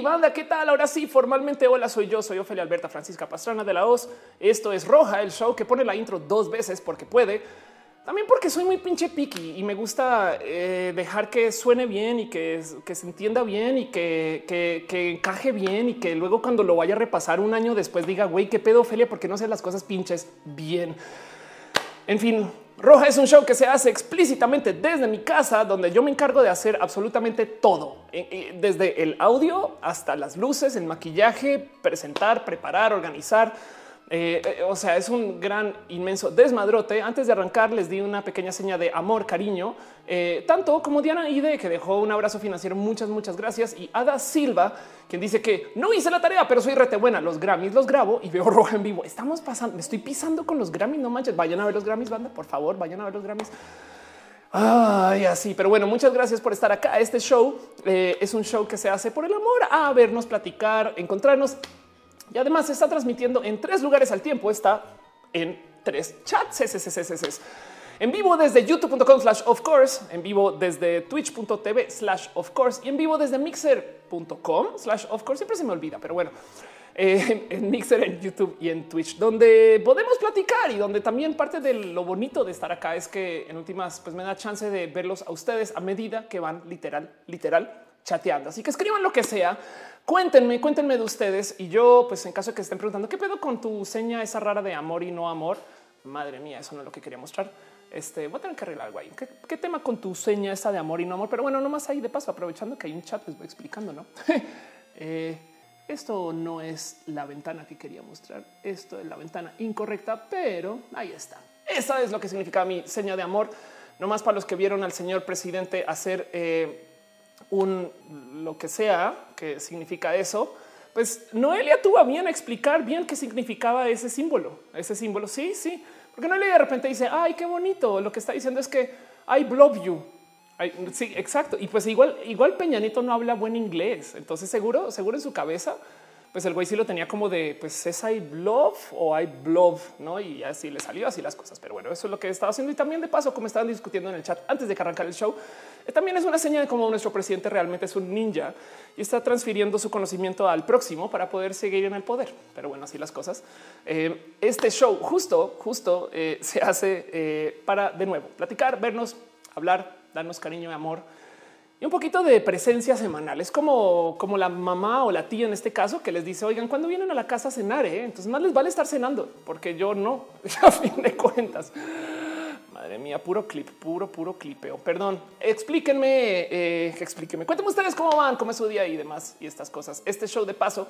Banda, ¿qué tal? Ahora sí, formalmente, hola, soy yo, soy Ofelia Alberta Francisca Pastrana de la OZ. Esto es Roja, el show que pone la intro dos veces porque puede. También porque soy muy pinche picky y me gusta eh, dejar que suene bien y que, se entienda bien y que, que, que, encaje bien y que luego cuando lo vaya a repasar un año después diga, güey, qué pedo, Ofelia, porque no sé las cosas pinches bien. En fin, Roja es un show que se hace explícitamente desde mi casa, donde yo me encargo de hacer absolutamente todo, desde el audio hasta las luces, el maquillaje, presentar, preparar, organizar eh, eh, o sea, es un gran, inmenso desmadrote. Antes de arrancar, les di una pequeña seña de amor, cariño, eh, tanto como Diana Ide, que dejó un abrazo financiero. Muchas, muchas gracias. Y Ada Silva, quien dice que no hice la tarea, pero soy rete buena. Los Grammys los grabo y veo roja en vivo. Estamos pasando, me estoy pisando con los Grammys. No manches, vayan a ver los Grammys, banda, por favor, vayan a ver los Grammys. Ay, así, pero bueno, muchas gracias por estar acá. Este show es un show que se hace por el amor a vernos, platicar, encontrarnos y además se está transmitiendo en tres lugares al tiempo. Está en tres chats. En vivo desde youtube.com slash of course, en vivo desde twitch.tv slash of course y en vivo desde mixer.com slash of course. Siempre se me olvida, pero bueno, eh, en Mixer, en YouTube y en Twitch, donde podemos platicar y donde también parte de lo bonito de estar acá es que en últimas pues me da chance de verlos a ustedes a medida que van literal, literal chateando. Así que escriban lo que sea Cuéntenme, cuéntenme de ustedes. Y yo, pues en caso de que estén preguntando qué pedo con tu seña esa rara de amor y no amor, madre mía, eso no es lo que quería mostrar. Este voy a tener que arreglar algo ahí. ¿Qué, tema con tu seña esa de amor y no amor? Pero bueno, nomás ahí de paso, aprovechando que hay un chat, les voy explicando, no? Eh, esto no es la ventana que quería mostrar. Esto es la ventana incorrecta, pero ahí está. Esa es lo que significa mi seña de amor. No más para los que vieron al señor presidente hacer eh, un lo que sea que significa eso, pues Noelia tuvo a bien explicar bien qué significaba ese símbolo, ese símbolo. Sí, sí, porque Noelia de repente dice, ay, qué bonito. Lo que está diciendo es que I love you. sí, exacto. Y pues igual, igual Peñanito no habla buen inglés. Entonces seguro, seguro en su cabeza pues el güey sí lo tenía como de pues es I love o I love, no? Y así le salió así las cosas. Pero bueno, eso es lo que estaba haciendo. Y también de paso, como estaban discutiendo en el chat antes de que arrancar el show, también es una señal de cómo nuestro presidente realmente es un ninja y está transfiriendo su conocimiento al próximo para poder seguir en el poder. Pero bueno, así las cosas. Eh, este show justo, justo eh, se hace para de nuevo platicar, vernos, hablar, darnos cariño y amor y un poquito de presencia semanal. Es como, como la mamá o la tía en este caso que les dice, oigan, cuando vienen a la casa a cenar, eh? entonces más les vale estar cenando, porque yo no, a fin de cuentas. Madre mía, puro clip, puro, puro clipeo. Perdón, explíquenme, eh, explíquenme. Cuéntenme ustedes cómo van, cómo es su día y demás y estas cosas. Este show de paso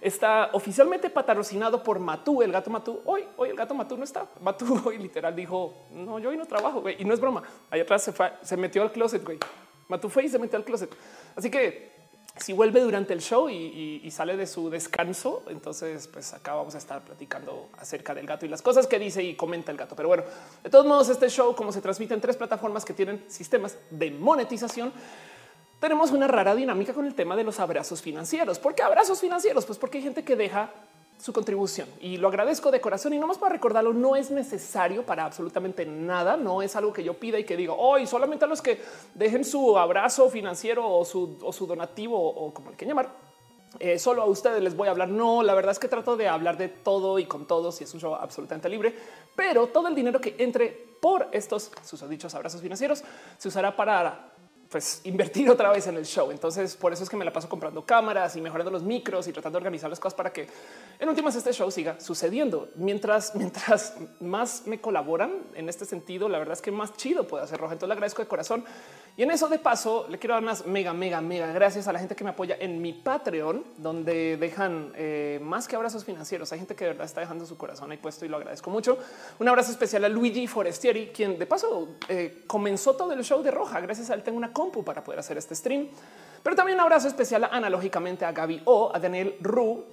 está oficialmente patrocinado por Matú, el gato Matú. Hoy, hoy el gato Matú no está. Matú hoy literal dijo, no, yo hoy no trabajo, güey. Y no es broma. Ahí atrás se, se metió al closet, güey. Matú fue y se metió al closet. Así que si vuelve durante el show y, sale de su descanso, entonces pues acá vamos a estar platicando acerca del gato y las cosas que dice y comenta el gato. Pero bueno, de todos modos, este show, como se transmite en tres plataformas que tienen sistemas de monetización, tenemos una rara dinámica con el tema de los abrazos financieros. ¿Por qué abrazos financieros? Pues porque hay gente que deja su contribución y lo agradezco de corazón y no más para recordarlo, no es necesario para absolutamente nada, no es algo que yo pida y que digo hoy solamente a los que dejen su abrazo financiero o su, donativo o como el que llamar. Eh, solo a ustedes les voy a hablar. No, la verdad es que trato de hablar de todo y con todos y es un show absolutamente libre, pero todo el dinero que entre por estos sus dichos abrazos financieros se usará para pues invertir otra vez en el show. Entonces, por eso es que me la paso comprando cámaras y mejorando los micros y tratando de organizar las cosas para que en últimas este show siga sucediendo. Mientras, mientras más me colaboran en este sentido, la verdad es que más chido puede hacer roja. Entonces le agradezco de corazón. Y en eso de paso le quiero dar unas mega, mega, mega gracias a la gente que me apoya en mi Patreon, donde dejan eh, más que abrazos financieros. Hay gente que de verdad está dejando su corazón ahí puesto y lo agradezco mucho. Un abrazo especial a Luigi Forestieri, quien de paso eh, comenzó todo el show de roja. Gracias a él tengo una para poder hacer este stream. Pero también un abrazo especial analógicamente a Gaby O, a Daniel Ru,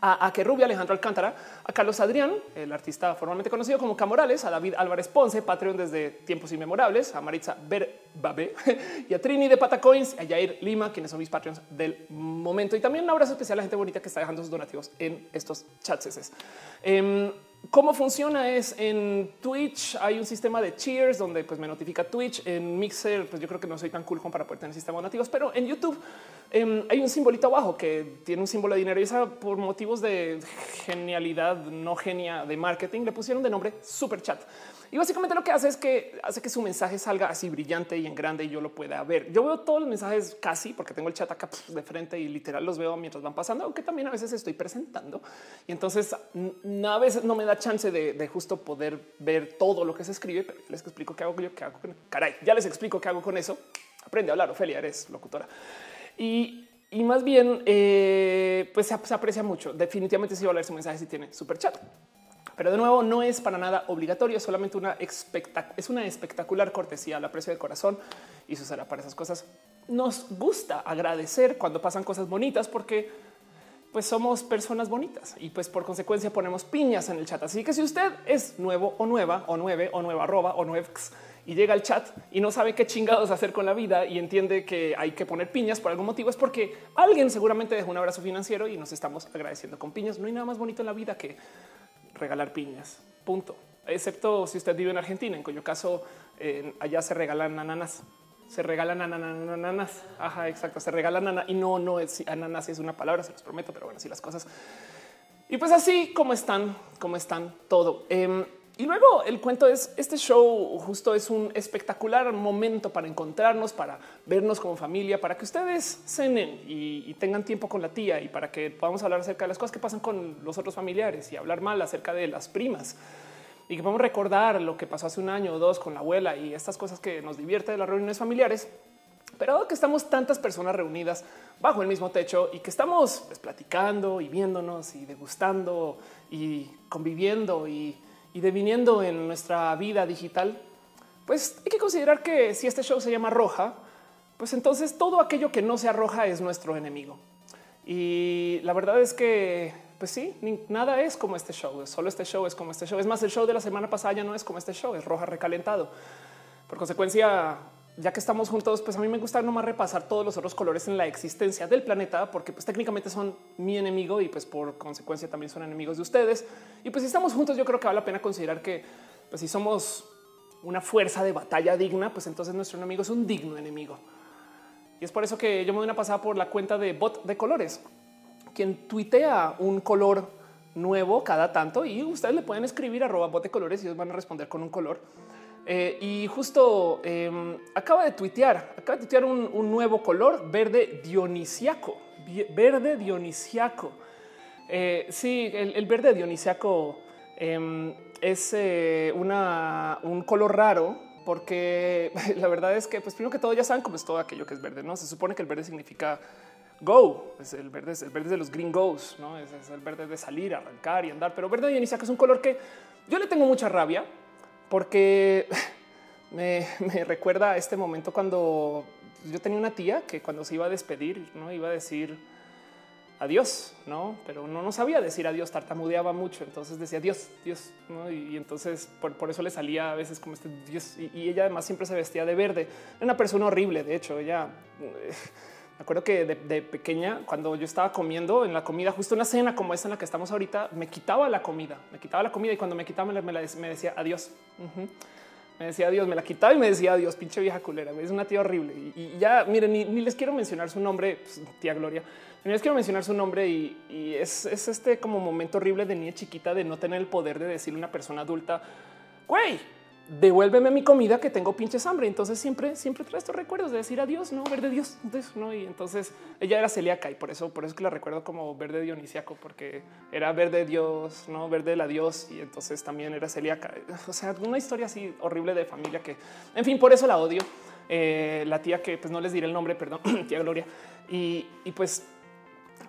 a, que Rubia, Alejandro Alcántara, a Carlos Adrián, el artista formalmente conocido como Camorales, a David Álvarez Ponce, Patreon desde tiempos inmemorables, a Maritza Berbabe y a Trini de Patacoins, a Jair Lima, quienes son mis Patreons del momento. Y también un abrazo especial a la gente bonita que está dejando sus donativos en estos chats. ¿Cómo funciona? Es en Twitch hay un sistema de cheers donde pues me notifica Twitch. En Mixer, pues yo creo que no soy tan cool como para poder tener sistema de donativos, pero en YouTube em, hay un simbolito abajo que tiene un símbolo de dinero y esa por motivos de genialidad, no genia de marketing, le pusieron de nombre super chat. Y básicamente lo que hace es que hace que su mensaje salga así brillante y en grande y yo lo pueda ver. Yo veo todos los mensajes casi porque tengo el chat acá de frente y literal los veo mientras van pasando, aunque también a veces estoy presentando. Y entonces a veces no me da chance de, justo poder ver todo lo que se escribe, pero les explico qué hago yo, qué hago con caray. Ya les explico qué hago con eso. Aprende a hablar, Ofelia, eres locutora. Y, más bien, eh, pues se, aprecia mucho. Definitivamente si va a leer su mensaje si tiene super chat. Pero de nuevo, no es para nada obligatorio, solamente una es una espectacular cortesía, la aprecio del corazón y se usará para esas cosas. Nos gusta agradecer cuando pasan cosas bonitas porque pues somos personas bonitas y pues por consecuencia ponemos piñas en el chat. Así que si usted es nuevo o nueva o nueve o nueva arroba o nueves y llega al chat y no sabe qué chingados hacer con la vida y entiende que hay que poner piñas por algún motivo, es porque alguien seguramente dejó un abrazo financiero y nos estamos agradeciendo con piñas. No hay nada más bonito en la vida que regalar piñas, punto. Excepto si usted vive en Argentina, en cuyo caso allá se regalan ananas. Se regalan ananas. Ajá, exacto. Se regalan ananas y no, no es ananas, es una palabra, se los prometo, pero bueno, así las cosas. Y pues así como están, como están todo. Em, y luego el cuento es este show justo es un espectacular momento para encontrarnos, para vernos como familia, para que ustedes cenen y, tengan tiempo con la tía y para que podamos hablar acerca de las cosas que pasan con los otros familiares y hablar mal acerca de las primas y que podamos recordar lo que pasó hace un año o dos con la abuela y estas cosas que nos divierte de las reuniones familiares. Pero que estamos tantas personas reunidas bajo el mismo techo y que estamos pues, platicando y viéndonos y degustando y conviviendo y y deviniendo en nuestra vida digital, pues hay que considerar que si este show se llama roja, pues entonces todo aquello que no sea roja es nuestro enemigo. Y la verdad es que, pues sí, nada es como este show, solo este show es como este show. Es más, el show de la semana pasada ya no es como este show, es roja recalentado. Por consecuencia, ya que estamos juntos, pues a mí me gusta nomás repasar todos los otros colores en la existencia del planeta, porque pues técnicamente son mi enemigo y pues por consecuencia también son enemigos de ustedes. Y pues si estamos juntos, yo creo que vale la pena considerar que pues si somos una fuerza de batalla digna, pues entonces nuestro enemigo es un digno enemigo. Y es por eso que yo me doy una pasada por la cuenta de bot de colores, quien tuitea un color nuevo cada tanto y ustedes le pueden escribir arroba bot de colores y ellos van a responder con un color. Eh, y justo em, acaba de tuitear, acaba de tuitear un, nuevo color verde dionisiaco, verde dionisiaco. Eh, sí, el, verde dionisiaco em, es eh, un color raro porque la verdad es que, pues primero que todo, ya saben cómo es todo aquello que es verde. No se supone que el verde significa go, es el verde, es el verde de los green goes, no es, el verde de salir, arrancar y andar. Pero verde dionisiaco es un color que yo le tengo mucha rabia porque me, recuerda a este momento cuando yo tenía una tía que cuando se iba a despedir, no iba a decir adiós, no, pero no, no sabía decir adiós, tartamudeaba mucho. Entonces decía Dios, Dios, y, entonces por, eso le salía a veces como este Dios. Y, ella además siempre se vestía de verde. Era una persona horrible. De hecho, ella me acuerdo que de, pequeña, cuando yo estaba comiendo en la comida, justo una cena como esta en la que estamos ahorita, me quitaba la comida, me quitaba la comida y cuando me quitaba me, me, me decía adiós. Me decía adiós, me la quitaba y me decía adiós, pinche vieja culera. Es una tía horrible. Y, ya, miren, ni, les quiero mencionar su nombre, pues, tía Gloria. Ni les quiero mencionar su nombre y, y es, es, este como momento horrible de niña chiquita de no tener el poder de decirle a una persona adulta, güey, devuélveme mi comida que tengo pinches hambre. Entonces siempre, siempre trae estos recuerdos de decir adiós, no verde Dios. no, y entonces ella era celíaca y por eso, por eso es que la recuerdo como verde dionisiaco, porque era verde Dios, no verde la Dios. Y entonces también era celíaca. O sea, una historia así horrible de familia que, en fin, por eso la odio. Eh, la tía que pues no les diré el nombre, perdón, tía Gloria. Y, y pues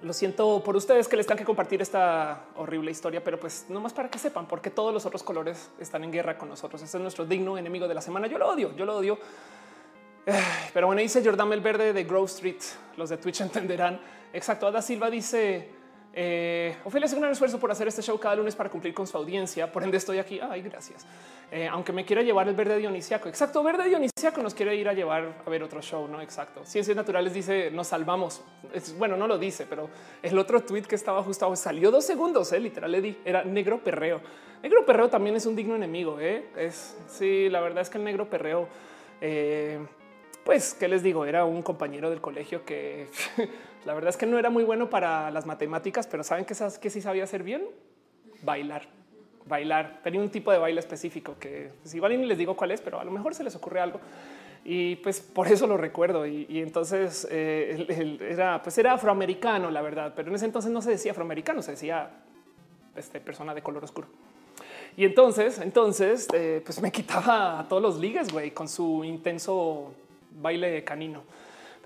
lo siento por ustedes que les tengan que compartir esta horrible historia, pero pues no más para que sepan, porque todos los otros colores están en guerra con nosotros. Este es nuestro digno enemigo de la semana. Yo lo odio, yo lo odio. Pero bueno, dice Jordan el Verde de Grove Street. Los de Twitch entenderán. Exacto. Ada Silva dice eh, Ofelia hace un gran esfuerzo por hacer este show cada lunes para cumplir con su audiencia. Por ende, estoy aquí. Ay, gracias. Eh, aunque me quiera llevar el verde dionisiaco. Exacto, verde dionisiaco nos quiere ir a llevar a ver otro show. No exacto. Ciencias naturales dice nos salvamos. bueno, no lo dice, pero el otro tweet que estaba ajustado salió dos segundos. Eh, literal, le di era negro perreo. Negro perreo también es un digno enemigo. Eh. Es sí, la verdad es que el negro perreo. Eh, pues, ¿qué les digo? Era un compañero del colegio que la verdad es que no era muy bueno para las matemáticas, pero ¿saben que, que sí sabía hacer bien? Bailar bailar. Tenía un tipo de baile específico que pues, igual ni les digo cuál es, pero a lo mejor se les ocurre algo. Y pues por eso lo recuerdo. Y, entonces eh, era, pues era afroamericano, la verdad, pero en ese entonces no se decía afroamericano, se decía este, persona de color oscuro. Y entonces, entonces, eh, pues me quitaba a todos los ligues, güey, con su intenso baile canino.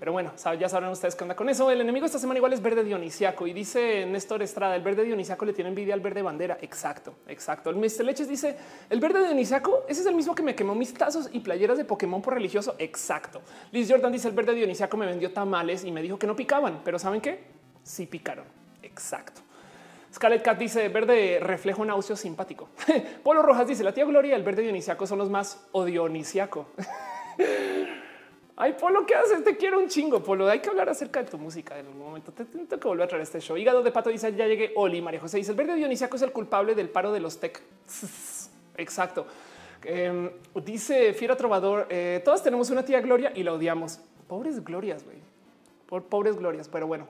Pero bueno, ya sabrán ustedes qué onda con eso. El enemigo esta semana igual es verde dionisiaco y dice Néstor Estrada, el verde dionisiaco le tiene envidia al verde bandera. Exacto, exacto. El Mr. Leches dice, el verde dionisiaco, ese es el mismo que me quemó mis tazos y playeras de Pokémon por religioso. Exacto. Liz Jordan dice, el verde dionisiaco me vendió tamales y me dijo que no picaban, pero ¿saben qué? Sí picaron. Exacto. Scarlett Cat dice verde reflejo náuseo simpático. Polo Rojas dice la tía Gloria, el verde dionisiaco son los más odionisiaco. Ay, Polo, ¿qué haces? Te quiero un chingo, Polo. Hay que hablar acerca de tu música en un momento. Te tengo que volver a traer este show. Hígado de pato dice, ya llegué. Oli, María José dice, el verde dionisiaco es el culpable del paro de los tech. Exacto. Em, dice Fiera Trovador, eh, todas tenemos una tía Gloria y la odiamos. Pobres glorias, güey. Por pobres glorias, pero bueno.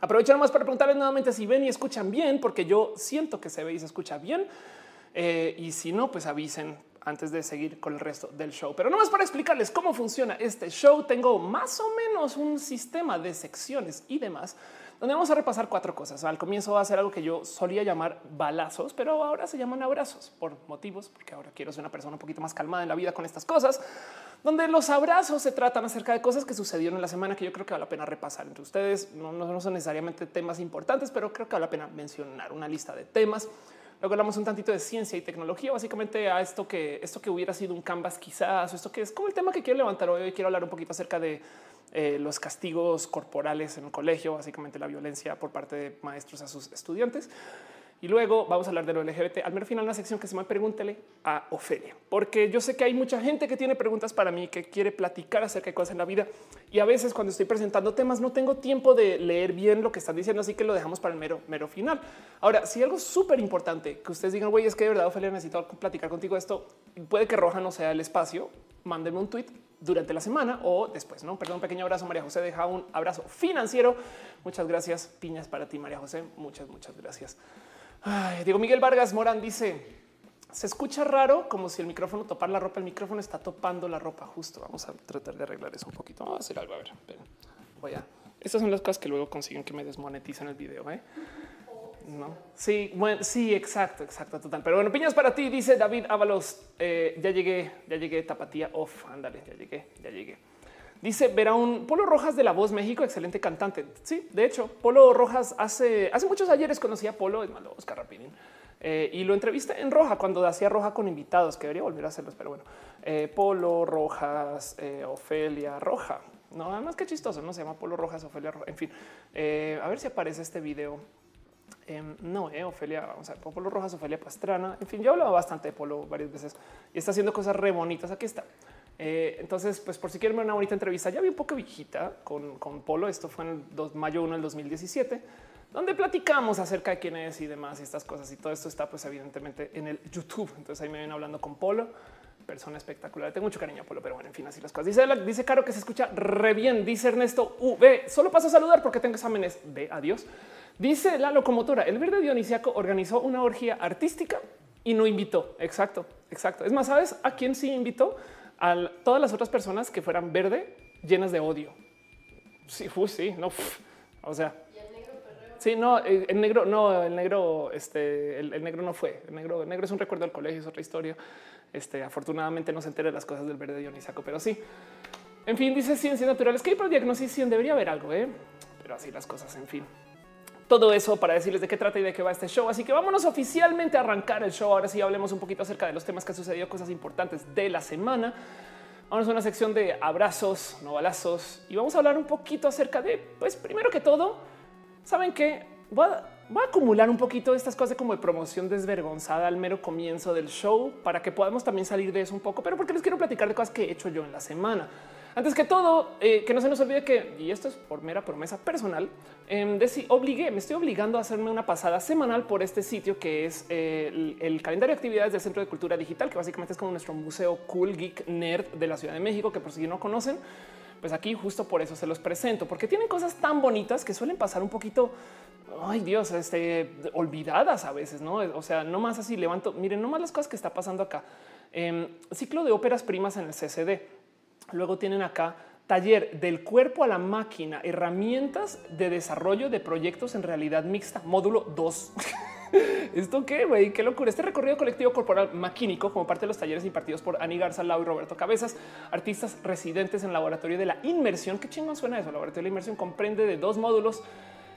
Aprovecho más para preguntarles nuevamente si ven y escuchan bien, porque yo siento que se ve y se escucha bien. Eh, y si no, pues avisen antes de seguir con el resto del show. Pero no más para explicarles cómo funciona este show, tengo más o menos un sistema de secciones y demás donde vamos a repasar cuatro cosas. Al comienzo va a ser algo que yo solía llamar balazos, pero ahora se llaman abrazos por motivos, porque ahora quiero ser una persona un poquito más calmada en la vida con estas cosas, donde los abrazos se tratan acerca de cosas que sucedieron en la semana que yo creo que vale la pena repasar entre ustedes. No, no son necesariamente temas importantes, pero creo que vale la pena mencionar una lista de temas Luego hablamos un tantito de ciencia y tecnología, básicamente a esto que esto que hubiera sido un canvas quizás, o esto que es como el tema que quiero levantar hoy. Quiero hablar un poquito acerca de eh, los castigos corporales en el colegio, básicamente la violencia por parte de maestros a sus estudiantes. Y luego vamos a hablar de lo LGBT. Al menos final una sección que se llama Pregúntele a Ofelia, porque yo sé que hay mucha gente que tiene preguntas para mí, que quiere platicar acerca de cosas en la vida. Y a veces cuando estoy presentando temas no tengo tiempo de leer bien lo que están diciendo, así que lo dejamos para el mero, mero final. Ahora, si algo súper importante que ustedes digan, güey, es que de verdad, Ofelia, necesito platicar contigo esto, puede que Roja no sea el espacio, mándenme un tweet durante la semana o después, ¿no? Perdón, un pequeño abrazo, María José, deja un abrazo financiero. Muchas gracias, piñas para ti, María José. Muchas, muchas gracias. Diego Miguel Vargas Morán dice, se escucha raro como si el micrófono topara la ropa. El micrófono está topando la ropa justo. Vamos a tratar de arreglar eso un poquito. Vamos a hacer algo. A ver, voy a. Estas son las cosas que luego consiguen que me desmonetizan el video. ¿eh? No, sí, sí, exacto, exacto, total. Pero bueno, piñas para ti, dice David Ábalos. Eh, ya llegué, ya llegué, tapatía off. Ándale, ya llegué, ya llegué. Dice verá un Polo Rojas de La Voz México, excelente cantante. Sí, de hecho, Polo Rojas hace, hace muchos ayeres conocí a Polo, es malo, Oscar Rapidín. Eh, y lo entrevisté en Roja cuando hacía Roja con invitados, que debería volver a hacerlos, pero bueno. Eh, Polo Rojas, eh, Ofelia Roja. No, nada más que chistoso, no se llama Polo Rojas, Ofelia Roja. En fin, a ver si aparece este video. Em, no, Ofelia, vamos a ver, Polo Rojas, Ofelia Pastrana. En fin, yo he hablado bastante de Polo varias veces y está haciendo cosas re bonitas. Aquí está. Eh, entonces, pues por si quieren ver una bonita entrevista, ya vi un poco viejita con, Polo. Esto fue en el mayo 1 del 2017, donde platicamos acerca de quién es y demás y estas cosas. Y todo esto está, pues, evidentemente en el YouTube. Entonces ahí me ven hablando con Polo, persona espectacular. Tengo mucho cariño a Polo, pero bueno, en fin, así las cosas. Dice, dice Caro que se escucha re bien. Dice Ernesto V. Solo paso a saludar porque tengo exámenes. de adiós. Dice la locomotora. El verde dionisiaco organizó una orgía artística y no invitó. Exacto, exacto. Es más, sabes a quién sí invitó? A todas las otras personas que fueran verde llenas de odio. Sí, sí, no. O sea, Sí, no, eh, el negro, no, el negro, este, el, negro no fue. El negro, el negro es un recuerdo del colegio, es otra historia. Este, afortunadamente no se entera de las cosas del verde Dionisaco, pero sí. En fin, dice ciencias naturales que hay para diagnosis 100 debería haber algo, ¿eh? pero así las cosas. En fin, todo eso para decirles de qué trata y de qué va este show. Así que vámonos oficialmente a arrancar el show. Ahora sí hablemos un poquito acerca de los temas que han sucedido, cosas importantes de la semana. Vamos a una sección de abrazos, no balazos y vamos a hablar un poquito acerca de, pues primero que todo, saben que voy a, acumular un poquito de estas cosas como de promoción desvergonzada al mero comienzo del show para que podamos también salir de eso un poco, pero porque les quiero platicar de cosas que he hecho yo en la semana. Antes que todo, eh, que no se nos olvide que, y esto es por mera promesa personal, eh, obligué, me estoy obligando a hacerme una pasada semanal por este sitio que es eh, el, calendario de actividades del Centro de Cultura Digital, que básicamente es como nuestro museo cool geek nerd de la Ciudad de México, que por si no conocen, pues aquí justo por eso se los presento, porque tienen cosas tan bonitas que suelen pasar un poquito, ay Dios, este, olvidadas a veces, ¿no? O sea, no más así levanto, miren, no más las cosas que está pasando acá. Em, ciclo de óperas primas en el CCD Luego tienen acá taller del cuerpo a la máquina, herramientas de desarrollo de proyectos en realidad mixta, módulo 2. ¿Esto qué? Qué locura. Este recorrido colectivo corporal maquínico como parte de los talleres impartidos por Ani Garza, Lau y Roberto Cabezas, artistas residentes en el laboratorio de la inmersión. Qué chingón suena eso. El laboratorio de la inmersión comprende de dos módulos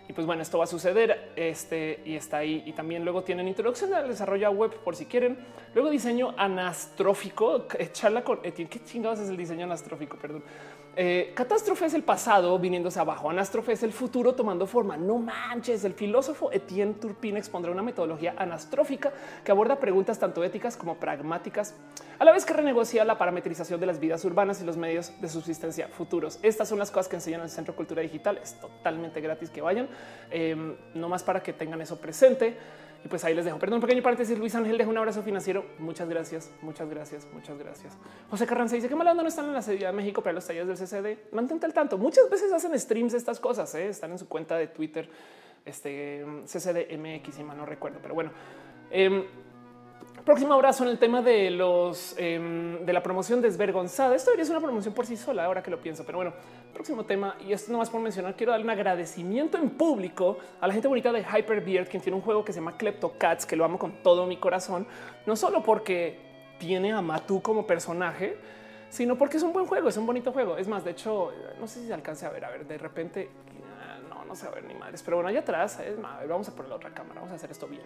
y pues bueno, esto va a suceder este y está ahí. Y también luego tienen introducción al desarrollo web por si quieren. Luego diseño anastrófico, charla con Etienne. ¿Qué chingados es el diseño anastrófico? Perdón. Eh, catástrofe es el pasado viniéndose abajo. Anástrofe es el futuro tomando forma. No manches. El filósofo Etienne Turpin expondrá una metodología anastrófica que aborda preguntas tanto éticas como pragmáticas, a la vez que renegocia la parametrización de las vidas urbanas y los medios de subsistencia futuros. Estas son las cosas que enseñan en el Centro Cultura Digital. Es totalmente gratis que vayan, em, no más para que tengan eso presente. Y pues ahí les dejo. Perdón, un pequeño paréntesis. Luis Ángel deja un abrazo financiero. Muchas gracias, muchas gracias, muchas gracias. José Carranza dice que mal no están en la Ciudad de México para los talleres del CCD. Mantente al tanto. Muchas veces hacen streams estas cosas. ¿eh? Están en su cuenta de Twitter, este CCDMX, y mal no recuerdo, pero bueno. Em, próximo abrazo en el tema de los em, de la promoción desvergonzada. Esto debería ser una promoción por sí sola, ahora que lo pienso, pero bueno, próximo tema. Y esto no más por mencionar, quiero darle un agradecimiento en público a la gente bonita de Hyperbeard, quien tiene un juego que se llama Cats, que lo amo con todo mi corazón, no solo porque tiene a Matu como personaje, sino porque es un buen juego, es un bonito juego. Es más, de hecho, no sé si se alcance a ver, a ver, de repente, ah, no, no va a ver ni madres, pero bueno, allá atrás, es más, vamos a poner la otra cámara, vamos a hacer esto bien.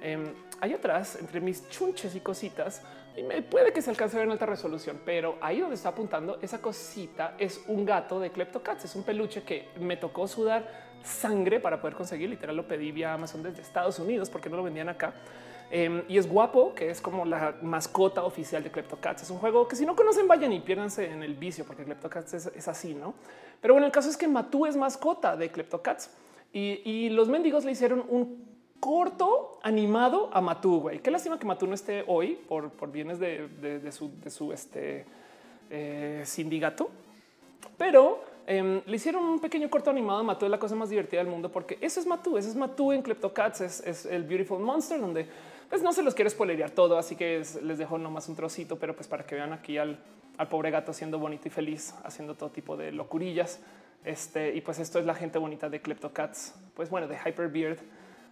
Eh, ahí atrás, entre mis chunches y cositas, puede que se alcance a ver en alta resolución, pero ahí donde está apuntando esa cosita es un gato de Kleptocats, es un peluche que me tocó sudar sangre para poder conseguir. Literal lo pedí vía Amazon desde Estados Unidos porque no lo vendían acá. Em, y es guapo, que es como la mascota oficial de Kleptocats. Es un juego que si no conocen vayan y piérdanse en el vicio porque Kleptocats es, es así, ¿no? Pero bueno, el caso es que Matú es mascota de Kleptocats y, y los mendigos le hicieron un corto animado a Matú, güey. Qué lástima que Matú no esté hoy por, por bienes de, su, de su este, eh, sindicato, pero em, le hicieron un pequeño corto animado a Matú, es la cosa más divertida del mundo, porque eso es Matú, eso es Matú en Kleptocats, es, es el Beautiful Monster, donde pues no se los quiero spoilerear todo, así que les dejo nomás un trocito, pero pues para que vean aquí al, al pobre gato siendo bonito y feliz, haciendo todo tipo de locurillas. Este, y pues esto es la gente bonita de Kleptocats, pues bueno, de Hyperbeard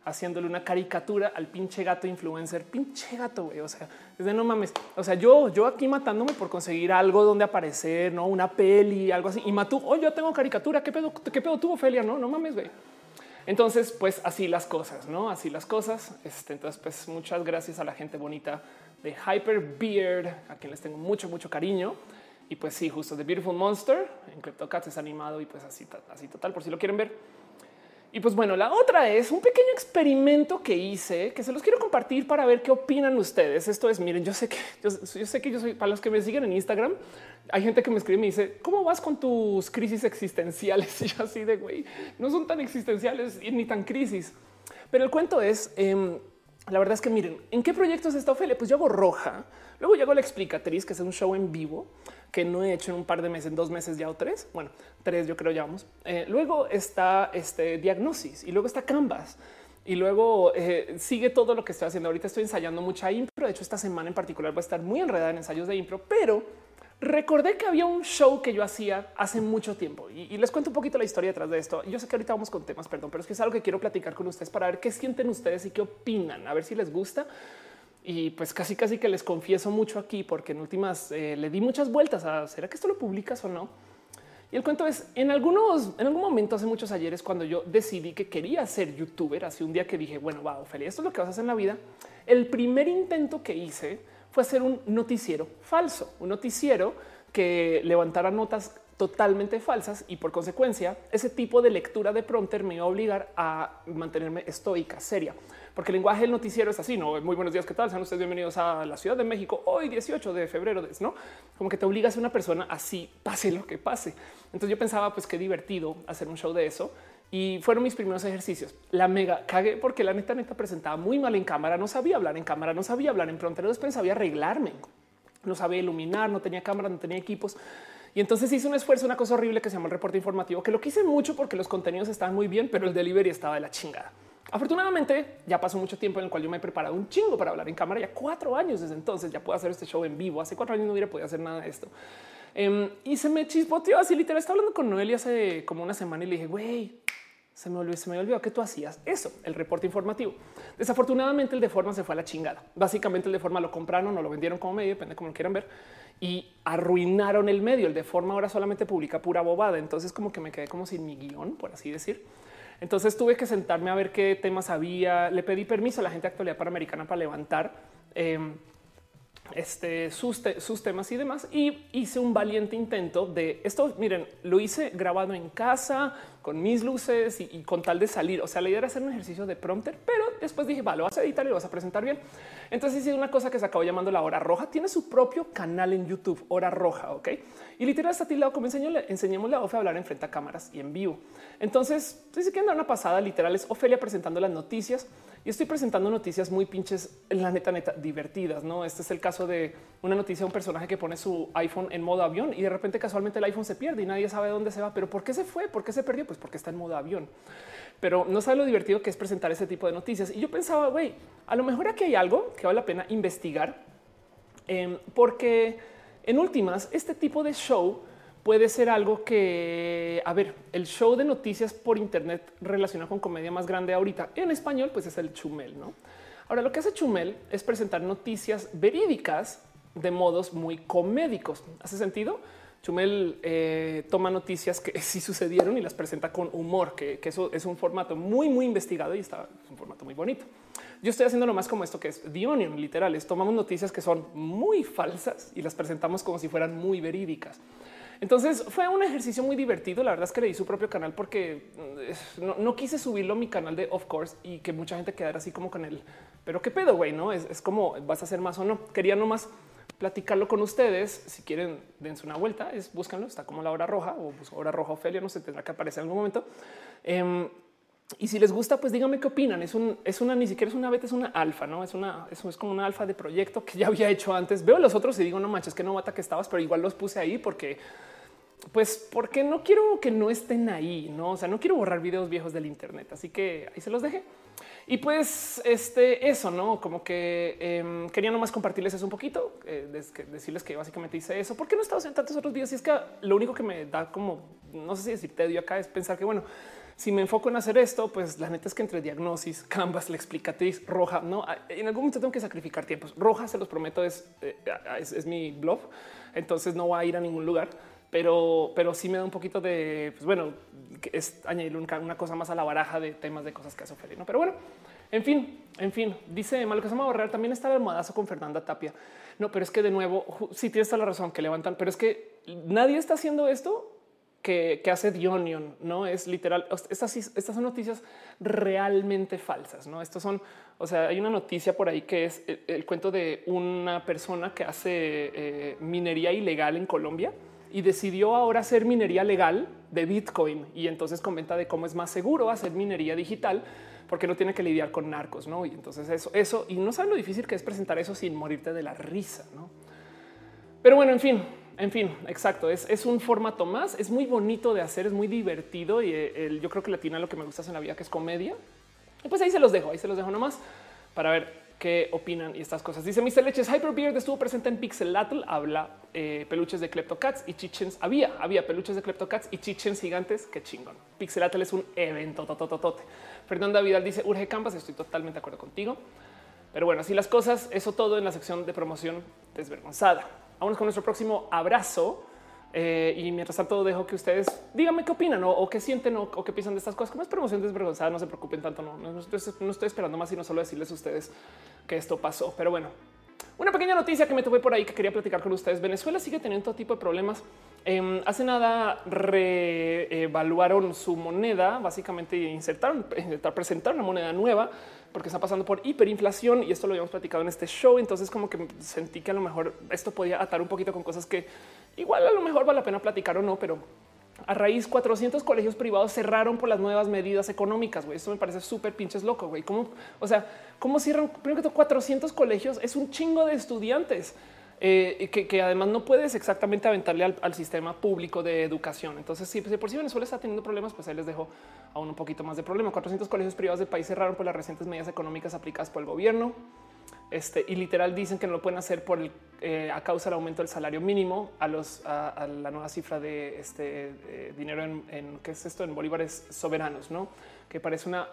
haciéndole una caricatura al pinche gato influencer, pinche gato, güey. O sea, desde no mames. O sea, yo, yo aquí matándome por conseguir algo donde aparecer, no una peli, algo así. Y Matú, oh, yo tengo caricatura. ¿Qué pedo, qué pedo tuvo Felia? No, no mames, güey. Entonces, pues así las cosas, no así las cosas. Este, entonces, pues muchas gracias a la gente bonita de Hyper Beard, a quien les tengo mucho, mucho cariño. Y pues sí, justo The Beautiful Monster en CryptoCats es animado y pues así, así total, por si lo quieren ver. Y pues bueno, la otra es un pequeño experimento que hice que se los quiero compartir para ver qué opinan ustedes. Esto es, miren, yo sé que yo, sé que yo soy para los que me siguen en Instagram. Hay gente que me escribe y me dice cómo vas con tus crisis existenciales y yo así de güey, no son tan existenciales ni tan crisis. Pero el cuento es, em, la verdad es que miren, ¿en qué proyectos está Ophelia? Pues yo hago roja. Luego llego la explicatriz, que es un show en vivo que no he hecho en un par de meses, en dos meses ya o tres. Bueno, tres yo creo ya vamos. Eh, luego está este diagnosis y luego está Canvas. Y luego eh, sigue todo lo que estoy haciendo. Ahorita estoy ensayando mucha impro. De hecho, esta semana en particular va a estar muy enredada en ensayos de impro, pero recordé que había un show que yo hacía hace mucho tiempo y, y, les cuento un poquito la historia detrás de esto. Yo sé que ahorita vamos con temas, perdón, pero es que es algo que quiero platicar con ustedes para ver qué sienten ustedes y qué opinan, a ver si les gusta y pues casi casi que les confieso mucho aquí porque en últimas eh, le di muchas vueltas a será que esto lo publicas o no. Y el cuento es en algunos, en algún momento hace muchos ayeres cuando yo decidí que quería ser youtuber, hace un día que dije, bueno, wow, feliz, esto es lo que vas a hacer en la vida. El primer intento que hice fue hacer un noticiero falso, un noticiero que levantara notas totalmente falsas y por consecuencia ese tipo de lectura de prompter me iba a obligar a mantenerme estoica, seria, porque el lenguaje del noticiero es así, no muy buenos días, ¿qué tal? Sean ustedes bienvenidos a la Ciudad de México hoy 18 de febrero, ¿no? Como que te obligas a una persona así, pase lo que pase. Entonces yo pensaba, pues qué divertido hacer un show de eso. Y fueron mis primeros ejercicios. La mega cagué porque la neta neta presentaba muy mal en cámara, no sabía hablar en cámara, no sabía hablar en prompter, después sabía arreglarme, no sabía iluminar, no tenía cámara, no tenía equipos. Y entonces hice un esfuerzo, una cosa horrible que se llama el reporte informativo, que lo quise mucho porque los contenidos estaban muy bien, pero el delivery estaba de la chingada. Afortunadamente ya pasó mucho tiempo en el cual yo me he preparado un chingo para hablar en cámara, ya cuatro años desde entonces, ya puedo hacer este show en vivo. Hace cuatro años no hubiera podido hacer nada de esto. Em, y se me chispoteó así literal. Estaba hablando con Noelia hace como una semana y le dije, güey, se me olvidó, se me olvidó que tú hacías eso, el reporte informativo. Desafortunadamente el de forma se fue a la chingada. Básicamente el de forma lo compraron o lo vendieron como medio, depende de cómo lo quieran ver y arruinaron el medio. El de forma ahora solamente publica pura bobada. Entonces como que me quedé como sin mi guion, por así decir. Entonces tuve que sentarme a ver qué temas había. Le pedí permiso a la gente de actualidad panamericana para levantar em, este, sus, sus, temas y demás. Y hice un valiente intento de esto. Miren, lo hice grabado en casa con mis luces y, con tal de salir. O sea, la idea era hacer un ejercicio de prompter, pero después dije, va, lo vas a editar y lo vas a presentar bien. Entonces hice una cosa que se acabó llamando la hora roja. Tiene su propio canal en YouTube, hora roja. Ok. Y literal está tildado como enseñamos la OFE a hablar en frente a cámaras y en vivo. Entonces, si quieren dar una pasada, literal es Ofelia presentando las noticias y estoy presentando noticias muy pinches, la neta, neta, divertidas. No, este es el caso de una noticia de un personaje que pone su iPhone en modo avión y de repente casualmente el iPhone se pierde y nadie sabe dónde se va. Pero ¿por qué se fue? ¿Por qué se perdió? Pues porque está en modo avión. Pero no sabe lo divertido que es presentar ese tipo de noticias. Y yo pensaba, güey, a lo mejor aquí hay algo que vale la pena investigar, em, porque en últimas, este tipo de show puede ser algo que, a ver, el show de noticias por Internet relacionado con comedia más grande ahorita en español, pues es el Chumel, ¿no? Ahora, lo que hace Chumel es presentar noticias verídicas de modos muy comédicos. ¿Hace sentido? Chumel eh, toma noticias que sí sucedieron y las presenta con humor, que, eso es un formato muy, muy investigado y está es un formato muy bonito. Yo estoy haciendo lo más como esto que es The Onion, literales. Tomamos noticias que son muy falsas y las presentamos como si fueran muy verídicas. Entonces fue un ejercicio muy divertido. La verdad es que le di su propio canal porque mm, no, quise subirlo a mi canal de Of Course y que mucha gente quedara así como con él. Pero qué pedo, güey, no es, como vas a hacer más o no. Quería nomás platicarlo con ustedes. Si quieren, dense una vuelta, es búscanlo. Está como la hora roja o hora roja Ofelia. No se tendrá que aparecer en algún momento. Em, y si les gusta, pues díganme qué opinan. Es un, es una, ni siquiera es una beta, es una alfa, no es una, eso es como una alfa de proyecto que ya había hecho antes. Veo los otros y digo, no manches, que no bata que estabas, pero igual los puse ahí porque, pues, porque no quiero que no estén ahí, no? O sea, no quiero borrar videos viejos del Internet. Así que ahí se los dejé. Y pues este, eso, no como que eh, quería nomás compartirles eso un poquito, eh, decirles que básicamente hice eso. ¿Por qué no estaba en tantos otros videos? Y es que lo único que me da como no sé si decir tedio acá es pensar que, bueno, si me enfoco en hacer esto, pues la neta es que entre diagnosis, Canvas, la explicatriz roja, no en algún momento tengo que sacrificar tiempos. Roja, se los prometo, es, eh, es, mi blog, entonces no va a ir a ningún lugar, pero, pero sí me da un poquito de, pues bueno, es añadir una, cosa más a la baraja de temas de cosas que hace Ophelia, ¿no? Pero bueno, en fin, en fin, dice Malo que se borrar. También está el almohadazo con Fernanda Tapia. No, pero es que de nuevo, sí tienes toda la razón que levantan, pero es que nadie está haciendo esto que, hace Dionion, no es literal. Estas, estas son noticias realmente falsas. No, estos son, o sea, hay una noticia por ahí que es el, cuento de una persona que hace eh, minería ilegal en Colombia y decidió ahora hacer minería legal de Bitcoin y entonces comenta de cómo es más seguro hacer minería digital porque no tiene que lidiar con narcos, no? Y entonces eso, eso y no saben lo difícil que es presentar eso sin morirte de la risa, no? Pero bueno, en fin, en fin, exacto. Es, un formato más. Es muy bonito de hacer, es muy divertido y eh, yo creo que latina lo que me gusta en la vida, que es comedia. Y pues ahí se los dejo, ahí se los dejo nomás para ver qué opinan y estas cosas. Dice Mr. Leches Hyperbeard estuvo presente en Pixelatl, habla eh, peluches de Cats y chichens. Había, había peluches de Cats y chichens gigantes. Qué chingón. Pixelatl es un evento totototote. Fernanda Vidal dice urge Canvas. Estoy totalmente de acuerdo contigo. Pero bueno, así las cosas, eso todo en la sección de promoción desvergonzada. Vamos con nuestro próximo abrazo. Eh, y mientras tanto dejo que ustedes díganme qué opinan o, qué sienten o, qué piensan de estas cosas. Como es promoción desvergonzada, no se preocupen tanto. No, no, estoy, esperando más, sino solo decirles a ustedes que esto pasó. Pero bueno, una pequeña noticia que me tuve por ahí que quería platicar con ustedes. Venezuela sigue teniendo todo tipo de problemas. Em, hace nada reevaluaron su moneda, básicamente insertaron, presentaron una moneda nueva porque está pasando por hiperinflación y esto lo habíamos platicado en este show. Entonces como que sentí que a lo mejor esto podía atar un poquito con cosas que igual a lo mejor vale la pena platicar o no, pero a raíz 400 colegios privados cerraron por las nuevas medidas económicas. Güey, esto me parece súper pinches loco. Güey, cómo, o sea, cómo cierran primero que todo 400 colegios es un chingo de estudiantes. Eh, que, además no puedes exactamente aventarle al, sistema público de educación. Entonces, si, por si Venezuela está teniendo problemas, pues ahí les dejo aún un poquito más de problema. 400 colegios privados del país cerraron por las recientes medidas económicas aplicadas por el gobierno. Este, y literal dicen que no lo pueden hacer por eh, a causa del aumento del salario mínimo a los a, la nueva cifra de este dinero en, qué es esto en bolívares soberanos, no que parece una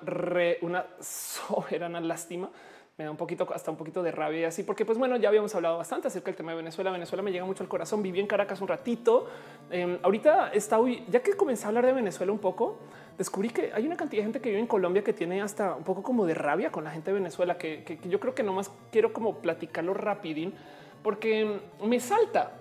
una soberana lástima me da un poquito, hasta un poquito de rabia y así, porque pues bueno, ya habíamos hablado bastante acerca del tema de Venezuela. Venezuela me llega mucho al corazón. Viví en Caracas un ratito. Em, ahorita está hoy, ya que comencé a hablar de Venezuela un poco, descubrí que hay una cantidad de gente que vive en Colombia que tiene hasta un poco como de rabia con la gente de Venezuela, que, que yo creo que nomás quiero como platicarlo rapidín, porque me salta,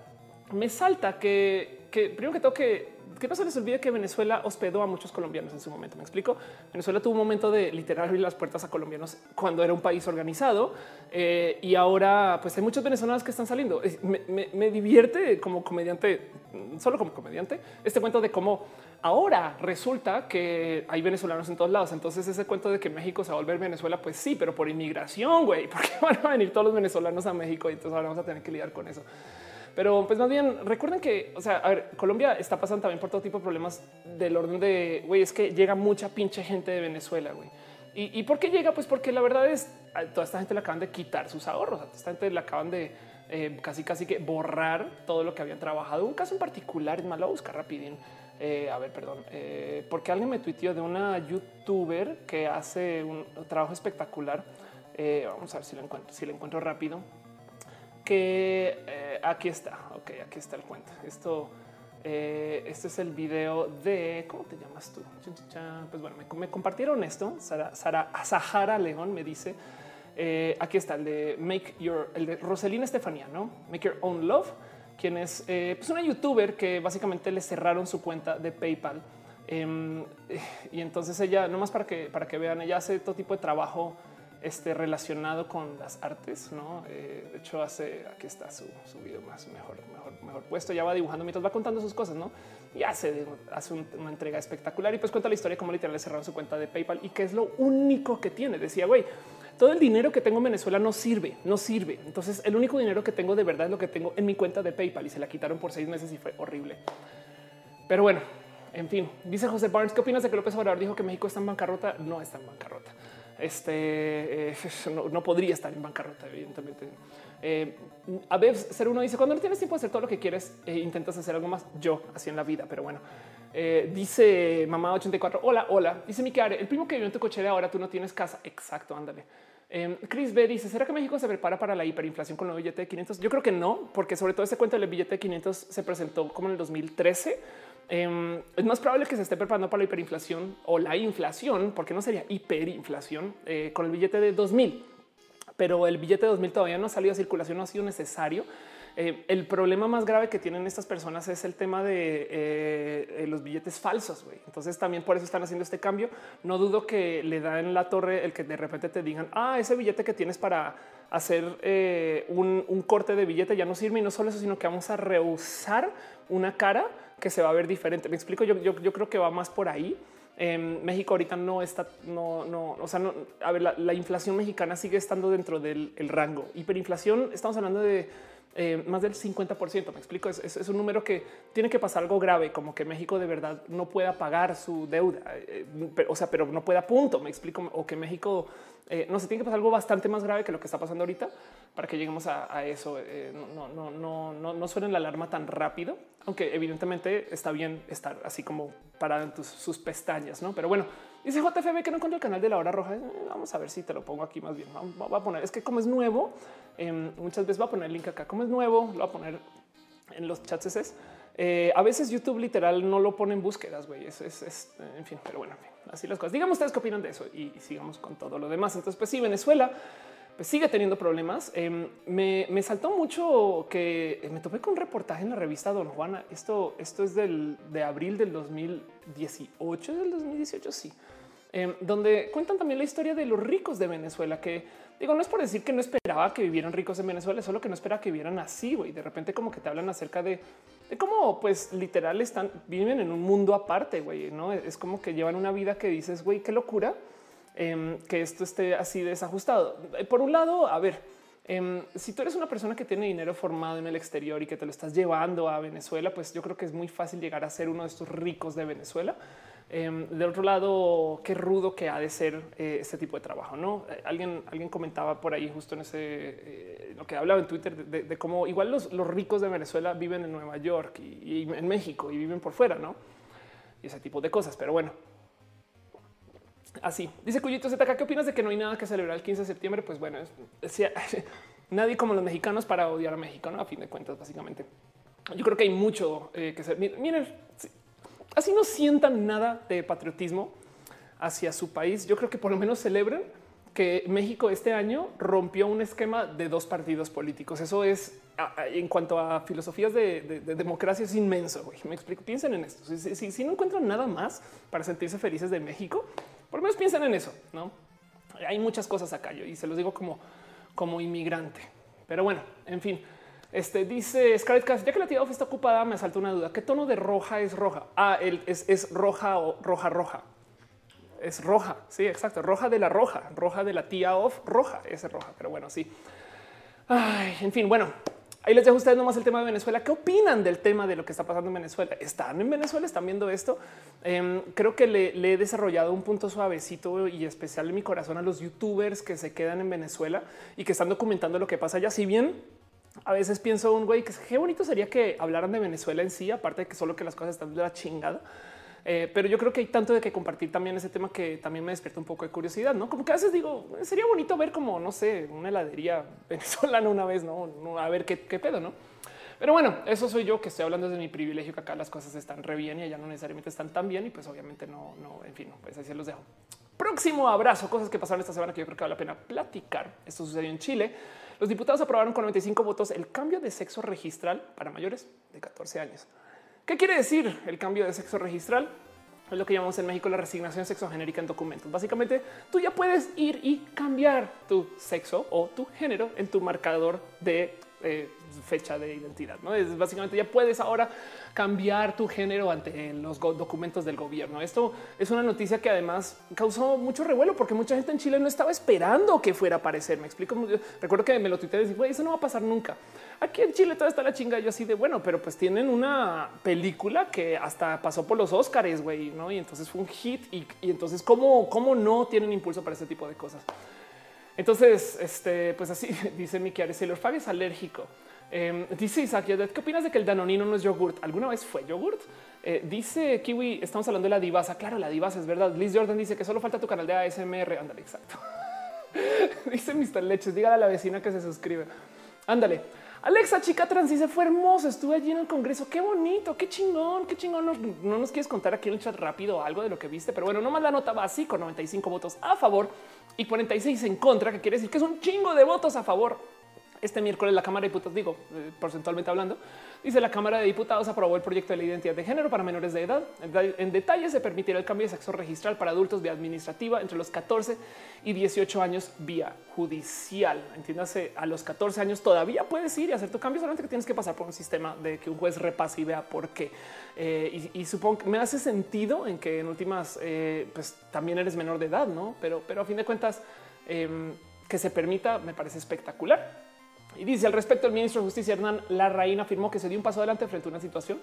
me salta que, que primero que tengo que que no se les olvide que Venezuela hospedó a muchos colombianos en su momento. Me explico. Venezuela tuvo un momento de literal abrir las puertas a colombianos cuando era un país organizado eh, y ahora pues hay muchos venezolanos que están saliendo. Me, divierte como comediante, solo como comediante, este cuento de cómo ahora resulta que hay venezolanos en todos lados. Entonces ese cuento de que México se va a volver Venezuela, pues sí, pero por inmigración, güey, porque van a venir todos los venezolanos a México y entonces ahora vamos a tener que lidiar con eso. Pero pues más bien recuerden que, o sea, a ver, Colombia está pasando también por todo tipo de problemas del orden de, güey, es que llega mucha pinche gente de Venezuela, güey. ¿Y, por qué llega? Pues porque la verdad es, toda esta gente le acaban de quitar sus ahorros, a toda esta gente le acaban de eh, casi casi que borrar todo lo que habían trabajado. Un caso en particular, es más, lo a buscar rapidín. Eh, a ver, perdón, eh, porque alguien me tuiteó de una youtuber que hace un trabajo espectacular. vamos a ver si lo encuentro, rápido que eh, aquí está. Ok, aquí está el cuento. Esto, eh, este es el video de cómo te llamas tú. Pues bueno, me, compartieron esto. Sara, Sara León me dice eh, aquí está el de Make Your, el de Roselina Estefanía, no Make Your Own Love, quien es pues una youtuber que básicamente le cerraron su cuenta de PayPal. Em, y entonces ella, nomás para que, para que vean, ella hace todo tipo de trabajo este, relacionado con las artes. No, eh, de hecho, hace aquí está su, su, video más mejor, mejor, mejor puesto. Ya va dibujando mientras va contando sus cosas, no? Y hace, hace una entrega espectacular y pues cuenta la historia como literal le cerraron su cuenta de PayPal y que es lo único que tiene. Decía, güey, todo el dinero que tengo en Venezuela no sirve, no sirve. Entonces, el único dinero que tengo de verdad es lo que tengo en mi cuenta de PayPal y se la quitaron por seis meses y fue horrible. Pero bueno, en fin, dice José Barnes, ¿qué opinas de que López Obrador dijo que México está en bancarrota? No está en bancarrota este eh, no, podría estar en bancarrota, evidentemente. Eh, a veces ser uno dice cuando no tienes tiempo de hacer todo lo que quieres, e intentas hacer algo más. Yo así en la vida, pero bueno, eh, dice mamá 84. Hola, hola. Dice mi Miquel, el primo que vive en tu coche ahora tú no tienes casa. Exacto, ándale. Chris B dice: ¿Será que México se prepara para la hiperinflación con el billete de 500? Yo creo que no, porque sobre todo este cuento del billete de 500 se presentó como en el 2013 Em, es más probable que se esté preparando para la hiperinflación o la inflación, porque no sería hiperinflación eh, con el billete de 2000, pero el billete de 2000 todavía no ha salido a circulación, no ha sido necesario. Eh, el problema más grave que tienen estas personas es el tema de eh, los billetes falsos. Entonces también por eso están haciendo este cambio. No dudo que le da en la torre el que de repente te digan, ah, ese billete que tienes para hacer un, un corte de billete ya no sirve y no solo eso, sino que vamos a rehusar una cara que se va a ver diferente. Me explico, yo, yo, creo que va más por ahí. En México ahorita no está, no, no, o sea, no, a ver, la, inflación mexicana sigue estando dentro del rango. Hiperinflación, estamos hablando de eh, más del 50%. Me explico, es, un número que tiene que pasar algo grave, como que México de verdad no pueda pagar su deuda, eh, o sea, pero no pueda punto. Me explico, o que México eh, no se tiene que pasar algo bastante más grave que lo que está pasando ahorita para que lleguemos a, eso. no, no, no, no, no suena la alarma tan rápido, aunque evidentemente está bien estar así como para en sus pestañas, no? Pero bueno, dice JFB que no encuentro el canal de la hora roja. Vamos a ver si te lo pongo aquí más bien. Va a poner, es que como es nuevo, Em, muchas veces va a poner el link acá. Como es nuevo, lo va a poner en los chats. Eh, a veces YouTube literal no lo pone en búsquedas, güey. Es, es, en fin, pero bueno, así las cosas. Díganme ustedes qué opinan de eso y, sigamos con todo lo demás. Entonces, pues sí, Venezuela pues sigue teniendo problemas. Em, me, saltó mucho que me topé con un reportaje en la revista Don Juana. Esto, esto es del, de abril del 2018, del 2018, sí, em, donde cuentan también la historia de los ricos de Venezuela, que digo, no es por decir que no esperaba que vivieran ricos en Venezuela, solo que no esperaba que vivieran así, güey. De repente como que te hablan acerca de, cómo pues literal están, viven en un mundo aparte, güey, ¿no? Es como que llevan una vida que dices, güey, qué locura Em, que esto esté así desajustado. Eh, por un lado, a ver, em, si tú eres una persona que tiene dinero formado en el exterior y que te lo estás llevando a Venezuela, pues yo creo que es muy fácil llegar a ser uno de estos ricos de Venezuela. Eh, de otro lado, qué rudo que ha de ser eh, este tipo de trabajo. No alguien, alguien comentaba por ahí justo en ese lo que hablaba en Twitter de, cómo igual los, los, ricos de Venezuela viven en Nueva York y, en México y viven por fuera, no? Y ese tipo de cosas. Pero bueno, Así dice Cuyito ZK. ¿Qué opinas de que no hay nada que celebrar el 15 de septiembre? Pues bueno, nadie como los mexicanos para odiar a México, ¿no? A fin de cuentas, básicamente. Yo creo que hay mucho eh, que ser. Miren, así no sientan nada de patriotismo hacia su país. Yo creo que por lo menos celebren que México este año rompió un esquema de dos partidos políticos. Eso es en cuanto a filosofías de, democracia es inmenso. Me explico. Piensen en esto. Si, si, no encuentran nada más para sentirse felices de México, por lo menos piensen en eso, ¿no? Hay muchas cosas acá yo y se los digo como, como inmigrante. Pero bueno, en fin. Este dice Scarlett Cass, ya que la tía está ocupada, me salta una duda. ¿Qué tono de roja es roja? Ah, el, es, es roja o roja roja. Es roja. Sí, exacto. Roja de la roja, roja de la tía off, roja. Ese roja. Pero bueno, sí. En fin, bueno, Ahí les dejo a ustedes nomás el tema de Venezuela. ¿Qué opinan del tema de lo que está pasando en Venezuela? ¿Están en Venezuela? ¿Están viendo esto? Em, creo que le, he desarrollado un punto suavecito y especial en mi corazón a los youtubers que se quedan en Venezuela y que están documentando lo que pasa allá. Si bien a veces pienso un güey que qué bonito sería que hablaran de Venezuela en sí, aparte de que solo que las cosas están de la chingada. Eh, pero yo creo que hay tanto de que compartir también ese tema que también me despierta un poco de curiosidad, no como que a veces digo sería bonito ver como no sé, una heladería venezolana una vez, no, a ver qué, pedo, no? Pero bueno, eso soy yo que estoy hablando desde mi privilegio, que acá las cosas están re bien y allá no necesariamente están tan bien. Y pues obviamente no, no, en fin, pues así los dejo. Próximo abrazo, cosas que pasaron esta semana que yo creo que vale la pena platicar. Esto sucedió en Chile. Los diputados aprobaron con 95 votos el cambio de sexo registral para mayores de 14 años. ¿Qué quiere decir el cambio de sexo registral? Es lo que llamamos en México la resignación sexogenérica en documentos. Básicamente, tú ya puedes ir y cambiar tu sexo o tu género en tu marcador de eh, fecha de identidad. ¿no? Es básicamente ya puedes ahora cambiar tu género ante los documentos del gobierno. Esto es una noticia que además causó mucho revuelo porque mucha gente en Chile no estaba esperando que fuera a aparecer. Me explico. Recuerdo que me lo tuiteé y dije, eso no va a pasar nunca. Aquí en Chile todo está la chinga. Yo así de bueno, pero pues tienen una película que hasta pasó por los Oscars, güey, no? Y entonces fue un hit. Y, entonces, ¿cómo, ¿cómo no tienen impulso para ese tipo de cosas? Entonces, este, pues así dice Miki Ares, el Fabio es alérgico. Eh, dice Isaac, ¿qué opinas de que el danonino no es yogurt? ¿Alguna vez fue yogurt? Eh, dice Kiwi, estamos hablando de la divasa. Claro, la divasa es verdad. Liz Jordan dice que solo falta tu canal de ASMR. Ándale, exacto. dice Mr. Leches, dígale a la vecina que se suscribe. Ándale. Alexa, chica trans, dice fue hermoso. Estuve allí en el congreso. Qué bonito, qué chingón, qué chingón. No, nos quieres contar aquí en el chat rápido algo de lo que viste, pero bueno, nomás la nota va así con 95 votos a favor y 46 en contra, que quiere decir que es un chingo de votos a favor este miércoles la Cámara de Diputados, digo, eh, porcentualmente hablando, dice la Cámara de Diputados aprobó el proyecto de la identidad de género para menores de edad. En detalle se permitirá el cambio de sexo registral para adultos vía administrativa entre los 14 y 18 años vía judicial. Entiéndase, a los 14 años todavía puedes ir y hacer tu cambio, solamente que tienes que pasar por un sistema de que un juez repase y vea por qué. Eh, y, supongo que me hace sentido en que en últimas, eh, pues también eres menor de edad, ¿no? Pero, pero a fin de cuentas, em, que se permita me parece espectacular. Y dice al respecto, el ministro de Justicia Hernán Larraín afirmó que se dio un paso adelante frente a una situación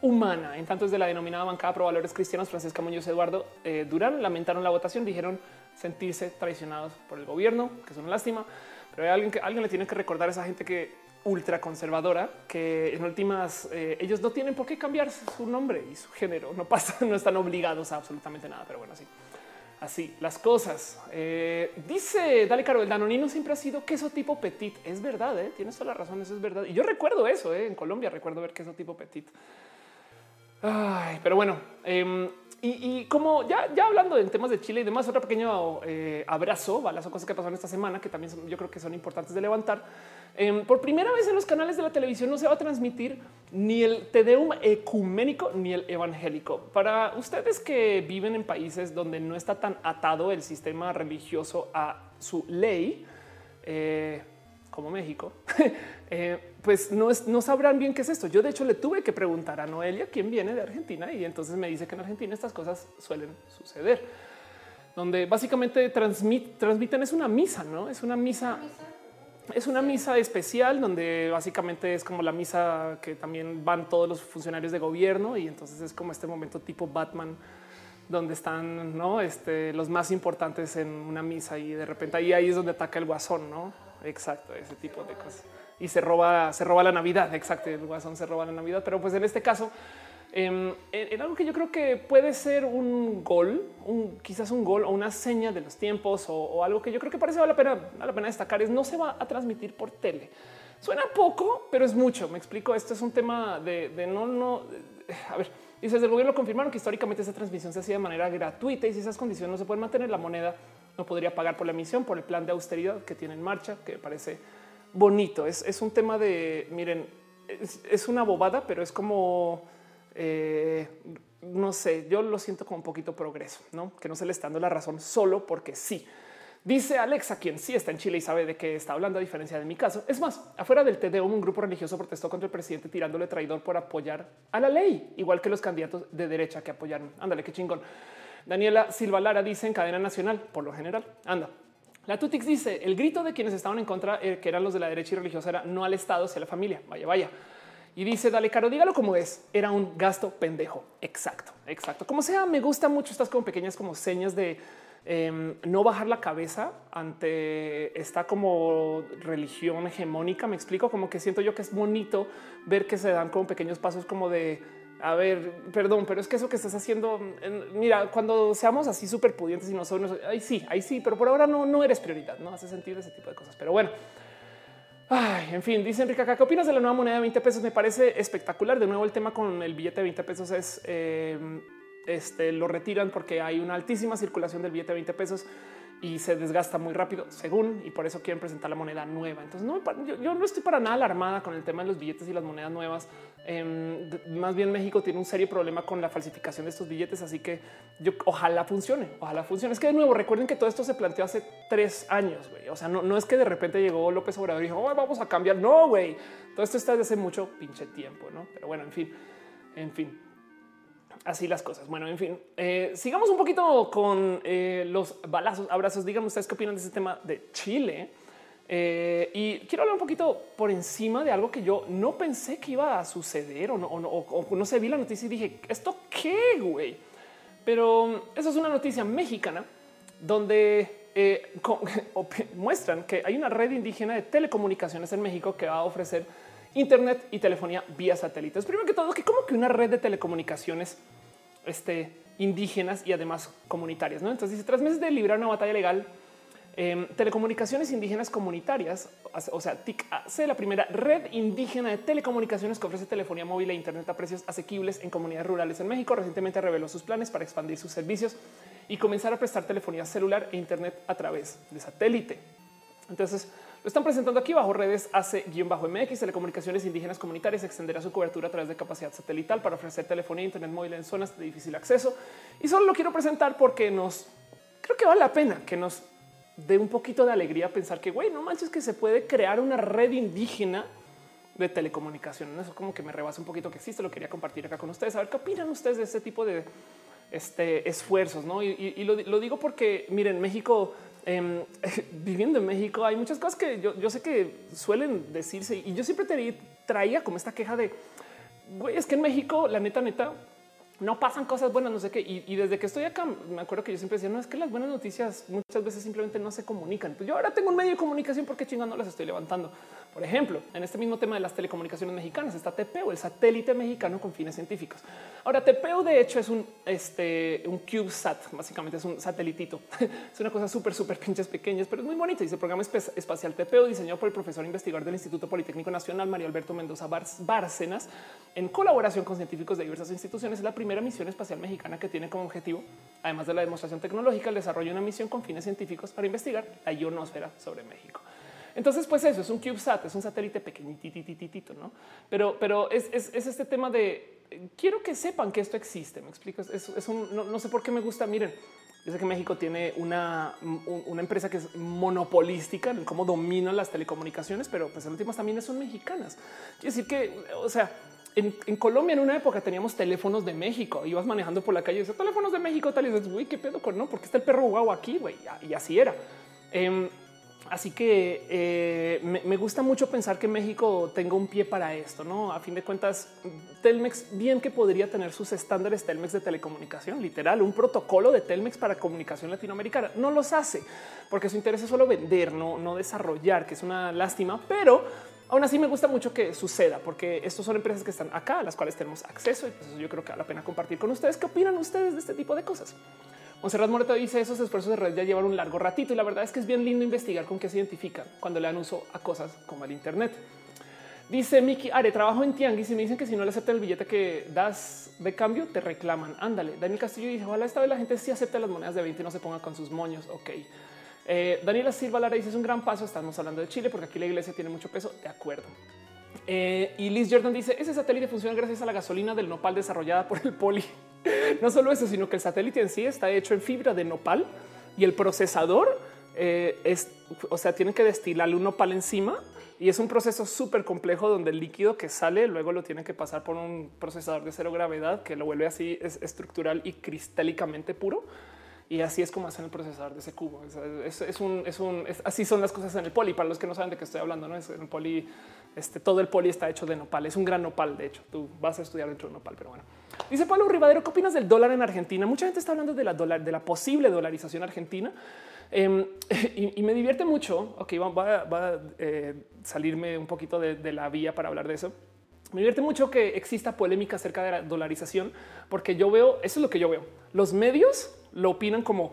humana. En tanto, desde la denominada bancada pro valores cristianos, Francesca Muñoz Eduardo eh, Durán lamentaron la votación, dijeron sentirse traicionados por el gobierno, que es una lástima. Pero hay alguien que alguien le tiene que recordar a esa gente que ultra conservadora, que en últimas eh, ellos no tienen por qué cambiar su nombre y su género. No pasa, no están obligados a absolutamente nada. Pero bueno, sí así las cosas. Eh, dice Dale Caro, el danonino siempre ha sido queso tipo petit. Es verdad, ¿eh? tienes toda la razón, eso es verdad. Y yo recuerdo eso ¿eh? en Colombia, recuerdo ver queso tipo petit. Pero bueno, em, y, como ya, ya hablando en temas de Chile y demás, otro pequeño abrazo a las cosas que pasaron esta semana, que también yo creo que son importantes de levantar. Em, por primera vez en los canales de la televisión no se va a transmitir ni el Tedeum ecuménico ni el evangélico. Para ustedes que viven en países donde no está tan atado el sistema religioso a su ley, eh, como México, eh, pues no, no, sabrán bien qué es esto. Yo de hecho le tuve que preguntar a Noelia, quién viene de Argentina, y entonces me dice que en Argentina estas cosas suelen suceder, donde básicamente transmiten, es una misa, ¿no? Es una misa. Es una misa especial donde básicamente es como la misa que también van todos los funcionarios de gobierno y entonces es como este momento tipo Batman donde están ¿no? este, los más importantes en una misa y de repente ahí, ahí es donde ataca el guasón, ¿no? Exacto, ese tipo de cosas. Y se roba, se roba la Navidad. Exacto, el guasón se roba la Navidad. Pero pues en este caso, em, en, algo que yo creo que puede ser un gol, un, quizás un gol o una seña de los tiempos o, algo que yo creo que parece vale la pena, vale la pena destacar es no se va a transmitir por tele. Suena poco, pero es mucho. Me explico. Esto es un tema de, no, no. A ver, y desde el gobierno confirmaron que históricamente esa transmisión se hacía de manera gratuita y si esas condiciones no se pueden mantener, la moneda no podría pagar por la emisión, por el plan de austeridad que tiene en marcha, que parece bonito. Es, un tema de, miren, es, una bobada, pero es como, eh, no sé, yo lo siento como un poquito progreso, ¿no? Que no se le está dando la razón solo porque sí. Dice Alexa, quien sí está en Chile y sabe de qué está hablando, a diferencia de mi caso. Es más, afuera del TDO, un grupo religioso protestó contra el presidente tirándole traidor por apoyar a la ley, igual que los candidatos de derecha que apoyaron. Ándale, qué chingón. Daniela Silva Lara dice en cadena nacional, por lo general. Anda. La Tutix dice el grito de quienes estaban en contra, eh, que eran los de la derecha y religiosa, era no al Estado, sino a la familia. Vaya, vaya. Y dice, dale, Caro, dígalo como es. Era un gasto pendejo. Exacto, exacto. Como sea, me gusta mucho estas como pequeñas como señas de em, no bajar la cabeza ante esta como religión hegemónica. Me explico como que siento yo que es bonito ver que se dan como pequeños pasos como de a ver, perdón, pero es que eso que estás haciendo, mira, cuando seamos así súper pudientes y no somos, ahí sí, ahí sí, pero por ahora no, no eres prioridad, no hace sentido ese tipo de cosas. Pero bueno, En fin, dice Enrique ¿qué opinas de la nueva moneda de 20 pesos? Me parece espectacular. De nuevo, el tema con el billete de 20 pesos es eh, este lo retiran porque hay una altísima circulación del billete de 20 pesos y se desgasta muy rápido, según, y por eso quieren presentar la moneda nueva. Entonces, no, yo, no estoy para nada alarmada con el tema de los billetes y las monedas nuevas. Em, más bien, México tiene un serio problema con la falsificación de estos billetes, así que yo ojalá funcione, ojalá funcione. Es que de nuevo recuerden que todo esto se planteó hace tres años. O sea, no, no es que de repente llegó López Obrador y dijo vamos a cambiar. No, güey, todo esto está desde hace mucho pinche tiempo, no? Pero bueno, en fin, en fin así las cosas. Bueno, en fin, eh, sigamos un poquito con eh, los balazos, abrazos. Díganme ustedes qué opinan de ese tema de Chile. Eh, y quiero hablar un poquito por encima de algo que yo no pensé que iba a suceder o no, o no, sé, vi la noticia y dije, ¿esto qué, güey? Pero eso es una noticia mexicana donde muestran que hay una red indígena de telecomunicaciones en México que va a ofrecer Internet y telefonía vía satélites. Primero que todo, que como que una red de telecomunicaciones este, indígenas y además comunitarias. Entonces dice, tras meses de librar una batalla legal, em, telecomunicaciones indígenas comunitarias, o sea, TIC hace la primera red indígena de telecomunicaciones que ofrece telefonía móvil e Internet a precios asequibles en comunidades rurales en México. Recientemente reveló sus planes para expandir sus servicios y comenzar a prestar telefonía celular e Internet a través de satélite. Entonces, lo están presentando aquí bajo redes AC-MX. Telecomunicaciones indígenas comunitarias extenderá su cobertura a través de capacidad satelital para ofrecer telefonía e internet móvil en zonas de difícil acceso. Y solo lo quiero presentar porque nos creo que vale la pena que nos dé un poquito de alegría pensar que, güey, no manches que se puede crear una red indígena de telecomunicaciones. Eso como que me rebasa un poquito que existe. Lo quería compartir acá con ustedes. A ver qué opinan ustedes de este tipo de este, esfuerzos. ¿no? Y, lo, lo, digo porque, miren, México Em, viviendo en México hay muchas cosas que yo, sé que suelen decirse y yo siempre te traía como esta queja de güey, es que en México la neta, neta, no pasan cosas buenas, no sé qué. Y, desde que estoy acá, me acuerdo que yo siempre decía, no es que las buenas noticias muchas veces simplemente no se comunican. Pues yo ahora tengo un medio de comunicación porque chingando las estoy levantando. Por ejemplo, en este mismo tema de las telecomunicaciones mexicanas está TPO, el satélite mexicano con fines científicos. Ahora TPO de hecho es un, este, un CubeSat, básicamente es un satelitito. es una cosa súper, súper pinches pequeñas, pero es muy bonita. Dice el programa espacial TPO diseñado por el profesor investigador del Instituto Politécnico Nacional, Mario Alberto Mendoza Bárcenas, en colaboración con científicos de diversas instituciones. Es la primera misión espacial mexicana que tiene como objetivo, además de la demostración tecnológica, el desarrollo de una misión con fines científicos para investigar la ionosfera sobre México. Entonces, pues eso es un CubeSat, es un satélite pequeñitititito, no? Pero, pero es, este tema de quiero que sepan que esto existe. Me explico. Es, un, no, sé por qué me gusta. Miren, yo sé que México tiene una, una empresa que es monopolística en cómo domina las telecomunicaciones, pero pues en últimas también son mexicanas. Quiere decir que, o sea, en, Colombia en una época teníamos teléfonos de México. Ibas manejando por la calle y dices teléfonos de México, tal y dices, uy, qué pedo con no, porque está el perro guau aquí, güey. Y así era. Em, Así que eh, me, gusta mucho pensar que México tenga un pie para esto, ¿no? A fin de cuentas, Telmex bien que podría tener sus estándares Telmex de telecomunicación, literal, un protocolo de Telmex para comunicación latinoamericana. No los hace porque su interés es solo vender, no, no desarrollar, que es una lástima, pero aún así me gusta mucho que suceda porque estos son empresas que están acá, a las cuales tenemos acceso y pues yo creo que vale la pena compartir con ustedes. ¿Qué opinan ustedes de este tipo de cosas? Monserrat Moreto dice esos esfuerzos de red ya llevan un largo ratito y la verdad es que es bien lindo investigar con qué se identifican cuando le dan uso a cosas como el Internet. Dice Miki Are, trabajo en Tianguis y me dicen que si no le aceptan el billete que das de cambio, te reclaman. Ándale. Daniel Castillo dice: Ojalá esta vez la gente sí acepte las monedas de 20 y no se ponga con sus moños. Ok. Eh, Daniela Silva Lara dice: Es un gran paso. Estamos hablando de Chile porque aquí la iglesia tiene mucho peso. De acuerdo. Eh, y Liz Jordan dice: Ese satélite funciona gracias a la gasolina del nopal desarrollada por el poli. no solo eso, sino que el satélite en sí está hecho en fibra de nopal y el procesador eh, es, o sea, tiene que destilarle un nopal encima y es un proceso súper complejo donde el líquido que sale luego lo tiene que pasar por un procesador de cero gravedad que lo vuelve así es estructural y cristálicamente puro. Y así es como hacen el procesador de ese cubo. Es, un, es un así son las cosas en el poli. Para los que no saben de qué estoy hablando, no es el poli. Este todo el poli está hecho de nopal. Es un gran nopal. De hecho, tú vas a estudiar dentro de nopal, pero bueno. Dice Pablo Rivadero, ¿qué opinas del dólar en Argentina? Mucha gente está hablando de la, de posible dolarización argentina em, y, me divierte mucho. Ok, va, a eh, salirme un poquito de, la vía para hablar de eso. Me divierte mucho que exista polémica acerca de la dolarización, porque yo veo, eso es lo que yo veo. Los medios lo opinan como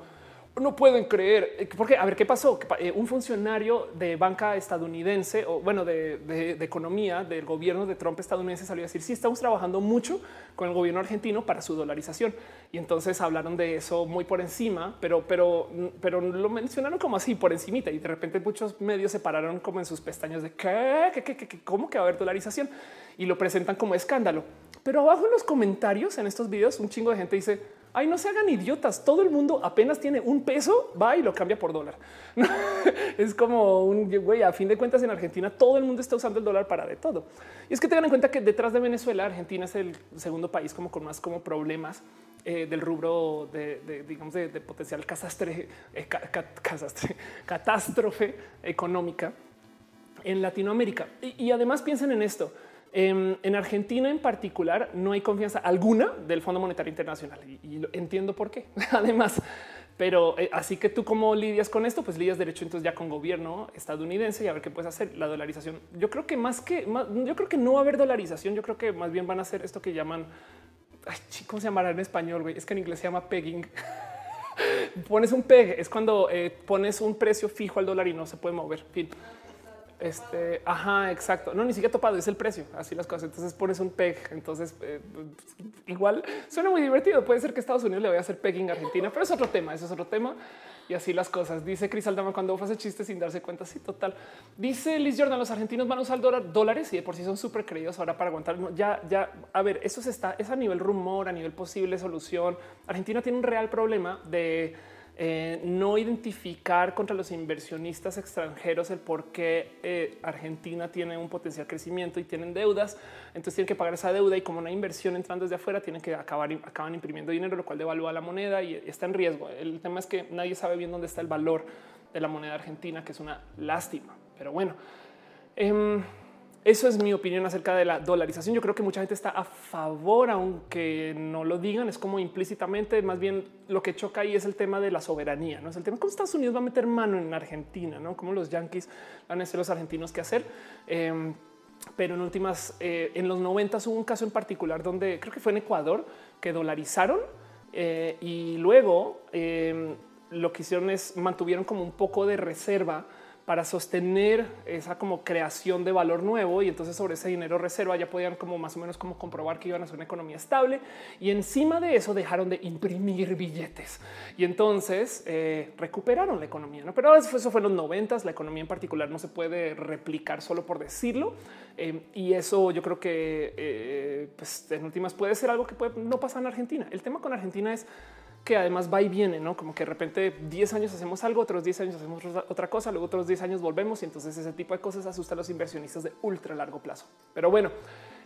no pueden creer, eh, porque a ver qué pasó. Eh, un funcionario de banca estadounidense o bueno, de, economía del gobierno de Trump estadounidense salió a decir: Sí, estamos trabajando mucho con el gobierno argentino para su dolarización. Y entonces hablaron de eso muy por encima, pero, pero, pero lo mencionaron como así por encimita. Y de repente muchos medios se pararon como en sus pestañas de qué, qué, qué, qué cómo que va a haber dolarización y lo presentan como escándalo. Pero abajo en los comentarios en estos videos, un chingo de gente dice: Ay, no se hagan idiotas. Todo el mundo apenas tiene un peso, va y lo cambia por dólar. es como un güey. A fin de cuentas, en Argentina todo el mundo está usando el dólar para de todo. Y es que tengan en cuenta que detrás de Venezuela, Argentina es el segundo país como con más como problemas eh, del rubro de, digamos, de, potencial eh, catástrofe económica en Latinoamérica. Y, y además piensen en esto. Em, en Argentina en particular no hay confianza alguna del Fondo Monetario Internacional y, entiendo por qué. Además, pero eh, así que tú cómo lidias con esto, pues lidias derecho entonces ya con gobierno estadounidense y a ver qué puedes hacer. La dolarización. Yo creo que más que yo creo que no va a haber dolarización. Yo creo que más bien van a hacer esto que llaman ay, ¿cómo se llamará en español? Es que en inglés se llama pegging. pones un peg, es cuando eh, pones un precio fijo al dólar y no se puede mover. Este, ajá, exacto. No, ni siquiera topado, es el precio. Así las cosas. Entonces pones un peg. Entonces, eh, igual suena muy divertido. Puede ser que Estados Unidos le vaya a hacer pegging a Argentina, pero es otro tema. Eso es otro tema. Y así las cosas. Dice Cris Aldama cuando hace chistes sin darse cuenta. Sí, total. Dice Liz Jordan: los argentinos van a usar dólares y de por sí son súper creídos ahora para aguantar. Ya, ya, a ver, eso se está, es a nivel rumor, a nivel posible solución. Argentina tiene un real problema de eh, no identificar contra los inversionistas extranjeros el por qué eh, Argentina tiene un potencial crecimiento y tienen deudas. Entonces tienen que pagar esa deuda y como una inversión entrando desde afuera, tienen que acabar acaban imprimiendo dinero, lo cual devalúa la moneda y está en riesgo. El tema es que nadie sabe bien dónde está el valor de la moneda argentina, que es una lástima. Pero bueno, em, eso es mi opinión acerca de la dolarización. Yo creo que mucha gente está a favor, aunque no lo digan, es como implícitamente, más bien lo que choca ahí es el tema de la soberanía, no es el tema cómo Estados Unidos va a meter mano en Argentina, no como los yanquis van a ser los argentinos que hacer. Em, pero en últimas, eh, en los 90 hubo un caso en particular donde creo que fue en Ecuador que dolarizaron eh, y luego em, lo que hicieron es mantuvieron como un poco de reserva para sostener esa como creación de valor nuevo y entonces sobre ese dinero reserva ya podían como más o menos como comprobar que iban a ser una economía estable y encima de eso dejaron de imprimir billetes y entonces eh, recuperaron la economía. ¿no? Pero eso fue en los noventas, la economía en particular no se puede replicar solo por decirlo eh, y eso yo creo que eh, pues en últimas puede ser algo que puede no pasar en Argentina. El tema con Argentina es que además va y viene, no como que de repente 10 años hacemos algo, otros 10 años hacemos otra cosa, luego otros 10 años volvemos y entonces ese tipo de cosas asusta a los inversionistas de ultra largo plazo. Pero bueno,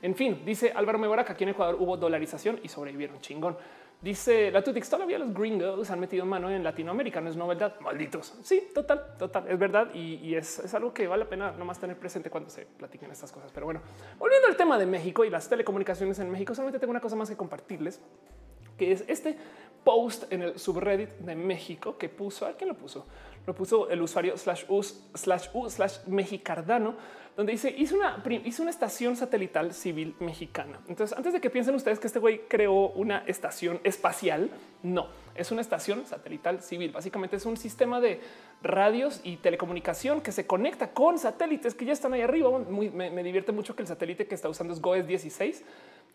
en fin, dice Álvaro Mebora que aquí en Ecuador hubo dolarización y sobrevivieron chingón. Dice la Tutix, todavía los gringos han metido mano en Latinoamérica, no es novedad, malditos. Sí, total, total, es verdad y, es, algo que vale la pena nomás tener presente cuando se platiquen estas cosas. Pero bueno, volviendo al tema de México y las telecomunicaciones en México, solamente tengo una cosa más que compartirles, que es este post en el subreddit de México que puso, ¿a quién lo puso? Lo puso el usuario slash u slash u slash mexicardano, donde dice hizo una, hizo una estación satelital civil mexicana. Entonces, antes de que piensen ustedes que este güey creó una estación espacial, no, es una estación satelital civil. Básicamente es un sistema de radios y telecomunicación que se conecta con satélites que ya están ahí arriba. me, me divierte mucho que el satélite que está usando es GOES 16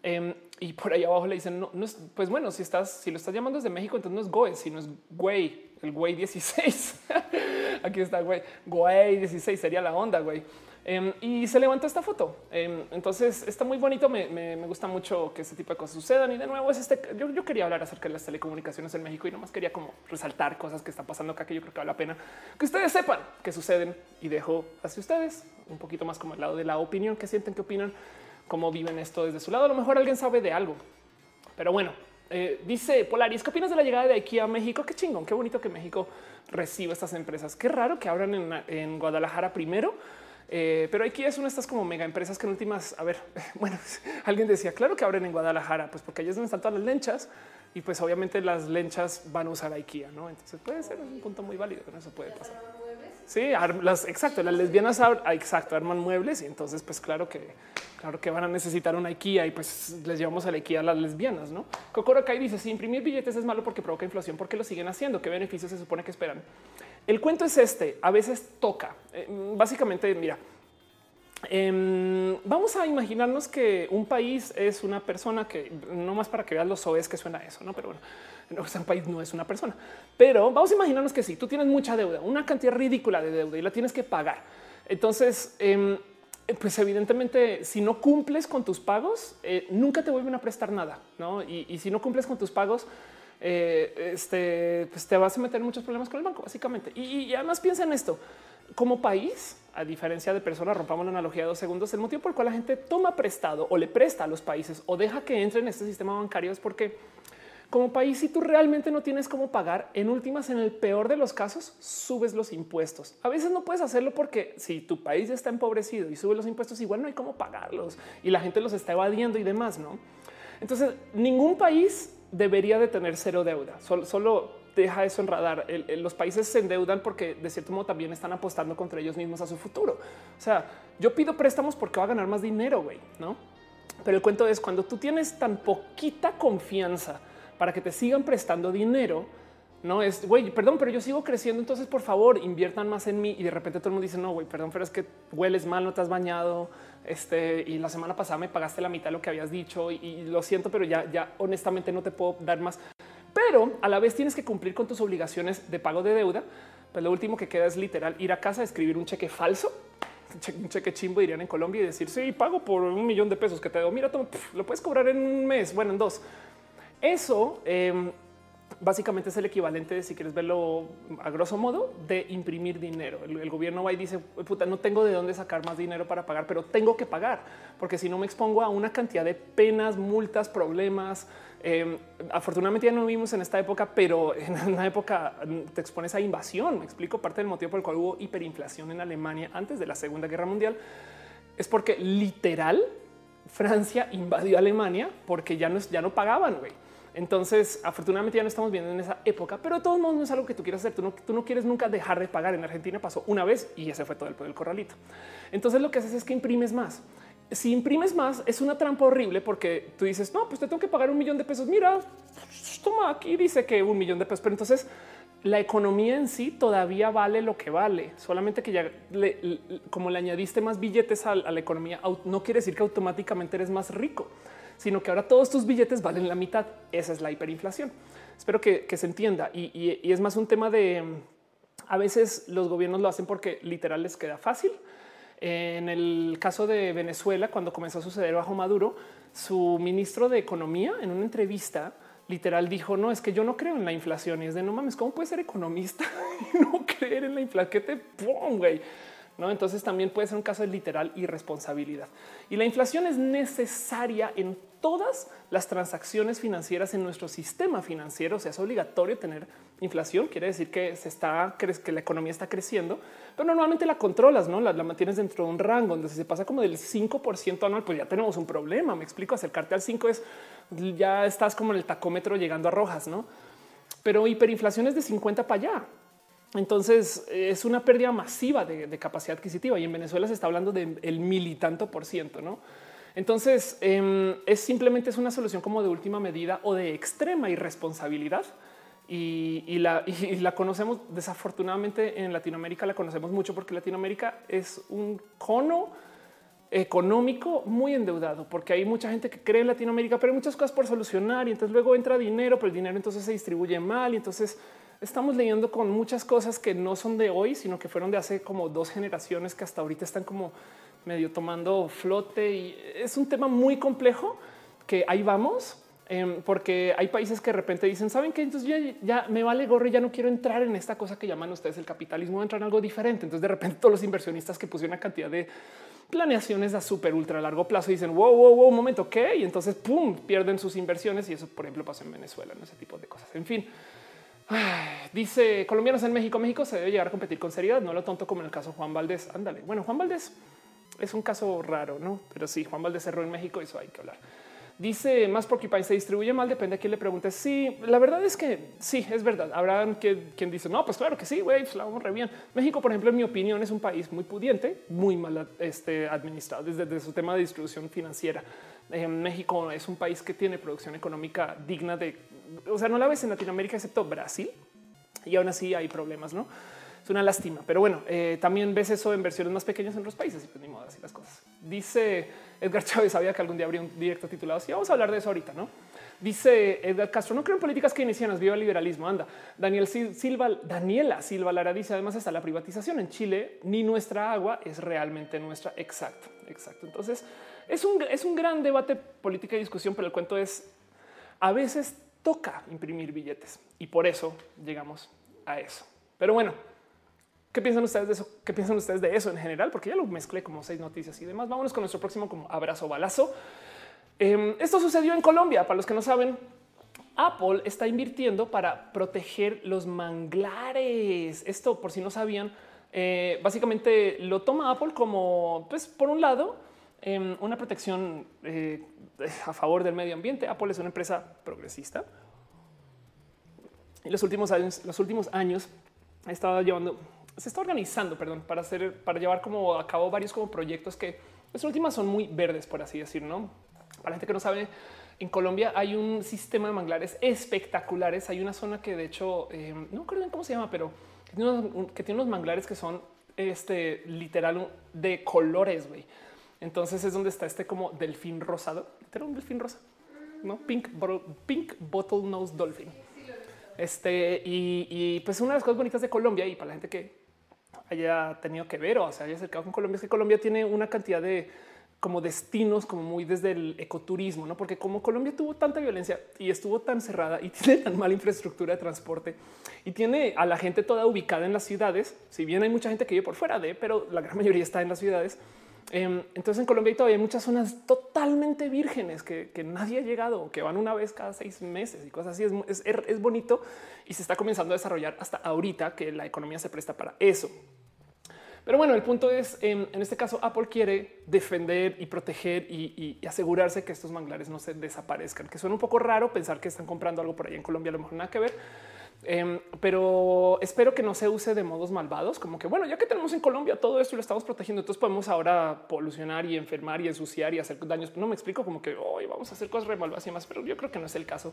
Em, y por ahí abajo le dicen, pues bueno, si estás, si lo estás llamando desde México, entonces no es Goe, sino es Güey, el Güey 16. Aquí está Güey, Güey 16 sería la onda, güey. Em, y se levantó esta foto. Em, entonces está muy bonito. Me, me, gusta mucho que este tipo de cosas sucedan. Y de nuevo es este. Yo, yo, quería hablar acerca de las telecomunicaciones en México y nomás quería como resaltar cosas que están pasando acá que yo creo que vale la pena que ustedes sepan que suceden y dejo hacia ustedes un poquito más como el lado de la opinión que sienten, que opinan cómo viven esto desde su lado. A lo mejor alguien sabe de algo, pero bueno, eh, dice Polaris, ¿qué opinas de la llegada de IKEA a México? Qué chingón, qué bonito que México reciba estas empresas. Qué raro que abran en, Guadalajara primero. Eh, pero IKEA es una de estas como mega empresas que en últimas, a ver, bueno, alguien decía, claro que abren en Guadalajara, pues porque allí es donde están todas las lenchas y pues obviamente las lenchas van a usar IKEA, ¿no? Entonces puede ser un punto muy válido, que no se puede pasar. Sí, las exacto, las lesbianas exacto arman muebles y entonces pues claro que claro que van a necesitar una IKEA y pues les llevamos a la IKEA a las lesbianas, ¿no? Kokoro dice, si imprimir billetes es malo porque provoca inflación, ¿por qué lo siguen haciendo? ¿Qué beneficios se supone que esperan? El cuento es este, a veces toca. Eh, básicamente, mira, em, vamos a imaginarnos que un país es una persona que no más para que veas los OEs que suena eso, no? Pero bueno, un país no es una persona, pero vamos a imaginarnos que si tú tienes mucha deuda, una cantidad ridícula de deuda y la tienes que pagar. Entonces, em, pues evidentemente, si no cumples con tus pagos, eh, nunca te vuelven a prestar nada, ¿no? Y, si no cumples con tus pagos, eh, este, pues te vas a meter muchos problemas con el banco, básicamente. Y, además piensa en esto, como país, a diferencia de personas, rompamos la analogía de dos segundos, el motivo por el cual la gente toma prestado o le presta a los países o deja que entre en este sistema bancario es porque como país, si tú realmente no tienes cómo pagar, en últimas, en el peor de los casos, subes los impuestos. A veces no puedes hacerlo porque si tu país está empobrecido y sube los impuestos, igual no hay cómo pagarlos y la gente los está evadiendo y demás, ¿no? Entonces, ningún país debería de tener cero deuda. Solo, deja eso en radar. los países se endeudan porque de cierto modo también están apostando contra ellos mismos a su futuro. O sea, yo pido préstamos porque va a ganar más dinero, güey, ¿no? Pero el cuento es cuando tú tienes tan poquita confianza para que te sigan prestando dinero. No es güey, perdón, pero yo sigo creciendo. Entonces, por favor, inviertan más en mí. Y de repente todo el mundo dice, no, güey, perdón, pero es que hueles mal, no te has bañado. Este y la semana pasada me pagaste la mitad de lo que habías dicho y, lo siento, pero ya, ya honestamente no te puedo dar más. Pero a la vez tienes que cumplir con tus obligaciones de pago de deuda. Pues lo último que queda es literal ir a casa, escribir un cheque falso un cheque chimbo dirían en Colombia y decir sí pago por un millón de pesos que te doy. Mira, lo puedes cobrar en un mes, bueno, en dos. Eso em, básicamente es el equivalente, si quieres verlo a grosso modo, de imprimir dinero. El, gobierno va y dice, puta, no tengo de dónde sacar más dinero para pagar, pero tengo que pagar, porque si no me expongo a una cantidad de penas, multas, problemas. Em, afortunadamente ya no vivimos en esta época, pero en una época te expones a invasión. Me explico parte del motivo por el cual hubo hiperinflación en Alemania antes de la Segunda Guerra Mundial es porque literal Francia invadió Alemania porque ya no, ya no pagaban. güey. Entonces, afortunadamente ya no estamos viendo en esa época, pero de todos modos no es algo que tú quieras hacer. Tú no, tú no quieres nunca dejar de pagar. En Argentina pasó una vez y ese fue todo el, el corralito. Entonces lo que haces es que imprimes más. Si imprimes más es una trampa horrible porque tú dices, no, pues te tengo que pagar un millón de pesos. Mira, toma aquí dice que un millón de pesos, pero entonces la economía en sí todavía vale lo que vale, solamente que ya le, como le añadiste más billetes a, la economía, no quiere decir que automáticamente eres más rico, sino que ahora todos tus billetes valen la mitad. Esa es la hiperinflación. Espero que, se entienda y, es más un tema de a veces los gobiernos lo hacen porque literal les queda fácil. En el caso de Venezuela, cuando comenzó a suceder bajo Maduro, su ministro de Economía en una entrevista literal dijo, no, es que yo no creo en la inflación. Y es de, no mames, ¿cómo puedes ser economista y no creer en la inflación? ¿Qué te güey? No, entonces también puede ser un caso de literal irresponsabilidad. Y la inflación es necesaria en todas las transacciones financieras en nuestro sistema financiero. O sea, es obligatorio tener inflación. Quiere decir que se está, que la economía está creciendo, pero normalmente la controlas, no la, mantienes dentro de un rango donde si se pasa como del 5% anual, pues ya tenemos un problema. Me explico. Acercarte al 5 es ya estás como en el tacómetro llegando a rojas, no? Pero hiperinflación es de 50 para allá. Entonces es una pérdida masiva de, capacidad adquisitiva y en Venezuela se está hablando del mil y tanto por ciento, no? Entonces em, es simplemente es una solución como de última medida o de extrema irresponsabilidad y, la, y, la, conocemos desafortunadamente en Latinoamérica la conocemos mucho porque Latinoamérica es un cono económico muy endeudado, porque hay mucha gente que cree en Latinoamérica, pero hay muchas cosas por solucionar y entonces luego entra dinero, pero el dinero entonces se distribuye mal y entonces estamos leyendo con muchas cosas que no son de hoy, sino que fueron de hace como dos generaciones que hasta ahorita están como medio tomando flote y es un tema muy complejo que ahí vamos. Em, porque hay países que de repente dicen, saben que entonces ya, me vale gorro, ya no quiero entrar en esta cosa que llaman ustedes el capitalismo, voy a entrar en algo diferente. Entonces de repente todos los inversionistas que pusieron una cantidad de planeaciones a súper ultra largo plazo y dicen wow, wow, wow, un momento, ¿qué? Y entonces pum, pierden sus inversiones y eso, por ejemplo, pasa en Venezuela, ¿no? ese tipo de cosas. En fin, dice colombianos en México. México se debe llegar a competir con seriedad, no lo tonto como en el caso Juan Valdés. Ándale. Bueno, Juan Valdés es un caso raro, no? Pero sí, Juan Valdés cerró en México. Eso hay que hablar. Dice más porque país se distribuye mal, depende a quién le pregunte. Sí, la verdad es que sí, es verdad. Habrá quien, dice no, pues claro que sí, güey, pues la vamos re bien. México, por ejemplo, en mi opinión, es un país muy pudiente, muy mal este, administrado desde, su tema de distribución financiera. México es un país que tiene producción económica digna de, o sea, no la ves en Latinoamérica excepto Brasil y aún así hay problemas, no? Es una lástima, pero bueno, eh, también ves eso en versiones más pequeñas en otros países y pues ni modo así las cosas. Dice Edgar Chávez, sabía que algún día habría un directo titulado así. Vamos a hablar de eso ahorita, no? Dice Edgar Castro, no creo en políticas keynesianas, viva el liberalismo. Anda, Daniel Silva, Daniela Silva Lara dice además está la privatización en Chile, ni nuestra agua es realmente nuestra. Exacto, exacto. Entonces es un, es un gran debate política y discusión, pero el cuento es a veces toca imprimir billetes y por eso llegamos a eso. Pero bueno, ¿Qué piensan ustedes de eso? ¿Qué piensan ustedes de eso en general? Porque ya lo mezclé como seis noticias y demás. Vámonos con nuestro próximo como abrazo balazo. Em, esto sucedió en Colombia. Para los que no saben, Apple está invirtiendo para proteger los manglares. Esto, por si no sabían, eh, básicamente lo toma Apple como, pues, por un lado, em, una protección eh, a favor del medio ambiente. Apple es una empresa progresista. Y los últimos años, los últimos años ha estado llevando se está organizando, perdón, para hacer, para llevar como a cabo varios como proyectos que las últimas son muy verdes, por así decir, no? Para la gente que no sabe, en Colombia hay un sistema de manglares espectaculares. Hay una zona que de hecho em, no recuerdo cómo se llama, pero que tiene, unos, que tiene unos manglares que son este literal de colores. güey. Entonces es donde está este como delfín rosado, era un delfín rosa, no pink, pink bottle nose dolphin. Este y, y, pues una de las cosas bonitas de Colombia y para la gente que haya tenido que ver o se haya acercado con Colombia es que Colombia tiene una cantidad de como destinos como muy desde el ecoturismo, no? Porque como Colombia tuvo tanta violencia y estuvo tan cerrada y tiene tan mala infraestructura de transporte y tiene a la gente toda ubicada en las ciudades, si bien hay mucha gente que vive por fuera de, pero la gran mayoría está en las ciudades. Em, entonces en Colombia todavía hay muchas zonas totalmente vírgenes que, nadie ha llegado, que van una vez cada seis meses y cosas así. Es, es bonito y se está comenzando a desarrollar hasta ahorita que la economía se presta para eso. Pero bueno, el punto es, en, este caso, Apple quiere defender y proteger y, asegurarse que estos manglares no se desaparezcan, que suena un poco raro pensar que están comprando algo por ahí en Colombia, a lo mejor nada que ver. Em, pero espero que no se use de modos malvados, como que bueno, ya que tenemos en Colombia todo esto y lo estamos protegiendo, entonces podemos ahora polucionar y enfermar y ensuciar y hacer daños. No me explico como que hoy vamos a hacer cosas re malvadas y más, pero yo creo que no es el caso.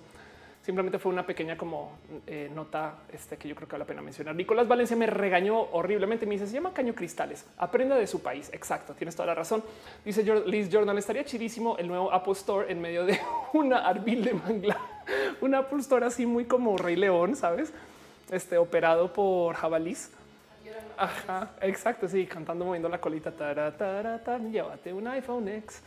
Simplemente fue una pequeña como eh, nota este, que yo creo que vale la pena mencionar. Nicolás Valencia me regañó horriblemente. Me dice se llama caño cristales. Aprenda de su país. Exacto. Tienes toda la razón. Dice Liz Jordan. Estaría chidísimo el nuevo Apple Store en medio de una arbil de mangla, un Apple Store así muy como Rey León, sabes? Este operado por jabalís. Ajá, exacto. Sí, cantando, moviendo la colita. Tara, tara, llévate un iPhone X.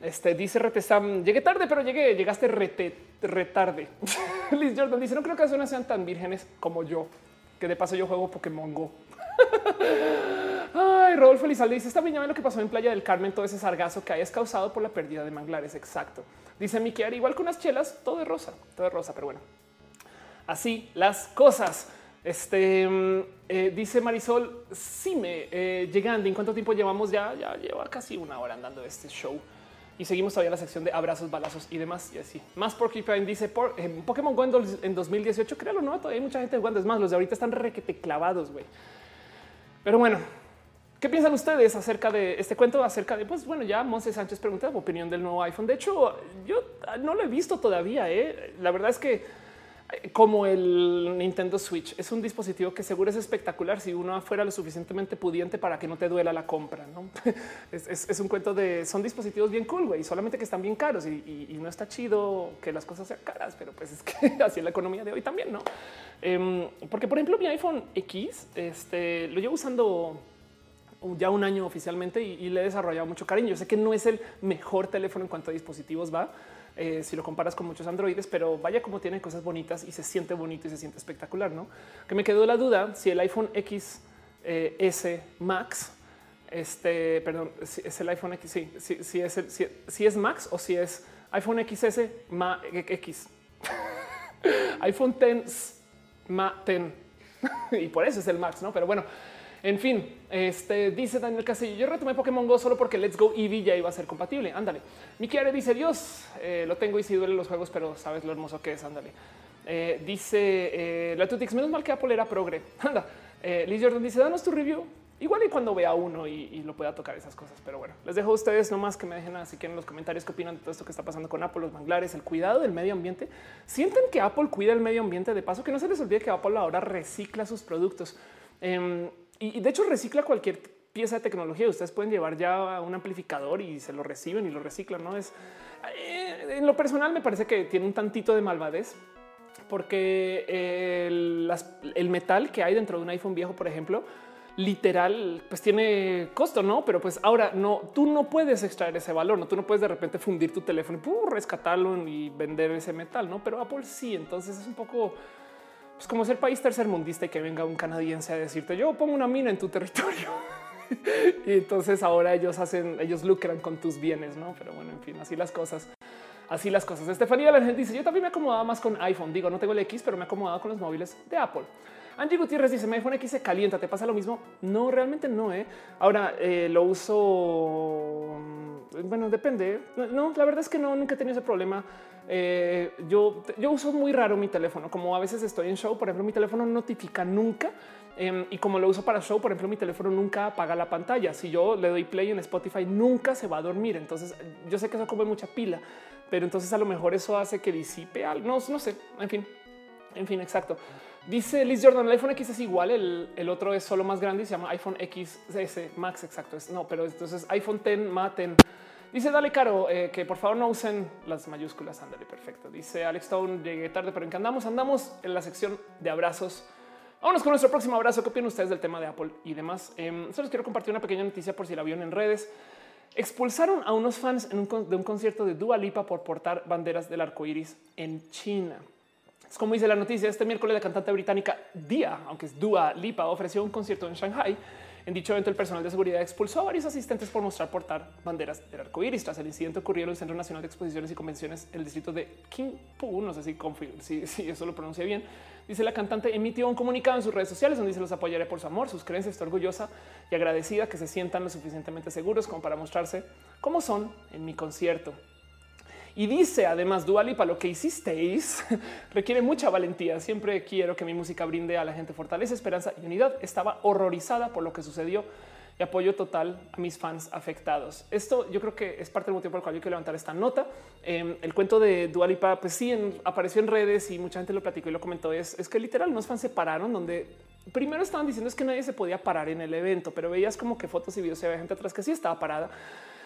Este dice Retesam, llegué tarde, pero llegué, llegaste rete, retarde. Liz Jordan dice: No creo que las zonas sean tan vírgenes como yo, que de paso yo juego Pokémon Go. Ay, Rodolfo Elizalde dice: Está bien lo que pasó en Playa del Carmen, todo ese sargazo que hayas causado por la pérdida de manglares. Exacto. Dice Mikiar, igual que unas chelas, todo de rosa, todo de rosa, pero bueno, así las cosas. Este mm, eh, dice Marisol, sí me eh, llegando. ¿En cuánto tiempo llevamos? Ya, ya lleva casi una hora andando este show y seguimos todavía la sección de abrazos, balazos y demás. Y así más Porcupine dice por eh, Pokémon Go en 2018. Créalo, no todavía hay mucha gente jugando. Es más, los de ahorita están requete clavados, güey. Pero bueno, ¿qué piensan ustedes acerca de este cuento? Acerca de, pues bueno, ya Monse Sánchez pregunta opinión del nuevo iPhone. De hecho, yo no lo he visto todavía. ¿eh? La verdad es que como el Nintendo Switch. Es un dispositivo que seguro es espectacular si uno fuera lo suficientemente pudiente para que no te duela la compra. ¿no? es, un cuento de son dispositivos bien cool, güey, solamente que están bien caros y, no está chido que las cosas sean caras, pero pues es que así es la economía de hoy también, no? Em, porque, por ejemplo, mi iPhone X este, lo llevo usando ya un año oficialmente y, y le he desarrollado mucho cariño. Yo sé que no es el mejor teléfono en cuanto a dispositivos va eh, si lo comparas con muchos androides, pero vaya como tiene cosas bonitas y se siente bonito y se siente espectacular, ¿no? Que me quedó la duda si el iPhone X eh, S Max, este, perdón, si es el iPhone X, sí, si, es si, es Max o si es iPhone XS Ma X. iPhone X Ma 10 y por eso es el Max, ¿no? Pero bueno, en fin, este dice Daniel Castillo. Yo retomé Pokémon Go solo porque Let's Go Eevee ya iba a ser compatible. Ándale. Mikiare dice Dios, eh, lo tengo y si duele los juegos, pero sabes lo hermoso que es. Ándale. Eh, dice eh, la Tutix, menos mal que Apple era progre. Anda. Liz Jordan dice, danos tu review. Igual y cuando vea uno y, lo pueda tocar esas cosas. Pero bueno, les dejo a ustedes nomás que me dejen así que en los comentarios qué opinan de todo esto que está pasando con Apple, los manglares, el cuidado del medio ambiente. Sienten que Apple cuida el medio ambiente de paso, que no se les olvide que Apple ahora recicla sus productos. Y de hecho recicla cualquier pieza de tecnología. Ustedes pueden llevar ya un amplificador y se lo reciben y lo reciclan. No es eh, en lo personal, me parece que tiene un tantito de malvadez porque el, el, metal que hay dentro de un iPhone viejo, por ejemplo, literal, pues tiene costo, no? Pero pues ahora no, tú no puedes extraer ese valor, no? Tú no puedes de repente fundir tu teléfono y rescatarlo y vender ese metal, no? Pero Apple sí. Entonces es un poco pues como ser país tercermundista y que venga un canadiense a decirte yo pongo una mina en tu territorio. y entonces ahora ellos hacen, ellos lucran con tus bienes, no? Pero bueno, en fin, así las cosas. Así las cosas. Estefanía gente dice yo también me acomodaba más con iPhone. Digo, no tengo el X, pero me acomodado con los móviles de Apple. Angie Gutiérrez dice: Mi iPhone X se calienta. ¿Te pasa lo mismo? No, realmente no. ¿eh? Ahora eh, lo uso. Bueno, depende. No, la verdad es que no, nunca he tenido ese problema. Eh, yo, yo uso muy raro mi teléfono, como a veces estoy en show, por ejemplo, mi teléfono no notifica nunca. Em, y como lo uso para show, por ejemplo, mi teléfono nunca apaga la pantalla. Si yo le doy play en Spotify, nunca se va a dormir. Entonces, yo sé que eso come mucha pila, pero entonces a lo mejor eso hace que disipe algo. No, no sé. En fin, en fin, exacto. Dice Liz Jordan, el iPhone X es igual, el, otro es solo más grande y se llama iPhone XS Max. Exacto. no, pero entonces iPhone 10 Maten Dice Dale Caro eh, que por favor no usen las mayúsculas. Ándale, perfecto. Dice Alex Stone, llegué tarde, pero en que andamos, andamos en la sección de abrazos. Vámonos con nuestro próximo abrazo. ¿Qué opinan ustedes del tema de Apple y demás? Eh, solo les quiero compartir una pequeña noticia por si la vieron en redes. Expulsaron a unos fans de un concierto de Dua Lipa por portar banderas del arco iris en China. Es como dice la noticia. Este miércoles, la cantante británica Dia, aunque es Dua Lipa, ofreció un concierto en Shanghai En dicho evento, el personal de seguridad expulsó a varios asistentes por mostrar portar banderas del arco iris. Tras el incidente ocurrió en el Centro Nacional de Exposiciones y Convenciones, el distrito de Kingpu, no sé si, si, si eso lo pronuncia bien. Dice la cantante emitió un comunicado en sus redes sociales donde dice los apoyaré por su amor, sus creencias, está orgullosa y agradecida que se sientan lo suficientemente seguros como para mostrarse cómo son en mi concierto. Y dice además Dualipa, lo que hicisteis requiere mucha valentía. Siempre quiero que mi música brinde a la gente fortaleza, esperanza y unidad. Estaba horrorizada por lo que sucedió y apoyo total a mis fans afectados. Esto yo creo que es parte del motivo por el cual yo quiero levantar esta nota. Em, el cuento de Dualipa, pues sí, apareció en redes y mucha gente lo platicó y lo comentó. Es, que literal unos fans se pararon donde primero estaban diciendo es que nadie se podía parar en el evento, pero veías como que fotos y videos y había gente atrás que sí estaba parada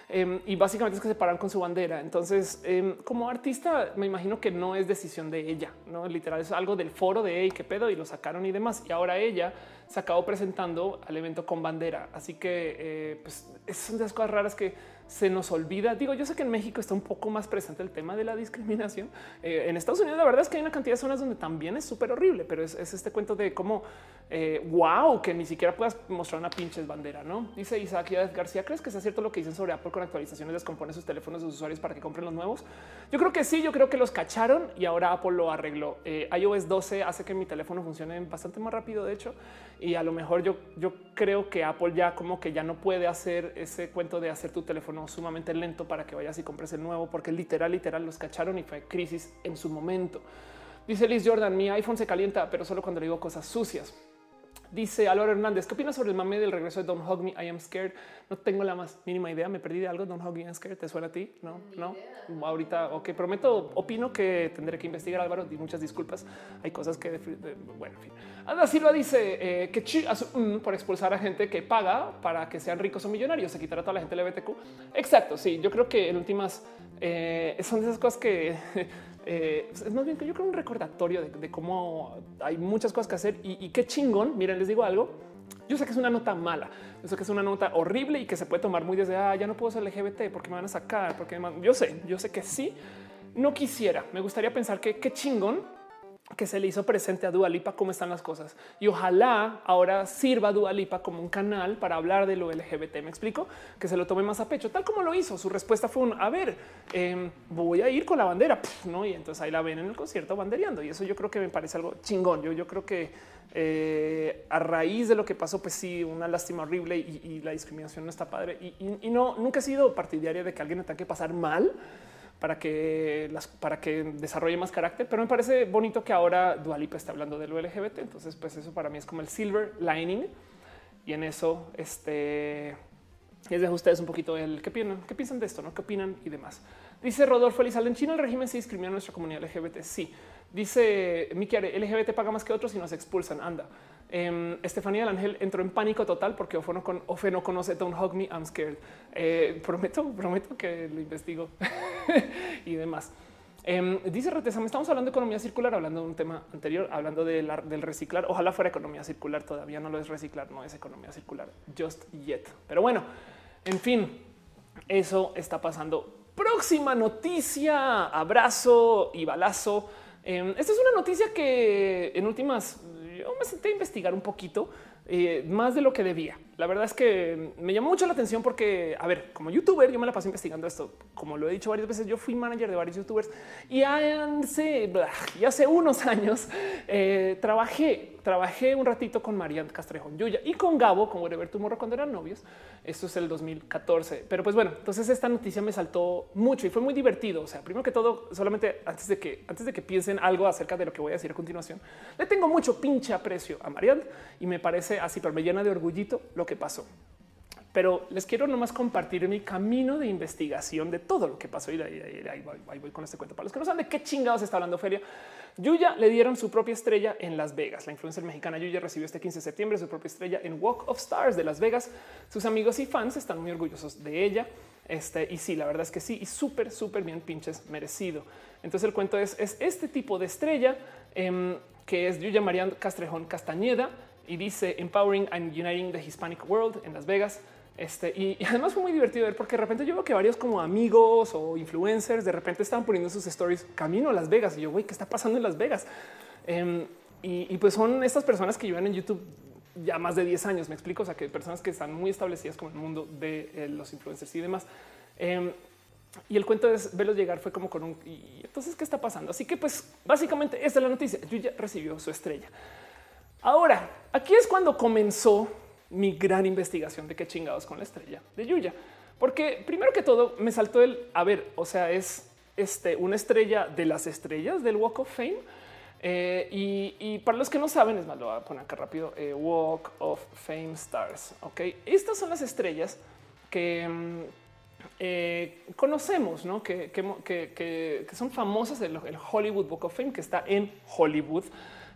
Em, y básicamente es que se paran con su bandera. Entonces, em, como artista, me imagino que no es decisión de ella, no literal es algo del foro de hey, qué pedo y lo sacaron y demás. Y ahora ella se acabó presentando al evento con bandera. Así que eh, pues, son de las cosas raras que se nos olvida. Digo, yo sé que en México está un poco más presente el tema de la discriminación. Eh, en Estados Unidos, la verdad es que hay una cantidad de zonas donde también es súper horrible, pero es, este cuento de cómo wow, eh, que ni siquiera puedas mostrar una pinches bandera. No dice Isaac García. ¿Crees que es cierto lo que dicen sobre Apple con actualizaciones? Descompone sus teléfonos de sus usuarios para que compren los nuevos. Yo creo que sí. Yo creo que los cacharon y ahora Apple lo arregló. Eh, iOS 12 hace que mi teléfono funcione bastante más rápido, de hecho, y a lo mejor yo, yo creo que Apple ya como que ya no puede hacer ese cuento de hacer tu teléfono sumamente lento para que vayas y compres el nuevo, porque literal, literal los cacharon y fue crisis en su momento. Dice Liz Jordan, mi iPhone se calienta, pero solo cuando le digo cosas sucias. Dice Álvaro Hernández, ¿qué opinas sobre el mame del regreso de Don't Hug Me? I am scared. No tengo la más mínima idea. Me perdí de algo. Don't Hug Me, I am scared. ¿Te suena a ti? No, no. Ahorita, ok, prometo, opino que tendré que investigar, Álvaro, y muchas disculpas. Hay cosas que, bueno, en fin. Ana Silva dice eh, que mm, por expulsar a gente que paga para que sean ricos o millonarios, se quitará a toda la gente LGBTQ. Exacto, sí, yo creo que en últimas eh, son esas cosas que eh, es más bien que yo creo un recordatorio de, cómo hay muchas cosas que hacer y, qué chingón. Miren, les digo algo. Yo sé que es una nota mala, yo sé que es una nota horrible y que se puede tomar muy desde ah, ya no puedo ser LGBT porque me van a sacar, porque yo sé, yo sé que sí. No quisiera, me gustaría pensar que qué chingón que se le hizo presente a Dualipa cómo están las cosas y ojalá ahora sirva Dualipa como un canal para hablar de lo LGBT. Me explico que se lo tome más a pecho, tal como lo hizo. Su respuesta fue un a ver, em, voy a ir con la bandera, no? Y entonces ahí la ven en el concierto bandereando. Y eso yo creo que me parece algo chingón. Yo, yo creo que eh, a raíz de lo que pasó, pues sí, una lástima horrible y, la discriminación no está padre. Y, y, no, nunca he sido partidaria de que alguien tenga que pasar mal para que para que desarrolle más carácter. Pero me parece bonito que ahora Dualipa está hablando de lo LGBT. Entonces, pues eso para mí es como el silver lining. Y en eso, este es de ustedes un poquito el qué piensan, qué piensan de esto, no qué opinan y demás. Dice Rodolfo Elizalde en China el régimen se discrimina a nuestra comunidad LGBT. Sí, dice Miki LGBT paga más que otros y nos expulsan. Anda. Eh, Estefanía del Ángel entró en pánico total porque Ofe no, con, Ofe no conoce Don't Hug Me, I'm Scared. Eh, prometo, prometo que lo investigo y demás. Eh, dice Retesam, estamos hablando de economía circular, hablando de un tema anterior, hablando de del reciclar. Ojalá fuera economía circular, todavía no lo es reciclar, no es economía circular, just yet. Pero bueno, en fin, eso está pasando. Próxima noticia, abrazo y balazo. Eh, esta es una noticia que en últimas yo me senté a investigar un poquito eh, más de lo que debía. La verdad es que me llamó mucho la atención porque, a ver, como youtuber, yo me la paso investigando esto. Como lo he dicho varias veces, yo fui manager de varios youtubers y hace, y hace unos años eh, trabajé, trabajé un ratito con Marian Castrejón Yuya y con Gabo, como ver tu morro cuando eran novios. Esto es el 2014. Pero pues bueno, entonces esta noticia me saltó mucho y fue muy divertido. O sea, primero que todo, solamente antes de que, antes de que piensen algo acerca de lo que voy a decir a continuación, le tengo mucho pinche aprecio a Marian y me parece así, pero me llena de orgullito lo que pasó. Pero les quiero nomás compartir mi camino de investigación de todo lo que pasó y ahí, voy, con este cuento. Para los que no saben de qué chingados está hablando Feria, Yuya le dieron su propia estrella en Las Vegas. La influencer mexicana Yuya recibió este 15 de septiembre su propia estrella en Walk of Stars de Las Vegas. Sus amigos y fans están muy orgullosos de ella. Este, y sí, la verdad es que sí, y súper, súper bien pinches merecido. Entonces el cuento es, es este tipo de estrella em, que es Yuya Marian Castrejón Castañeda y dice Empowering and Uniting the Hispanic World en Las Vegas. Este, y, además fue muy divertido ver porque de repente yo veo que varios como amigos o influencers de repente estaban poniendo sus stories camino a Las Vegas. Y yo, güey, ¿qué está pasando en Las Vegas? Em, y, pues son estas personas que llevan en YouTube ya más de 10 años. Me explico. O sea, que personas que están muy establecidas como el mundo de eh, los influencers y demás. Em, y el cuento es verlos llegar fue como con un y entonces qué está pasando. Así que pues básicamente esta es la noticia. Yuya recibió su estrella. Ahora aquí es cuando comenzó mi gran investigación de qué chingados con la estrella de Yuya, porque primero que todo me saltó el a ver, o sea, es este una estrella de las estrellas del Walk of Fame. Eh, y, para los que no saben, es más, lo voy a poner acá rápido. Eh, Walk of Fame Stars. Ok, estas son las estrellas que mm, eh, conocemos, ¿no? que, son famosas del el Hollywood Walk of Fame, que está en Hollywood,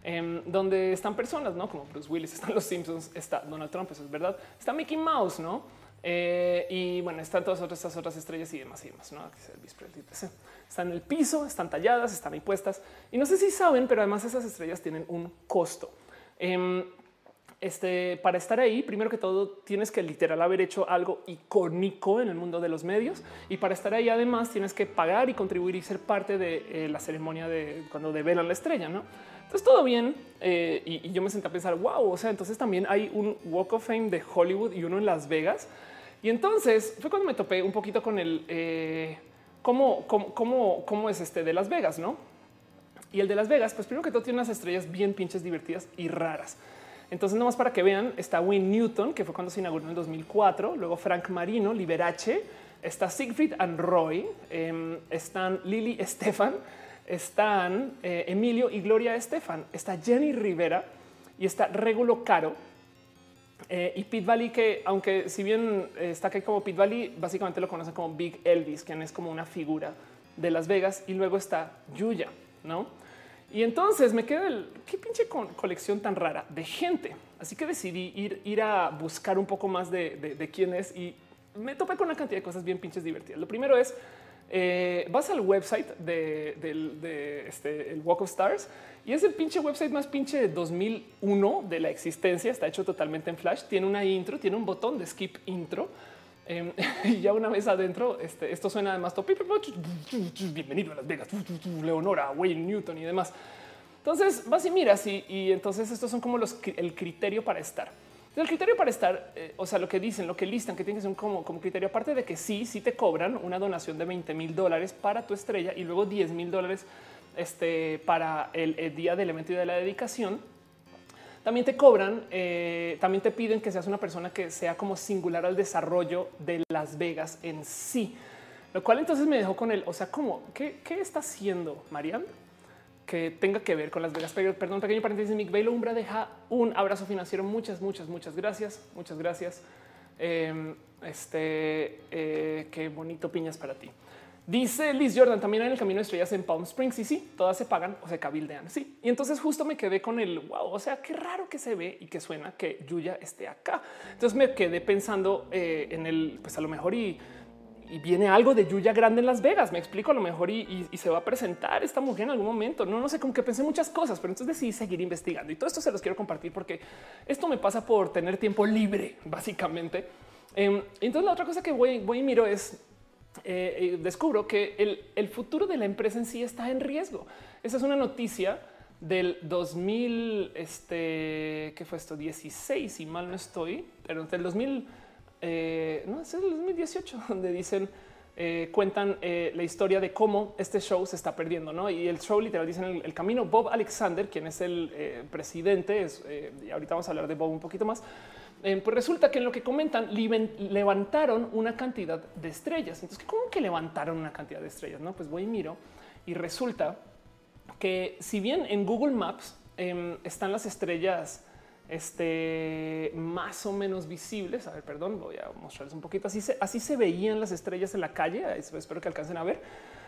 em, donde están personas, ¿no? como Bruce Willis, están los Simpsons, está Donald Trump, eso es verdad, está Mickey Mouse, ¿no? Eh, y bueno, están todas otras, estas otras estrellas y demás y demás, ¿no? Están en el piso, están talladas, están ahí puestas. Y no sé si saben, pero además esas estrellas tienen un costo. Em, este, para estar ahí, primero que todo, tienes que literal haber hecho algo icónico en el mundo de los medios. Y para estar ahí, además, tienes que pagar y contribuir y ser parte de eh, la ceremonia de cuando develan la estrella, ¿no? Entonces todo bien. Eh, y, yo me senté a pensar, wow, o sea, entonces también hay un Walk of Fame de Hollywood y uno en Las Vegas. Y entonces fue cuando me topé un poquito con el eh, cómo, cómo, cómo, es este de Las Vegas, ¿no? Y el de Las Vegas, pues primero que todo tiene unas estrellas bien pinches divertidas y raras. Entonces, nomás para que vean, está Wayne Newton, que fue cuando se inauguró en el 2004, luego Frank Marino, Liberace, está Siegfried and Roy, em, están Lily Estefan, están eh, Emilio y Gloria Estefan, está Jenny Rivera y está Regulo Caro. Eh, y Pete Valley, que aunque si bien está aquí como Pete Valley, básicamente lo conocen como Big Elvis, quien es como una figura de Las Vegas. Y luego está Yuya, ¿no? Y entonces me queda el qué pinche colección tan rara de gente. Así que decidí ir, ir a buscar un poco más de, quién es y me topé con una cantidad de cosas bien pinches divertidas. Lo primero es eh, vas al website de, este, el Walk of Stars y es el pinche website más pinche de 2001 de la existencia. Está hecho totalmente en Flash. Tiene una intro, tiene un botón de skip intro Em, y ya una vez adentro, este, esto suena además top. Bienvenido a Las Vegas, Leonora, Wayne Newton y demás. Entonces vas y miras y, entonces estos son como el criterio para estar. El criterio para estar, eh, o sea, lo que dicen, lo que listan, que tiene que ser como, como criterio, aparte de que sí, sí te cobran una donación de 20 mil dólares para tu estrella y luego 10 mil dólares este, para el, día del evento y de la dedicación también te cobran, eh, también te piden que seas una persona que sea como singular al desarrollo de Las Vegas en sí. Lo cual entonces me dejó con él. O sea, ¿cómo? ¿Qué, qué está haciendo Marian? Que tenga que ver con Las Vegas. Perdón, pequeño paréntesis. Mick Bailo Umbra deja un abrazo financiero. Muchas, muchas, muchas gracias. Muchas gracias. Em, este, eh, qué bonito piñas para ti. Dice Liz Jordan también en el camino de estrellas en Palm Springs. Y sí, todas se pagan o se cabildean. Sí. Y entonces justo me quedé con el wow. O sea, qué raro que se ve y que suena que Yuya esté acá. Entonces me quedé pensando eh, en el, pues a lo mejor y, viene algo de Yuya grande en Las Vegas. Me explico a lo mejor y, se va a presentar esta mujer en algún momento. No, no sé, como que pensé muchas cosas, pero entonces decidí seguir investigando y todo esto se los quiero compartir porque esto me pasa por tener tiempo libre, básicamente. Em, entonces la otra cosa que voy, y miro es eh, eh, descubro que el, futuro de la empresa en sí está en riesgo. Esa es una noticia del 2000, este, ¿qué fue esto? 16, si mal no estoy, pero del 2000, eh, no, es el 2018, donde dicen, cuentan la historia de cómo este show se está perdiendo, ¿no? Y el show literal dicen el, camino. Bob Alexander, quien es el presidente, es, y ahorita vamos a hablar de Bob un poquito más, eh, pues resulta que en lo que comentan levantaron una cantidad de estrellas. Entonces, ¿cómo que levantaron una cantidad de estrellas? No, pues voy y miro y resulta que si bien en Google Maps em, están las estrellas este, más o menos visibles. A ver, perdón, voy a mostrarles un poquito. Así se, así se veían las estrellas en la calle. Espero que alcancen a ver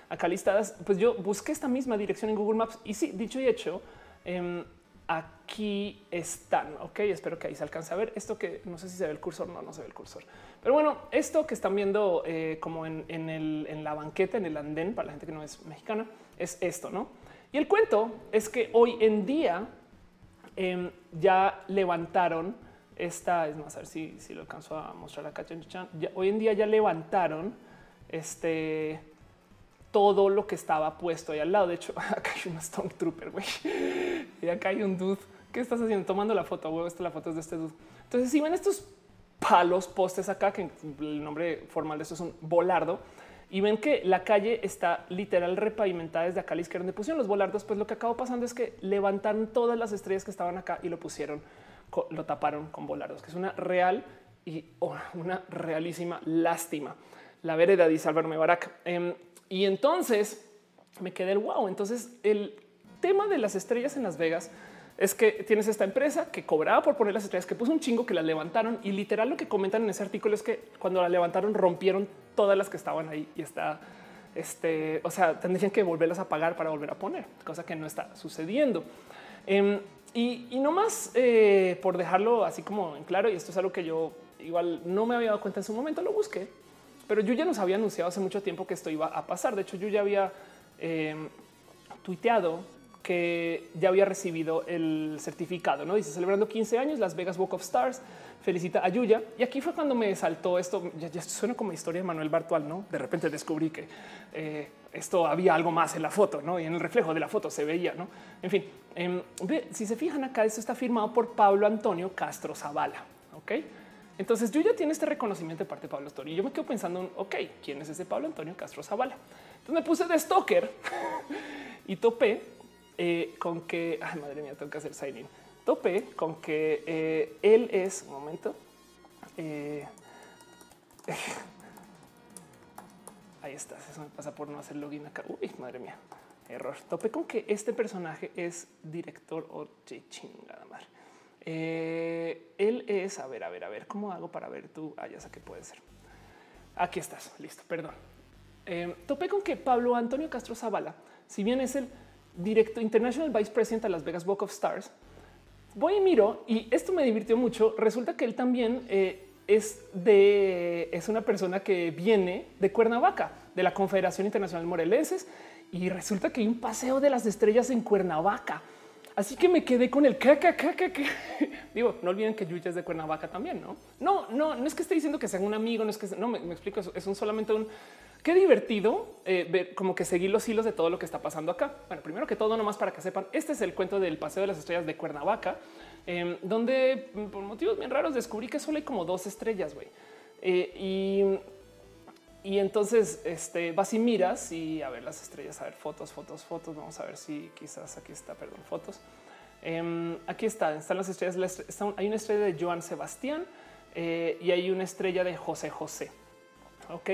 acá listadas. Pues yo busqué esta misma dirección en Google Maps y sí, dicho y hecho, em, aquí están. Ok, espero que ahí se alcance a ver esto que no sé si se ve el cursor, no, no se ve el cursor. Pero bueno, esto que están viendo eh, como en, en, la banqueta, en el andén, para la gente que no es mexicana, es esto, ¿no? Y el cuento es que hoy en día em, ya levantaron esta, es más, a ver si, si lo alcanzo a mostrar acá, hoy en día ya levantaron este todo lo que estaba puesto ahí al lado. De hecho, acá hay una Stormtrooper, güey. Y acá hay un dude ¿Qué estás haciendo? Tomando la foto. Huevo, esta la foto es de este dude. Entonces, si ven estos palos postes acá, que el nombre formal de esto es un volardo, y ven que la calle está literal repavimentada desde acá a la izquierda donde pusieron los volardos, pues lo que acabó pasando es que levantaron todas las estrellas que estaban acá y lo pusieron, lo taparon con volardos, que es una real y oh, una realísima lástima. La vereda dice Álvaro Mebarak. Em, y entonces me quedé el wow. Entonces el tema de las estrellas en Las Vegas es que tienes esta empresa que cobraba por poner las estrellas, que puso un chingo, que las levantaron y literal lo que comentan en ese artículo es que cuando la levantaron rompieron todas las que estaban ahí y está, este, o sea, tendrían que volverlas a pagar para volver a poner, cosa que no está sucediendo. Em, y, no más eh, por dejarlo así como en claro, y esto es algo que yo igual no me había dado cuenta en su momento, lo busqué, pero yo ya nos había anunciado hace mucho tiempo que esto iba a pasar. De hecho, yo ya había em, tuiteado que ya había recibido el certificado, ¿no? Dice, celebrando 15 años, Las Vegas Walk of Stars, felicita a Yuya. Y aquí fue cuando me saltó esto, ya, suena como historia de Manuel Bartual, ¿no? De repente descubrí que eh, esto había algo más en la foto, ¿no? Y en el reflejo de la foto se veía, ¿no? En fin, em, si se fijan acá, esto está firmado por Pablo Antonio Castro Zavala, ¿ok? Entonces yo ya tiene este reconocimiento de parte de Pablo Antonio. Y yo me quedo pensando, ok, ¿quién es ese Pablo Antonio Castro Zavala? Entonces me puse de stalker y topé eh, con que, ay, madre mía, tengo que hacer signing. Tope con que eh, él es un momento. Eh, ahí está. Eso me pasa por no hacer login acá. Uy, madre mía, error. Tope con que este personaje es director o chingada madre. él es, a ver, a ver, a ver, ¿cómo hago para ver tú? Ah, ya sé que puede ser. Aquí estás, listo, perdón. topé con que Pablo Antonio Castro Zavala, si bien es el directo International Vice President a Las Vegas Walk of Stars. Voy y miro y esto me divirtió mucho. Resulta que él también eh, es de es una persona que viene de Cuernavaca, de la Confederación Internacional Morelenses, y resulta que hay un paseo de las estrellas en Cuernavaca. Así que me quedé con el que, digo, no olviden que Yuya es de Cuernavaca también, no? No, no, no es que esté diciendo que sea un amigo, no es que no me, explico. Es un solamente un Qué divertido eh, ver como que seguir los hilos de todo lo que está pasando acá. Bueno, primero que todo, nomás para que sepan, este es el cuento del Paseo de las Estrellas de Cuernavaca, em, donde mm, por motivos bien raros descubrí que solo hay como dos estrellas, güey. Eh, y, y entonces este, vas y miras y a ver las estrellas, a ver fotos, fotos, fotos. Vamos a ver si quizás aquí está, perdón, fotos. Em, aquí está, están las estrellas. hay una estrella de Joan Sebastián eh, y hay una estrella de José José. Ok.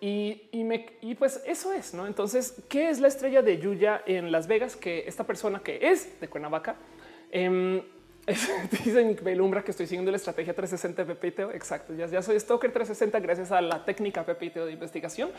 Y, pues eso es, ¿no? Entonces, ¿qué es la estrella de Yuya en Las Vegas? Que esta persona que es de Cuernavaca, eh, dice Nick Belumbra que estoy siguiendo la estrategia 360 de Pepiteo. Exacto, ya, ya soy Stalker 360 gracias a la técnica Pepiteo de investigación.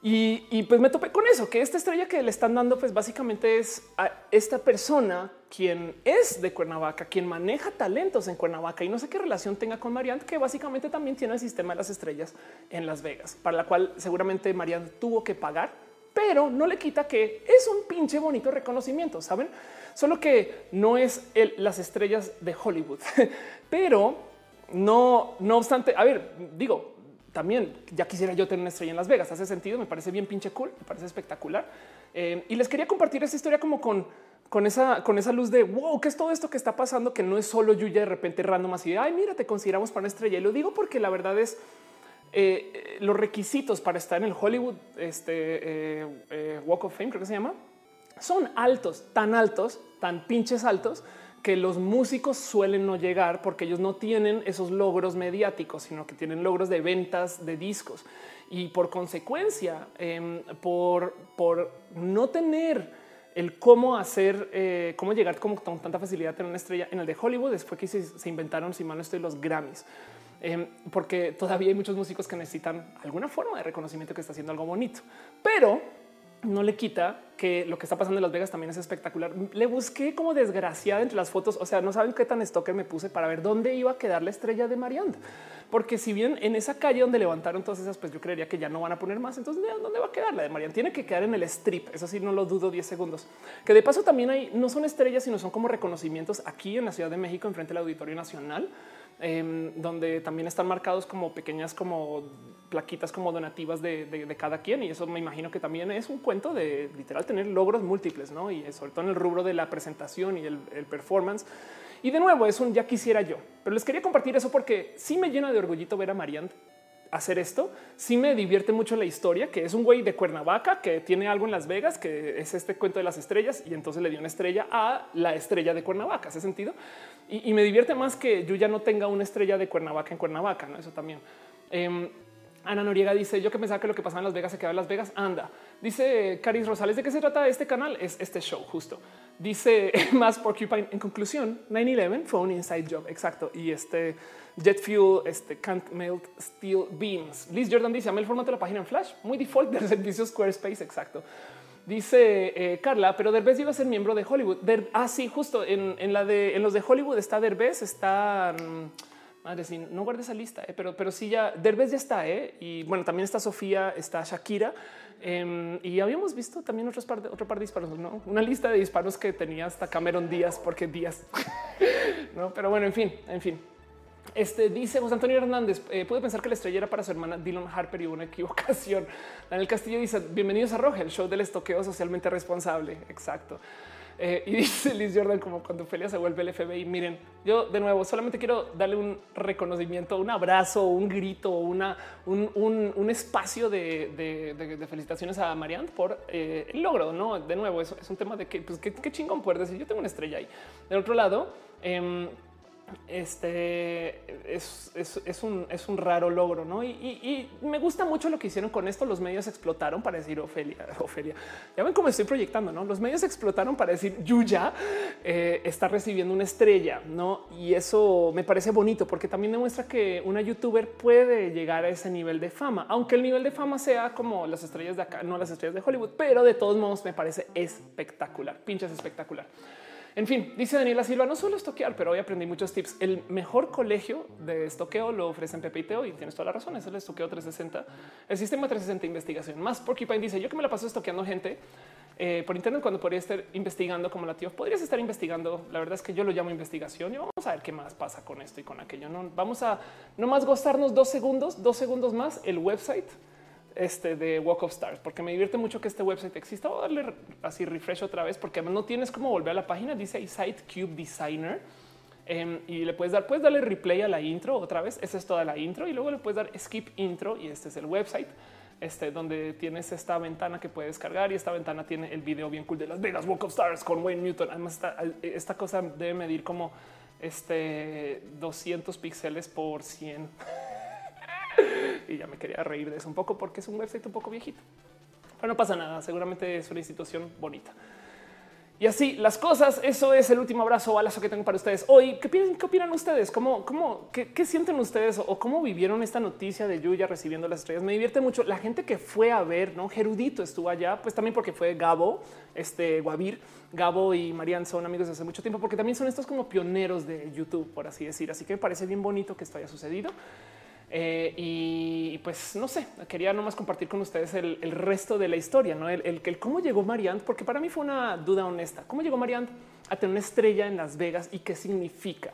Y, pues me topé con eso, que esta estrella que le están dando, pues básicamente es a esta persona quien es de Cuernavaca, quien maneja talentos en Cuernavaca y no sé qué relación tenga con Marianne, que básicamente también tiene el sistema de las estrellas en Las Vegas, para la cual seguramente Marianne tuvo que pagar, pero no le quita que es un pinche bonito reconocimiento, saben? Solo que no es las estrellas de Hollywood, pero no, no obstante, a ver, digo, también ya quisiera yo tener una estrella en Las Vegas. Hace sentido, me parece bien pinche cool, me parece espectacular. Eh, y les quería compartir esta historia como con, con esa, con esa luz de wow, qué es todo esto que está pasando, que no es solo Yuya de repente random así de ay, mira, te consideramos para una estrella. Y lo digo porque la verdad es eh, los requisitos para estar en el Hollywood este, eh, Walk of Fame, creo que se llama, son altos, tan altos, tan pinches altos que los músicos suelen no llegar porque ellos no tienen esos logros mediáticos, sino que tienen logros de ventas de discos. Y por consecuencia, em, por, por no tener el cómo hacer, eh, cómo llegar como con tanta facilidad a tener una estrella en el de Hollywood, después que se, inventaron, si mal no estoy, los Grammys. Em, porque todavía hay muchos músicos que necesitan alguna forma de reconocimiento que está haciendo algo bonito. Pero no le quita que lo que está pasando en Las Vegas también es espectacular. Le busqué como desgraciada entre las fotos. O sea, no saben qué tan stalker me puse para ver dónde iba a quedar la estrella de Marianne. Porque si bien en esa calle donde levantaron todas esas, pues yo creería que ya no van a poner más. Entonces, ¿dónde va a quedar la de Marianne? Tiene que quedar en el strip. Eso sí, no lo dudo 10 segundos. Que de paso también hay, no son estrellas, sino son como reconocimientos aquí en la Ciudad de México, enfrente del Auditorio Nacional em, donde también están marcados como pequeñas como plaquitas como donativas de, cada quien. Y eso me imagino que también es un cuento de literal tener logros múltiples, ¿no? Y sobre todo en el rubro de la presentación y el, performance. Y de nuevo, es un ya quisiera yo. Pero les quería compartir eso porque sí me llena de orgullito ver a Marianne hacer esto. Sí me divierte mucho la historia, que es un güey de Cuernavaca que tiene algo en Las Vegas, que es este cuento de las estrellas, y entonces le dio una estrella a la estrella de Cuernavaca. ¿Hace sentido? Y, me divierte más que yo ya no tenga una estrella de Cuernavaca en Cuernavaca, ¿no? Eso también. Em, Ana Noriega dice yo que pensaba que lo que pasaba en Las Vegas se quedaba en Las Vegas. Anda. Dice Caris Rosales de qué se trata este canal. Es este show justo. Dice más Porcupine. En conclusión, 9-11 fue un inside job. Exacto. Y este jet fuel, este can't melt steel beams. Liz Jordan dice amé el formato de la página en Flash. Muy default del servicio Squarespace. Exacto. Dice eh, Carla, pero Derbez iba a ser miembro de Hollywood. ah, sí, justo en, la de en los de Hollywood está Derbez, está. Madre, sí, no guarde esa lista, eh, pero, pero sí ya Derbez ya está. Eh, y bueno, también está Sofía, está Shakira. Em, y habíamos visto también otros par de, otro par de disparos, ¿no? una lista de disparos que tenía hasta Cameron Díaz, porque Díaz. no, pero bueno, en fin, en fin. Este dice José Antonio Hernández. Eh, puede pensar que la estrella era para su hermana Dylan Harper y una equivocación. Daniel Castillo dice: Bienvenidos a Roja, el show del estoqueo socialmente responsable. Exacto. Eh, y dice Liz Jordan, como cuando Ophelia se vuelve el FBI. Miren, yo de nuevo solamente quiero darle un reconocimiento, un abrazo, un grito, una, un, espacio de, felicitaciones a Marianne por eh, el logro. No, de nuevo, eso es un tema de que, pues, qué, chingón poder decir. Yo tengo una estrella ahí. Del otro lado, em, este es, un, raro logro, ¿no? Y, me gusta mucho lo que hicieron con esto. Los medios explotaron para decir Ofelia, Ofelia. Ya ven cómo estoy proyectando, ¿no? Los medios explotaron para decir Yuya eh, está recibiendo una estrella, ¿no? Y eso me parece bonito porque también demuestra que una youtuber puede llegar a ese nivel de fama, aunque el nivel de fama sea como las estrellas de acá, no las estrellas de Hollywood, pero de todos modos me parece espectacular, pinches espectacular. En fin, dice Daniela Silva, no suelo estoquear, pero hoy aprendí muchos tips. El mejor colegio de estoqueo lo ofrecen Pepe y tienes toda la razón. Es el estoqueo 360, el sistema 360 de investigación. Más Porcupine dice yo que me la paso estoqueando gente eh, por internet cuando podría estar investigando como la tío. Podrías estar investigando. La verdad es que yo lo llamo investigación y vamos a ver qué más pasa con esto y con aquello. No vamos a no más gozarnos dos segundos, dos segundos más el website este de Walk of Stars, porque me divierte mucho que este website exista. Voy a darle así refresh otra vez, porque no tienes como volver a la página. Dice Site Cube Designer em, y le puedes dar, puedes darle replay a la intro otra vez. Esa es toda la intro y luego le puedes dar skip intro y este es el website. Este donde tienes esta ventana que puedes cargar y esta ventana tiene el video bien cool de Las Vegas Walk of Stars con Wayne Newton. Además, esta, cosa debe medir como este 200 píxeles por 100. Y ya me quería reír de eso un poco porque es un website un poco viejito. Pero no pasa nada, seguramente es una institución bonita. Y así las cosas, eso es el último abrazo balazo que tengo para ustedes hoy. ¿Qué, qué opinan ustedes? ¿Cómo, cómo, qué, sienten ustedes o cómo vivieron esta noticia de Yuya recibiendo las estrellas? Me divierte mucho la gente que fue a ver, ¿no? Gerudito estuvo allá, pues también porque fue Gabo, este Guavir, Gabo y Marian son amigos de hace mucho tiempo, porque también son estos como pioneros de YouTube, por así decir. Así que me parece bien bonito que esto haya sucedido. Eh, y pues no sé, quería nomás compartir con ustedes el, resto de la historia, no el, el, cómo llegó Marianne, porque para mí fue una duda honesta. ¿Cómo llegó Marianne a tener una estrella en Las Vegas y qué significa?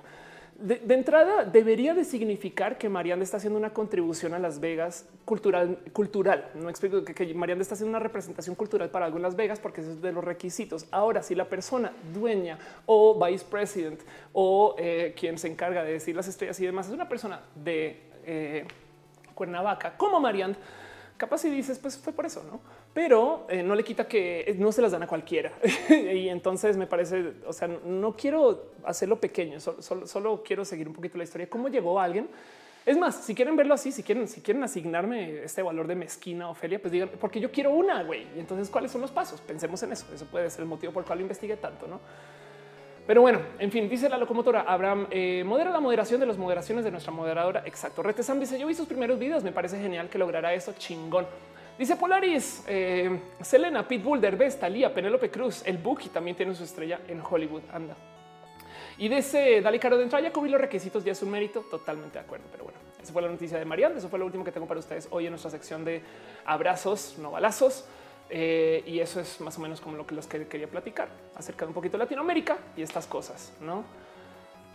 De, entrada, debería de significar que Marianne está haciendo una contribución a Las Vegas cultural. cultural. No explico que, que Marianne está haciendo una representación cultural para algo en Las Vegas porque es de los requisitos. Ahora, si la persona dueña o vice president o eh, quien se encarga de decir las estrellas y demás es una persona de eh, Cuernavaca como Marianne, capaz si dices, pues fue por eso, no? Pero eh, no le quita que no se las dan a cualquiera. y entonces me parece, o sea, no quiero hacerlo pequeño, solo, quiero seguir un poquito la historia. ¿Cómo llegó alguien? Es más, si quieren verlo así, si quieren, si quieren asignarme este valor de mezquina Ofelia, pues digan, porque yo quiero una, güey. Y entonces, ¿cuáles son los pasos? Pensemos en eso. Eso puede ser el motivo por el cual investigue tanto, ¿no? Pero bueno, en fin, dice la locomotora Abraham, eh, modera la moderación de las moderaciones de nuestra moderadora. Exacto. Retesam dice, yo vi sus primeros videos, me parece genial que logrará eso, chingón. Dice Polaris, eh, Selena, Pitbull, Derbez, Talía, Penélope Cruz, el Buki también tiene su estrella en Hollywood, anda. Y dice Dali Caro de entrada, ya cubrí los requisitos, ya es un mérito, totalmente de acuerdo. Pero bueno, esa fue la noticia de Marianne, eso fue lo último que tengo para ustedes hoy en nuestra sección de abrazos, no balazos. Eh, y eso es más o menos como lo que los quería platicar acerca de un poquito Latinoamérica y estas cosas, ¿no?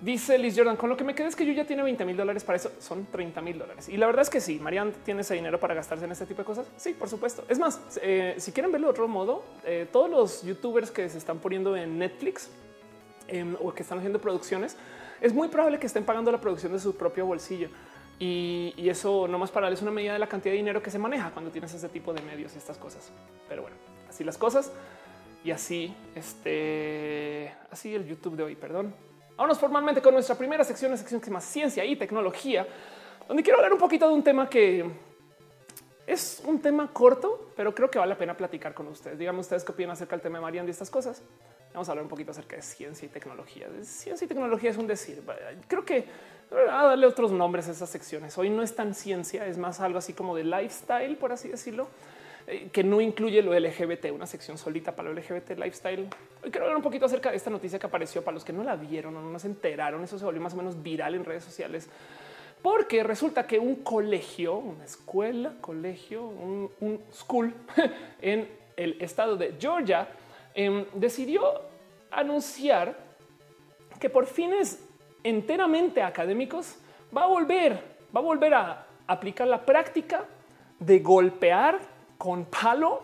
Dice Liz Jordan, con lo que me queda es que yo ya tiene 20 mil dólares para eso. Son 30 mil dólares. Y la verdad es que sí, Marian tiene ese dinero para gastarse en este tipo de cosas. Sí, por supuesto. Es más, eh, si quieren verlo de otro modo, eh, todos los youtubers que se están poniendo en Netflix em, o que están haciendo producciones, es muy probable que estén pagando la producción de su propio bolsillo. Y, y eso nomás para es una medida de la cantidad de dinero que se maneja cuando tienes ese tipo de medios y estas cosas. Pero bueno, así las cosas. Y así, este, así el YouTube de hoy, perdón. Vámonos formalmente con nuestra primera sección, la sección que se llama Ciencia y Tecnología, donde quiero hablar un poquito de un tema que es un tema corto, pero creo que vale la pena platicar con ustedes. Díganme ustedes qué opinan acerca del tema de Marian y estas cosas. Vamos a hablar un poquito acerca de ciencia y tecnología. Ciencia y tecnología es un decir. Creo que a darle otros nombres a esas secciones. Hoy no es tan ciencia, es más algo así como de lifestyle, por así decirlo. Eh, que no incluye lo LGBT, una sección solita para lo LGBT lifestyle. Hoy quiero hablar un poquito acerca de esta noticia que apareció para los que no la vieron o no se enteraron. Eso se volvió más o menos viral en redes sociales porque resulta que un colegio, una escuela, colegio, un, school en el estado de Georgia em, decidió anunciar que por fines enteramente académicos va a volver, va a volver a aplicar la práctica de golpear con palo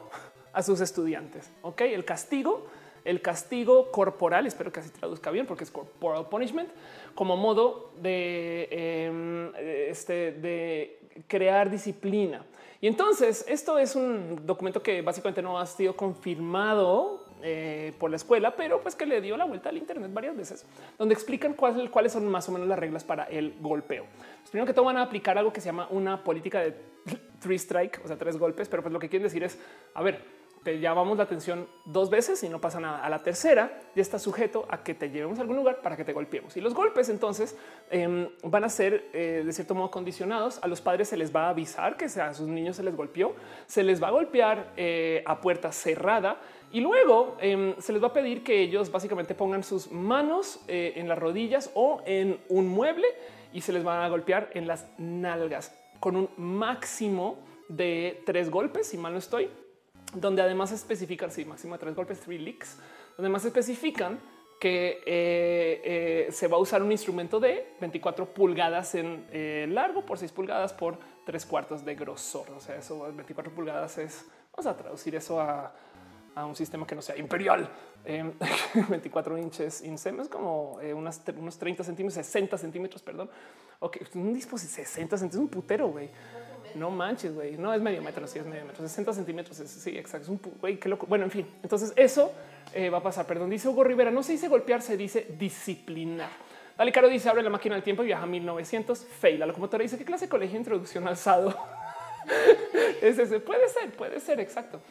a sus estudiantes. Ok, el castigo, el castigo corporal, espero que así traduzca bien porque es corporal punishment, como modo de, em, este, de crear disciplina. Y entonces esto es un documento que básicamente no ha sido confirmado eh, por la escuela, pero pues que le dio la vuelta al Internet varias veces, donde explican cuáles, son más o menos las reglas para el golpeo. Pues primero que todo van a aplicar algo que se llama una política de three strike, o sea, tres golpes, pero pues lo que quieren decir es, a ver, te llamamos la atención dos veces y no pasa nada. A la tercera ya está sujeto a que te llevemos a algún lugar para que te golpeemos. Y los golpes entonces em, van a ser eh, de cierto modo condicionados. A los padres se les va a avisar que a sus niños se les golpeó, se les va a golpear eh, a puerta cerrada y luego em, se les va a pedir que ellos básicamente pongan sus manos eh, en las rodillas o en un mueble y se les van a golpear en las nalgas con un máximo de tres golpes, si mal no estoy, donde además especifican, sí, máximo de tres golpes, three leaks, donde más especifican que eh, eh, se va a usar un instrumento de 24 pulgadas en largo por 6 pulgadas por tres cuartos de grosor. O sea, eso 24 pulgadas es, vamos a traducir eso a, un sistema que no sea imperial. 24 inches insem es como unos 30 centímetros, 60 centímetros, perdón. Ok, un dispositivo 60 centímetros, un putero, güey. No manches, güey. No es medio metro, sí es medio metro. 60 centímetros. sí, exacto. Es un güey, qué loco. Bueno, en fin. Entonces eso eh, va a pasar. Perdón, dice Hugo Rivera. No se dice golpear, se dice disciplinar. Dale, Caro dice abre la máquina del tiempo y viaja a 1900. Fail. La locomotora dice qué clase de colegio introducción alzado. es ese. Puede ser, puede ser. Exacto.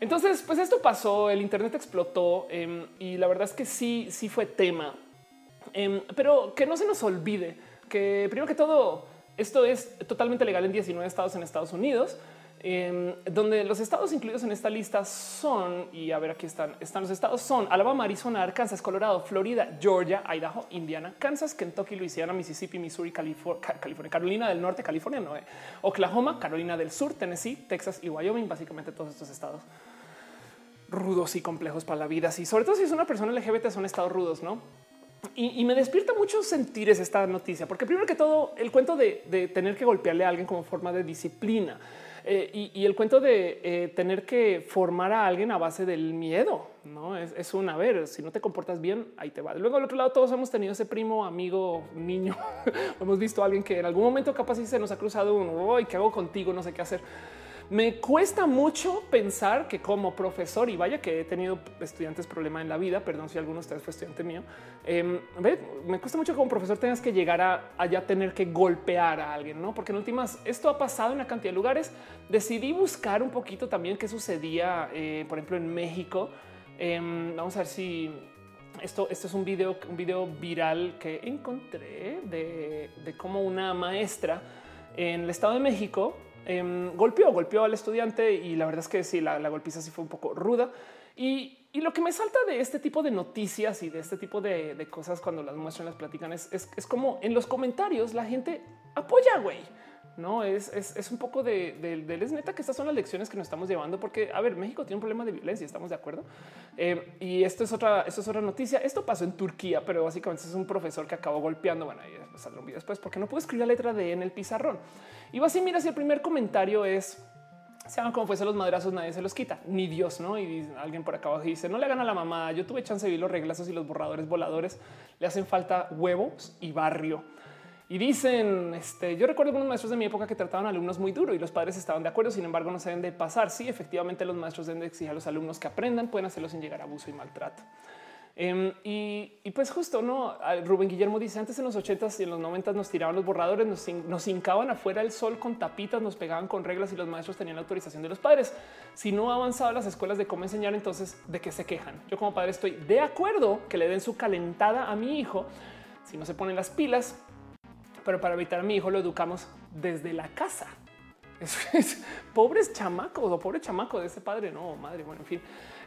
Entonces, pues esto pasó. El Internet explotó em, y la verdad es que sí, sí fue tema. Em, pero que no se nos olvide que primero que todo esto es totalmente legal en 19 estados en Estados Unidos, em, donde los estados incluidos en esta lista son, y a ver, aquí están, están los estados son Alabama, Arizona, Arkansas, Colorado, Florida, Georgia, Idaho, Indiana, Kansas, Kentucky, Louisiana, Mississippi, Missouri, California, Carolina del Norte, California, no, eh, Oklahoma, Carolina del Sur, Tennessee, Texas y Wyoming, básicamente todos estos estados rudos y complejos para la vida. Y sobre todo si es una persona LGBT son estados rudos, ¿no? Y, me despierta mucho sentir esta noticia, porque primero que todo, el cuento de, tener que golpearle a alguien como forma de disciplina eh, y, el cuento de eh, tener que formar a alguien a base del miedo, no es, es una ver si no te comportas bien, ahí te va. Luego, al otro lado, todos hemos tenido ese primo, amigo, niño. hemos visto a alguien que en algún momento capaz sí se nos ha cruzado un hoy, ¿qué hago contigo? No sé qué hacer. Me cuesta mucho pensar que como profesor, y vaya que he tenido estudiantes problema en la vida, perdón si alguno de ustedes fue estudiante mío, em, me cuesta mucho como profesor tengas que llegar a, ya tener que golpear a alguien, ¿no? Porque en últimas esto ha pasado en una cantidad de lugares. Decidí buscar un poquito también qué sucedía, eh, por ejemplo, en México. Em, vamos a ver si esto, esto es un video, un video viral que encontré de, de cómo una maestra en el Estado de México Em, golpeó, golpeó al estudiante y la verdad es que sí, la, golpiza sí fue un poco ruda. Y, lo que me salta de este tipo de noticias y de este tipo de, cosas cuando las muestran, las platican, es, como en los comentarios la gente apoya, güey. no es, un poco de, de, es neta que estas son las lecciones que nos estamos llevando, porque a ver, México tiene un problema de violencia, estamos de acuerdo. Eh, y esto es otra, es otra noticia. Esto pasó en Turquía, pero básicamente es un profesor que acabó golpeando. Bueno, ahí saldrá un video después porque no pudo escribir la letra de en el pizarrón. Y va así. Mira, si el primer comentario es sean como fuese los madrazos, nadie se los quita, ni Dios, no? Y alguien por acá abajo dice: No le hagan a la mamá. Yo tuve chance de ver los reglazos y los borradores voladores. Le hacen falta huevos y barrio. Y dicen, este, yo recuerdo algunos maestros de mi época que trataban a alumnos muy duro y los padres estaban de acuerdo, sin embargo no se deben de pasar. Sí, efectivamente los maestros deben de exigir a los alumnos que aprendan, pueden hacerlo sin llegar a abuso y maltrato. Em, y, pues justo, ¿no? Rubén Guillermo dice, antes en los 80s y en los 90 nos tiraban los borradores, nos, nos hincaban afuera del sol con tapitas, nos pegaban con reglas y los maestros tenían la autorización de los padres. Si no ha avanzado las escuelas de cómo enseñar, entonces, ¿de qué se quejan? Yo como padre estoy de acuerdo que le den su calentada a mi hijo. Si no se ponen las pilas, pero para evitar a mi hijo lo educamos desde la casa. Es, pobres chamacos o pobre chamaco de ese padre, no madre. Bueno, en fin.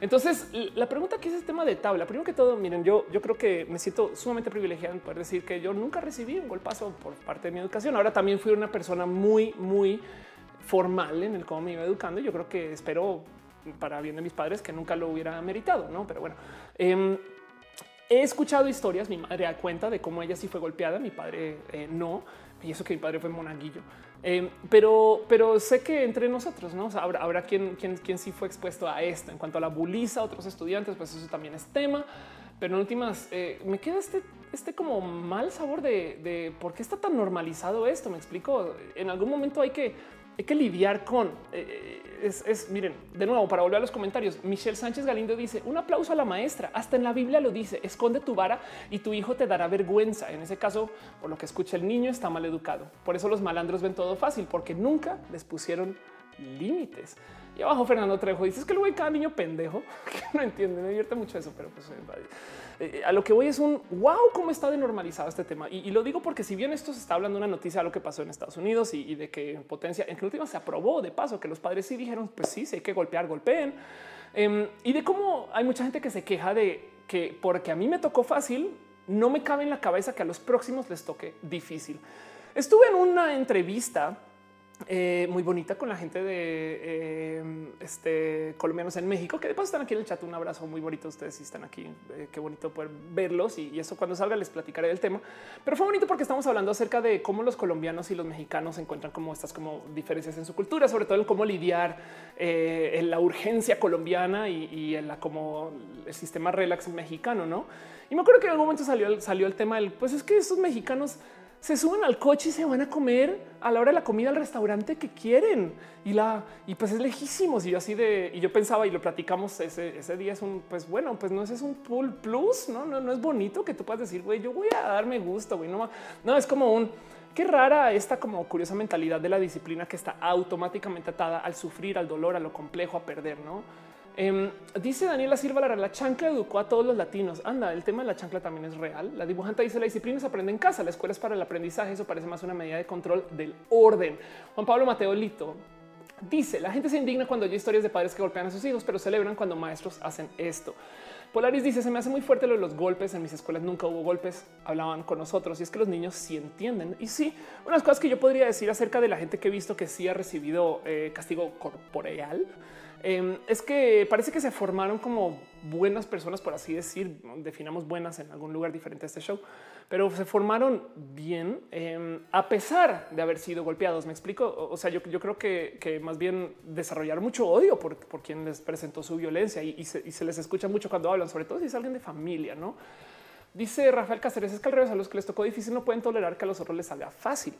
Entonces, la pregunta aquí es el tema de tabla. Primero que todo, miren, yo, yo creo que me siento sumamente privilegiado en poder decir que yo nunca recibí un golpazo por parte de mi educación. Ahora también fui una persona muy, muy formal en el cómo me iba educando. Yo creo que espero para bien de mis padres que nunca lo hubiera meritado, no? Pero bueno, em, He escuchado historias, mi madre da cuenta de cómo ella sí fue golpeada, mi padre eh, no, y eso que mi padre fue monaguillo. Eh, pero, pero sé que entre nosotros no habrá, habrá quien, quien, sí fue expuesto a esto. En cuanto a la buliza, otros estudiantes, pues eso también es tema. Pero en últimas, eh, me queda este, este como mal sabor de, de por qué está tan normalizado esto. Me explico. En algún momento hay que hay que lidiar con eh, es, miren, de nuevo, para volver a los comentarios, Michelle Sánchez Galindo dice un aplauso a la maestra. Hasta en la Biblia lo dice: esconde tu vara y tu hijo te dará vergüenza. En ese caso, por lo que escucha el niño, está mal educado. Por eso los malandros ven todo fácil, porque nunca les pusieron límites. Y abajo Fernando Trejo dice que luego cada niño pendejo que no entiende. Me divierte mucho eso, pero pues eh, a lo que voy es un wow, cómo está de normalizado este tema. Y, lo digo porque si bien esto se está hablando de una noticia de lo que pasó en Estados Unidos y, de que en potencia, en que última se aprobó de paso que los padres sí dijeron, pues sí, si hay que golpear, golpeen. Em, y de cómo hay mucha gente que se queja de que porque a mí me tocó fácil, no me cabe en la cabeza que a los próximos les toque difícil. Estuve en una entrevista eh, muy bonita con la gente de eh, este, colombianos en México, que de paso están aquí en el chat. Un abrazo muy bonito. Ustedes si están aquí. Eh, qué bonito poder verlos y, eso cuando salga les platicaré del tema. Pero fue bonito porque estamos hablando acerca de cómo los colombianos y los mexicanos encuentran como estas como diferencias en su cultura, sobre todo en cómo lidiar en la urgencia colombiana y, en la como el sistema relax mexicano, no? Y me acuerdo que en algún momento salió, salió el tema del pues es que esos mexicanos se suben al coche y se van a comer a la hora de la comida al restaurante que quieren. Y la y pues es lejísimos. Y yo así de y yo pensaba y lo platicamos ese, ese día es un pues bueno pues no es un pool plus no no no es bonito que tú puedas decir güey yo voy a darme gusto güey no no es como un qué rara esta como curiosa mentalidad de la disciplina que está automáticamente atada al sufrir al dolor a lo complejo a perder no Em, dice Daniela Silva, la, chancla educó a todos los latinos. Anda, el tema de la chancla también es real. La dibujante dice la disciplina se aprende en casa, la escuela es para el aprendizaje. Eso parece más una medida de control del orden. Juan Pablo Mateo Lito dice la gente se indigna cuando hay historias de padres que golpean a sus hijos, pero celebran cuando maestros hacen esto. Polaris dice se me hace muy fuerte lo de los golpes. En mis escuelas nunca hubo golpes, hablaban con nosotros y es que los niños sí entienden. Y sí, unas cosas que yo podría decir acerca de la gente que he visto que sí ha recibido eh, castigo corporeal Em, es que parece que se formaron como buenas personas, por así decir, definamos buenas en algún lugar diferente a este show, pero se formaron bien em, a pesar de haber sido golpeados. Me explico. O sea, yo, creo que, más bien desarrollaron mucho odio por, quien les presentó su violencia y, se, les escucha mucho cuando hablan, sobre todo si es alguien de familia, no? Dice Rafael Cáceres, es que al revés a los que les tocó difícil no pueden tolerar que a los otros les salga fácil.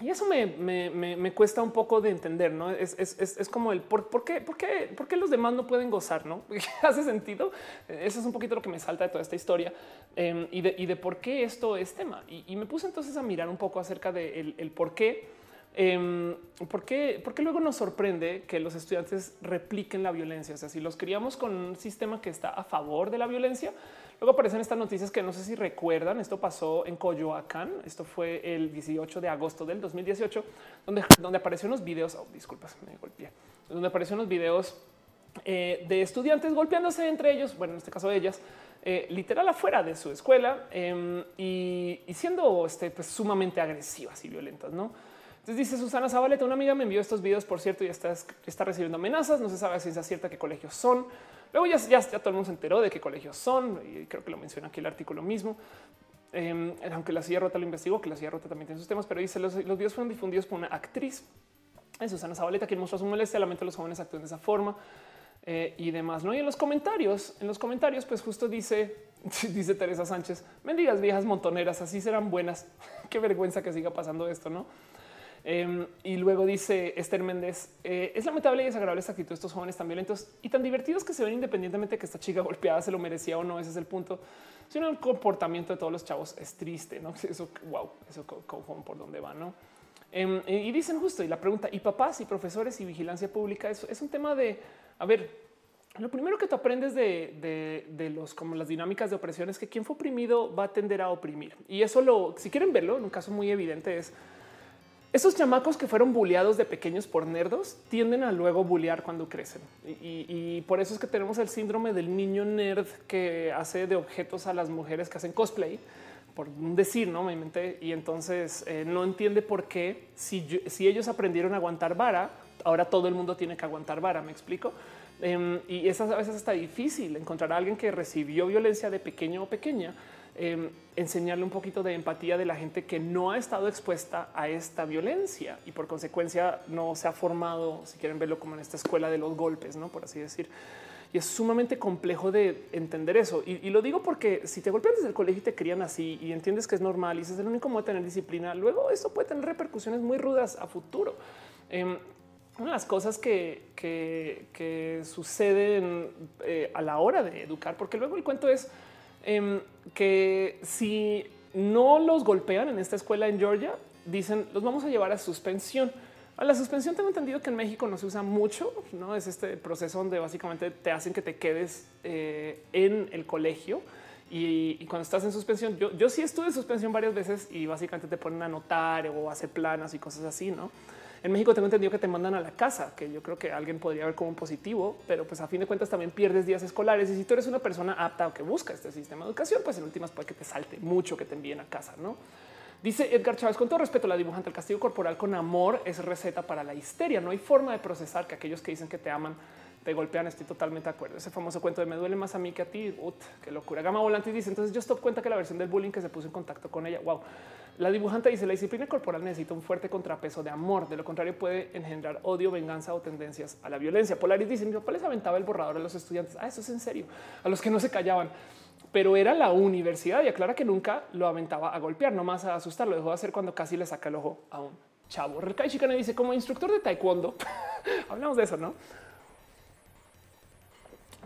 Y eso me, cuesta un poco de entender, ¿no? Es, como el por, qué, por, qué, por qué los demás no pueden gozar, ¿no? ¿Hace sentido? Eso es un poquito lo que me salta de toda esta historia em, y, de, por qué esto es tema. Y, me puse entonces a mirar un poco acerca de el por qué eh, ¿por, qué, luego nos sorprende que los estudiantes repliquen la violencia? O sea, si los criamos con un sistema que está a favor de la violencia, luego aparecen estas noticias que no sé si recuerdan. Esto pasó en Coyoacán. Esto fue el 18 de agosto del 2018, donde, donde aparecieron los videos. Oh, disculpas, me golpeé. Donde aparecieron los videos eh, de estudiantes golpeándose entre ellos. Bueno, en este caso ellas, eh, literal afuera de su escuela em, y, siendo este, pues, sumamente agresivas y violentas, no? Entonces dice Susana Zabaleta, una amiga me envió estos videos, por cierto, y está, está recibiendo amenazas. No se sabe si es cierta qué colegios son. Luego ya, ya, ya, todo el mundo se enteró de qué colegios son y creo que lo menciona aquí el artículo mismo. Eh, aunque la silla rota lo investigó, que la silla rota también tiene sus temas, pero dice los, los videos fueron difundidos por una actriz, Susana Zabaleta, quien mostró su molestia. Lamento los jóvenes actúen de esa forma eh, y demás. No, y en los comentarios, en los comentarios, pues justo dice, dice Teresa Sánchez, mendigas viejas montoneras, así serán buenas. Qué vergüenza que siga pasando esto, no? Em, y luego dice Esther Méndez, eh, es lamentable y desagradable esta actitud de estos jóvenes tan violentos y tan divertidos que se ven independientemente de que esta chica golpeada se lo merecía o no, ese es el punto, sino el comportamiento de todos los chavos es triste, ¿no? Eso, wow, eso por dónde va, ¿no? Em, y dicen justo, y la pregunta, ¿y papás y profesores y vigilancia pública? Es un tema de, a ver, lo primero que tú aprendes de, como las dinámicas de opresión es que quien fue oprimido va a tender a oprimir. Y eso lo, si quieren verlo, en un caso muy evidente es esos chamacos que fueron bulleados de pequeños por nerdos tienden a luego bullear cuando crecen. Y, por eso es que tenemos el síndrome del niño nerd que hace de objetos a las mujeres que hacen cosplay, por decir, no me inventé. Y entonces eh, no entiende por qué, si, si ellos aprendieron a aguantar vara, ahora todo el mundo tiene que aguantar vara. Me explico. Em, y es a veces hasta difícil encontrar a alguien que recibió violencia de pequeño o pequeña Em, enseñarle un poquito de empatía de la gente que no ha estado expuesta a esta violencia y por consecuencia no se ha formado, si quieren verlo como en esta escuela de los golpes, no por así decir. Y es sumamente complejo de entender eso. Y, lo digo porque si te golpean desde el colegio y te crían así y entiendes que es normal y es el único modo de tener disciplina, luego esto puede tener repercusiones muy rudas a futuro. Em, una de las cosas que, que, suceden eh, a la hora de educar, porque luego el cuento es Em, que si no los golpean en esta escuela en Georgia, dicen los vamos a llevar a suspensión. A la suspensión tengo entendido que en México no se usa mucho, no es este proceso donde básicamente te hacen que te quedes eh, en el colegio. Y, cuando estás en suspensión, yo, yo sí estuve en suspensión varias veces y básicamente te ponen a anotar o hacer planas y cosas así, no? En México tengo entendido que te mandan a la casa, que yo creo que alguien podría ver como un positivo, pero pues a fin de cuentas también pierdes días escolares. Y si tú eres una persona apta o que busca este sistema de educación, pues en últimas puede que te salte mucho que te envíen a casa, ¿no? Dice Edgar Chávez, con todo respeto, la dibujante, el castigo corporal con amor es receta para la histeria. No hay forma de procesar que aquellos que dicen que te aman te golpean. Estoy totalmente de acuerdo. Ese famoso cuento de me duele más a mí que a ti. Ut, qué locura. Gama Volante dice entonces yo stop cuenta que la versión del bullying que se puso en contacto con ella. Wow. La dibujante dice la disciplina corporal necesita un fuerte contrapeso de amor. De lo contrario puede engendrar odio, venganza o tendencias a la violencia. Polaris dice mi papá les aventaba el borrador a los estudiantes. Ah, eso es en serio. A los que no se callaban pero era la universidad y aclara que nunca lo aventaba a golpear, nomás a asustar. Lo dejó de hacer cuando casi le saca el ojo a un chavo. Rekai Chicane dice como instructor de taekwondo. Hablamos de eso, no?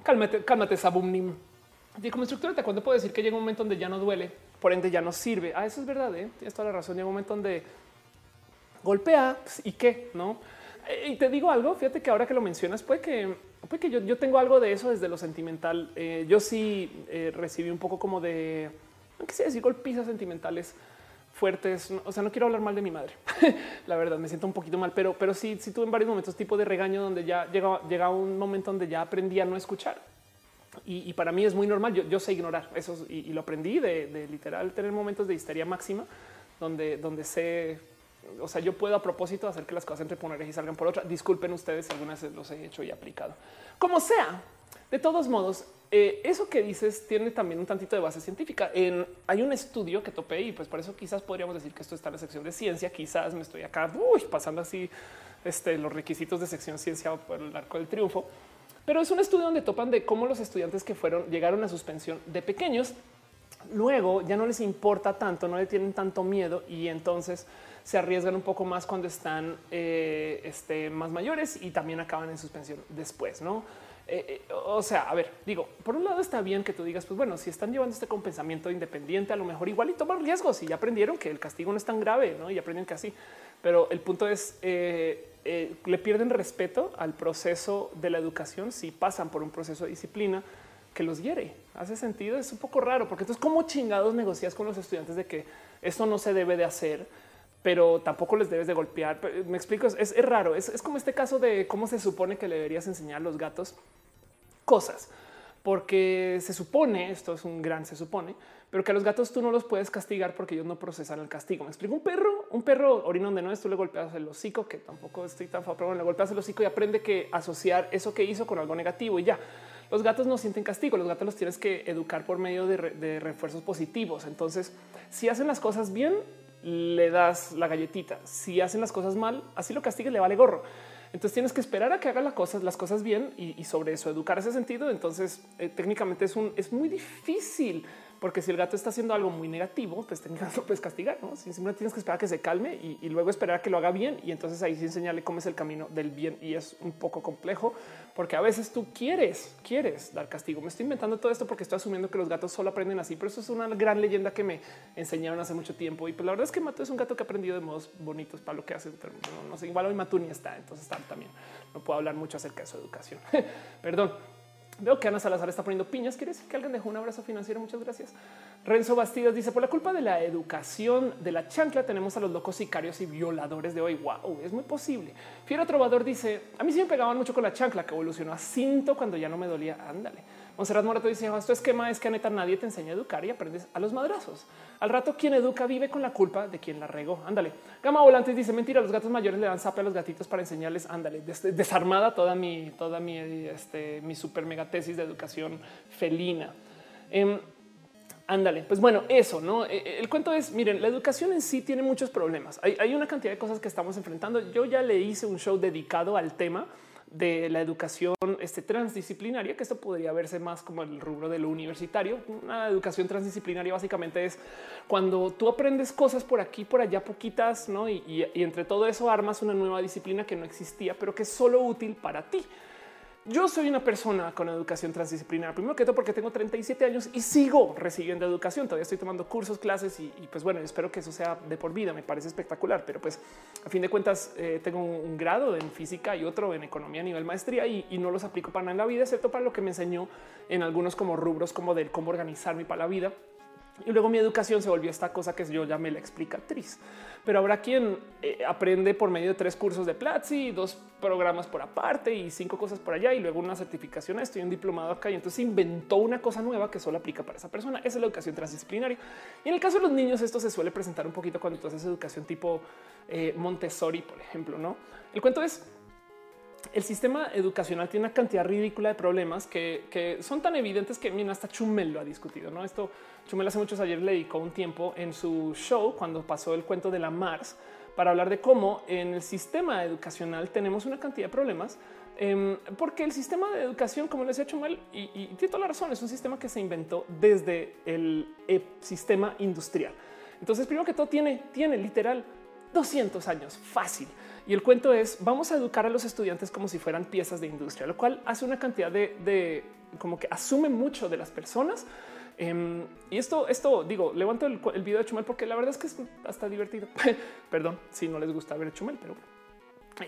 Cálmate, cálmate, Sabumnim. Y como instructor de taekwondo puedo decir que llega un momento donde ya no duele, por ende ya no sirve. Ah, eso es verdad. ¿eh? Tienes toda la razón. Llega un momento donde golpea pues, y qué no. Eh, y te digo algo. Fíjate que ahora que lo mencionas, puede que, puede que yo, tengo algo de eso desde lo sentimental. Eh, yo sí recibí un poco como de no quisiera decir golpizas sentimentales fuertes. O sea, no quiero hablar mal de mi madre. la verdad, me siento un poquito mal, pero, pero sí, sí tuve en varios momentos tipo de regaño donde ya llega, llega un momento donde ya aprendí a no escuchar. Y, para mí es muy normal. Yo, sé ignorar eso y, lo aprendí de, literal tener momentos de histeria máxima donde, donde sé, o sea, yo puedo a propósito hacer que las cosas entre poner y salgan por otra. Disculpen ustedes si algunas los he hecho y aplicado. Como sea, de todos modos, eh, eso que dices tiene también un tantito de base científica. En, hay un estudio que topé y pues por eso quizás podríamos decir que esto está en la sección de ciencia. Quizás me estoy acá pasando así este, los requisitos de sección ciencia por el arco del triunfo. Pero es un estudio donde topan de cómo los estudiantes que fueron llegaron a suspensión de pequeños, luego ya no les importa tanto, no le tienen tanto miedo y entonces se arriesgan un poco más cuando están eh, este, más mayores y también acaban en suspensión después, ¿no? Eh, eh, o sea, a ver, digo, por un lado está bien que tú digas, pues bueno, si están llevando este compensamiento independiente, a lo mejor igual y toman riesgos y ya aprendieron que el castigo no es tan grave, ¿no? Y aprenden que así. Pero el punto es, eh, le pierden respeto al proceso de la educación si pasan por un proceso de disciplina que los hiere. Hace sentido, es un poco raro, porque entonces, ¿cómo chingados negocias con los estudiantes de que esto no se debe de hacer? Pero tampoco les debes de golpear. Me explico, es, raro. Es, como este caso de cómo se supone que le deberías enseñar a los gatos cosas. porque se supone, esto es un gran se supone, pero que a los gatos tú no los puedes castigar porque ellos no procesan el castigo. Me explico, un perro, un perro orina donde no es, tú le golpeas el hocico, que tampoco estoy tan favorable, pero le golpeas el hocico y aprende que asociar eso que hizo con algo negativo y ya. Los gatos no sienten castigo, los gatos los tienes que educar por medio de refuerzos positivos. Entonces, si hacen las cosas bien, le das la galletita. Si hacen las cosas mal, así lo castigues, le vale gorro. Entonces tienes que esperar a que haga las cosas, las cosas bien y, sobre eso educar ese sentido. Entonces eh, técnicamente es un es muy difícil porque si el gato está haciendo algo muy negativo, pues técnicamente lo puedes castigar. ¿no? Simplemente tienes que esperar a que se calme y, luego esperar a que lo haga bien. Y entonces ahí sí enseñarle cómo es el camino del bien. Y es un poco complejo porque a veces tú quieres, quieres dar castigo. Me estoy inventando todo esto porque estoy asumiendo que los gatos solo aprenden así, pero eso es una gran leyenda que me enseñaron hace mucho tiempo. Y pues la verdad es que Mato es un gato que ha aprendido de modos bonitos para lo que hace. no, no sé, igual hoy Mato ni está, entonces también no puedo hablar mucho acerca de su educación. Perdón. Veo que Ana Salazar está poniendo piñas. ¿Quieres que alguien dejó un abrazo financiero? Muchas gracias. Renzo Bastidas dice: Por la culpa de la educación de la chancla, tenemos a los locos sicarios y violadores de hoy. Wow, es muy posible. Fiero Trovador dice: A mí sí me pegaban mucho con la chancla que evolucionó a cinto cuando ya no me dolía. Ándale. Monserrat Morato dice: Esto esquema es que a neta nadie te enseña a educar y aprendes a los madrazos. Al rato, quien educa vive con la culpa de quien la regó. Ándale. Gama Volantes dice: Mentira, los gatos mayores le dan zape a los gatitos para enseñarles. Ándale. desarmada toda mi, toda mi, este, mi super mega tesis de educación felina. Em, ándale, pues bueno, eso no. E, e, el cuento es: miren, la educación en sí tiene muchos problemas. Hay una cantidad de cosas que estamos enfrentando. Yo ya le hice un show dedicado al tema de la educación este, transdisciplinaria, que esto podría verse más como el rubro de lo universitario. Una educación transdisciplinaria básicamente es cuando tú aprendes cosas por aquí, por allá, poquitas, ¿no? Y, y entre todo eso armas una nueva disciplina que no existía, pero que es solo útil para ti. Yo soy una persona con educación transdisciplinar, primero que todo porque tengo 37 años y sigo recibiendo educación. Todavía estoy tomando cursos, clases y, pues bueno, espero que eso sea de por vida. Me parece espectacular, pero pues a fin de cuentas eh, tengo un, grado en física y otro en economía a nivel maestría y, no los aplico para nada en la vida, excepto para lo que me enseñó en algunos como rubros como del cómo organizarme para la vida. Y luego mi educación se volvió esta cosa que yo llamé la explicatriz pero habrá quien eh, aprende por medio de tres cursos de Platzi, dos programas por aparte y cinco cosas por allá y luego una certificación. Estoy un diplomado acá y entonces inventó una cosa nueva que solo aplica para esa persona. Esa es la educación transdisciplinaria. Y en el caso de los niños, esto se suele presentar un poquito cuando tú haces educación tipo eh, Montessori, por ejemplo. No, el cuento es el sistema educacional tiene una cantidad ridícula de problemas que, son tan evidentes que mira, hasta Chumel lo ha discutido. No, esto Chumel hace muchos ayer le dedicó un tiempo en su show cuando pasó el cuento de la Mars para hablar de cómo en el sistema educacional tenemos una cantidad de problemas em, porque el sistema de educación, como le decía Chumel, y, tiene toda la razón, es un sistema que se inventó desde el sistema industrial. Entonces, primero que todo, tiene, tiene literal 200 años fácil. Y el cuento es, vamos a educar a los estudiantes como si fueran piezas de industria, lo cual hace una cantidad de, como que asume mucho de las personas. Em, y esto, esto digo, levanto el, video de Chumel porque la verdad es que es hasta divertido. Perdón si no les gusta ver Chumel, pero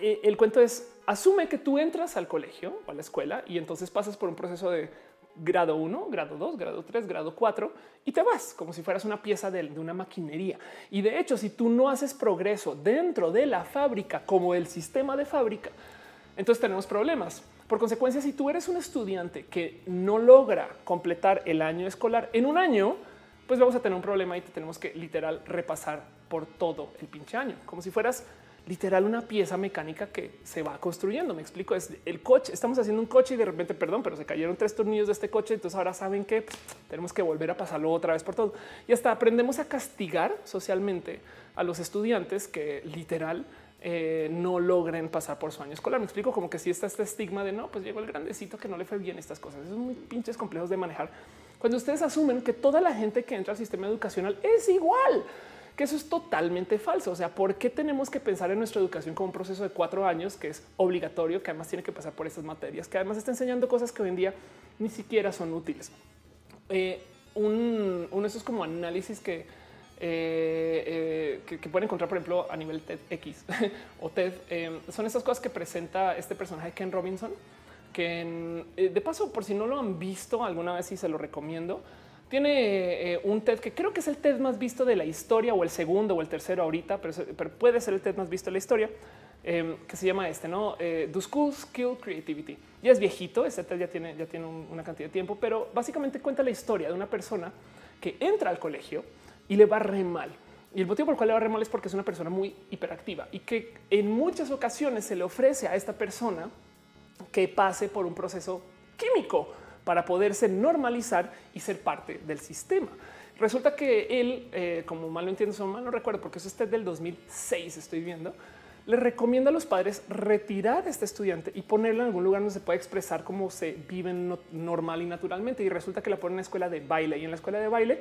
eh, el cuento es asume que tú entras al colegio o a la escuela y entonces pasas por un proceso de grado 1, grado 2, grado 3, grado 4 y te vas como si fueras una pieza de, una maquinería. Y de hecho, si tú no haces progreso dentro de la fábrica como el sistema de fábrica, entonces tenemos problemas. Por consecuencia, si tú eres un estudiante que no logra completar el año escolar en un año, pues vamos a tener un problema y te tenemos que literal repasar por todo el pinche año, como si fueras literal una pieza mecánica que se va construyendo. Me explico, es el coche. Estamos haciendo un coche y de repente, perdón, pero se cayeron tres tornillos de este coche. Entonces ahora saben que tenemos que volver a pasarlo otra vez por todo. Y hasta aprendemos a castigar socialmente a los estudiantes que literal eh, no logren pasar por su año escolar. Me explico como que si está este estigma de no, pues llegó el grandecito que no le fue bien estas cosas. Es muy pinches complejos de manejar. Cuando ustedes asumen que toda la gente que entra al sistema educacional es igual que eso es totalmente falso. O sea, ¿por qué tenemos que pensar en nuestra educación como un proceso de cuatro años que es obligatorio, que además tiene que pasar por estas materias, que además está enseñando cosas que hoy en día ni siquiera son útiles? Eh, un, uno de esos como análisis que, eh, eh, que, pueden encontrar, por ejemplo, a nivel TEDx o TED, son esas cosas que presenta este personaje Ken Robinson, que de paso, por si no lo han visto alguna vez, y se lo recomiendo, tiene eh, un TED que creo que es el TED más visto de la historia o el segundo o el tercero ahorita, pero, puede ser el TED más visto de la historia. em, que se llama este, ¿no? Eh, Do Creativity. Ya es viejito, este ya tiene, ya tiene una cantidad de tiempo, pero básicamente cuenta la historia de una persona que entra al colegio y le va re mal. Y el motivo por el cual le va re mal es porque es una persona muy hiperactiva y que en muchas ocasiones se le ofrece a esta persona que pase por un proceso químico para poderse normalizar y ser parte del sistema. Resulta que él, eh, como mal lo entiendo, mal no recuerdo porque eso es del 2006, estoy viendo, le recomienda a los padres retirar a este estudiante y ponerlo en algún lugar donde se pueda expresar cómo se vive normal y naturalmente. Y resulta que la pone en la escuela de baile y en la escuela de baile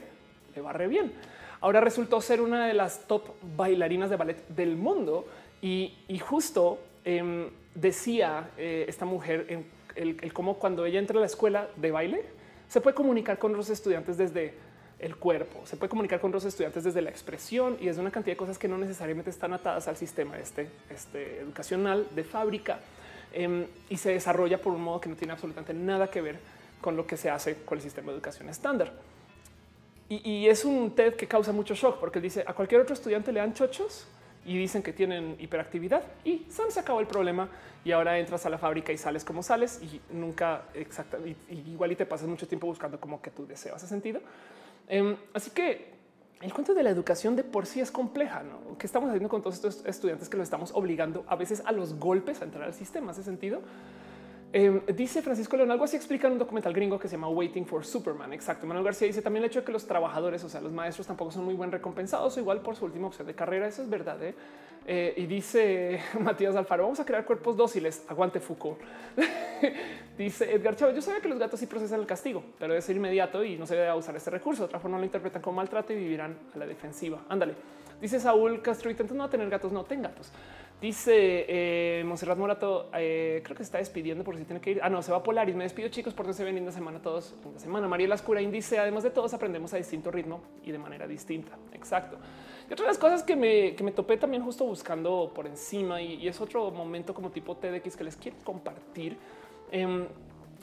le va re bien. Ahora resultó ser una de las top bailarinas de ballet del mundo y, justo em, decía eh, esta mujer en el, cómo cuando ella entra a la escuela de baile se puede comunicar con los estudiantes desde el cuerpo, se puede comunicar con los estudiantes desde la expresión y es una cantidad de cosas que no necesariamente están atadas al sistema este, este educacional de fábrica em, y se desarrolla por un modo que no tiene absolutamente nada que ver con lo que se hace con el sistema de educación estándar. Y, y es un TED que causa mucho shock porque él dice a cualquier otro estudiante le dan chochos y dicen que tienen hiperactividad y se acabó el problema y ahora entras a la fábrica y sales como sales y nunca exactamente igual y te pasas mucho tiempo buscando como que tu deseo hace sentido. Em, así que el cuento de la educación de por sí es compleja. ¿no? ¿Qué estamos haciendo con todos estos estudiantes que lo estamos obligando a veces a los golpes a entrar al sistema? ¿Hace sentido? Em, dice Francisco León, algo así explica en un documental gringo que se llama Waiting for Superman. Exacto. Manuel García dice también el hecho de que los trabajadores, o sea, los maestros tampoco son muy buen recompensados, igual por su última opción de carrera. Eso es verdad. ¿eh? Eh, y dice Matías Alfaro, vamos a crear cuerpos dóciles. Aguante Foucault. dice Edgar Chávez, yo sabía que los gatos sí procesan el castigo, pero ser inmediato y no se debe usar este recurso. De otra forma lo interpretan como maltrato y vivirán a la defensiva. Ándale. Dice Saúl Castro, entonces no tener gatos, no ten gatos. Dice eh, Monserrat Morato, eh, creo que se está despidiendo por si tiene que ir. Ah, no, se va a Polaris. Me despido, chicos, porque se ven linda semana todos. Una semana. María Lascura dice, además de todos, aprendemos a distinto ritmo y de manera distinta. Exacto. Y otra de las cosas que me, que me topé también justo buscando por encima, y, es otro momento como tipo TEDx que les quiero compartir. Eh,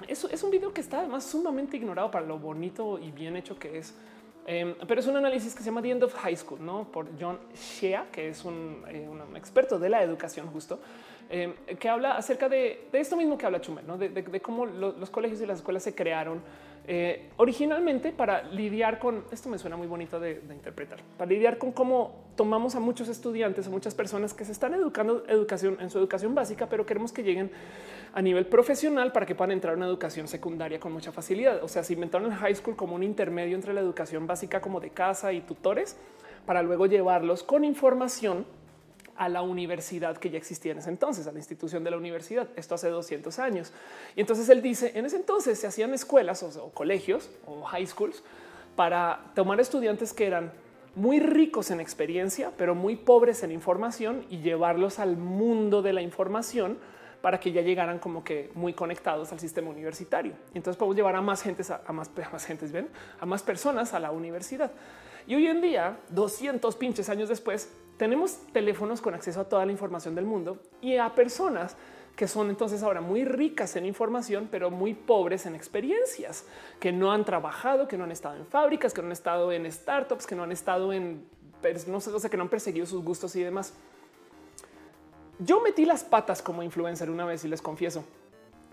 es, es un video que está además sumamente ignorado para lo bonito y bien hecho que es. Em, pero es un análisis que se llama The End of High School, ¿no? por John Shea, que es un, eh, experto de la educación justo, em, que habla acerca de, esto mismo que habla Chumel, ¿no? de, cómo los colegios y las escuelas se crearon eh, originalmente para lidiar con esto me suena muy bonito de, interpretar para lidiar con cómo tomamos a muchos estudiantes o muchas personas que se están educando educación en su educación básica, pero queremos que lleguen a nivel profesional para que puedan entrar a una educación secundaria con mucha facilidad. O sea, se inventaron el high school como un intermedio entre la educación básica como de casa y tutores para luego llevarlos con información a la universidad que ya existía en ese entonces, a la institución de la universidad. Esto hace 200 años. Y entonces él dice, en ese entonces se hacían escuelas o, colegios o high schools para tomar estudiantes que eran muy ricos en experiencia, pero muy pobres en información y llevarlos al mundo de la información para que ya llegaran como que muy conectados al sistema universitario. Entonces podemos llevar a más gente, a más, a gentes, ven, a más personas a la universidad. Y hoy en día, 200 pinches años después, tenemos teléfonos con acceso a toda la información del mundo y a personas que son entonces ahora muy ricas en información, pero muy pobres en experiencias, que no han trabajado, que no han estado en fábricas, que no han estado en startups, que no han estado en, no sé, o sea, que no han perseguido sus gustos y demás. Yo metí las patas como influencer una vez y les confieso.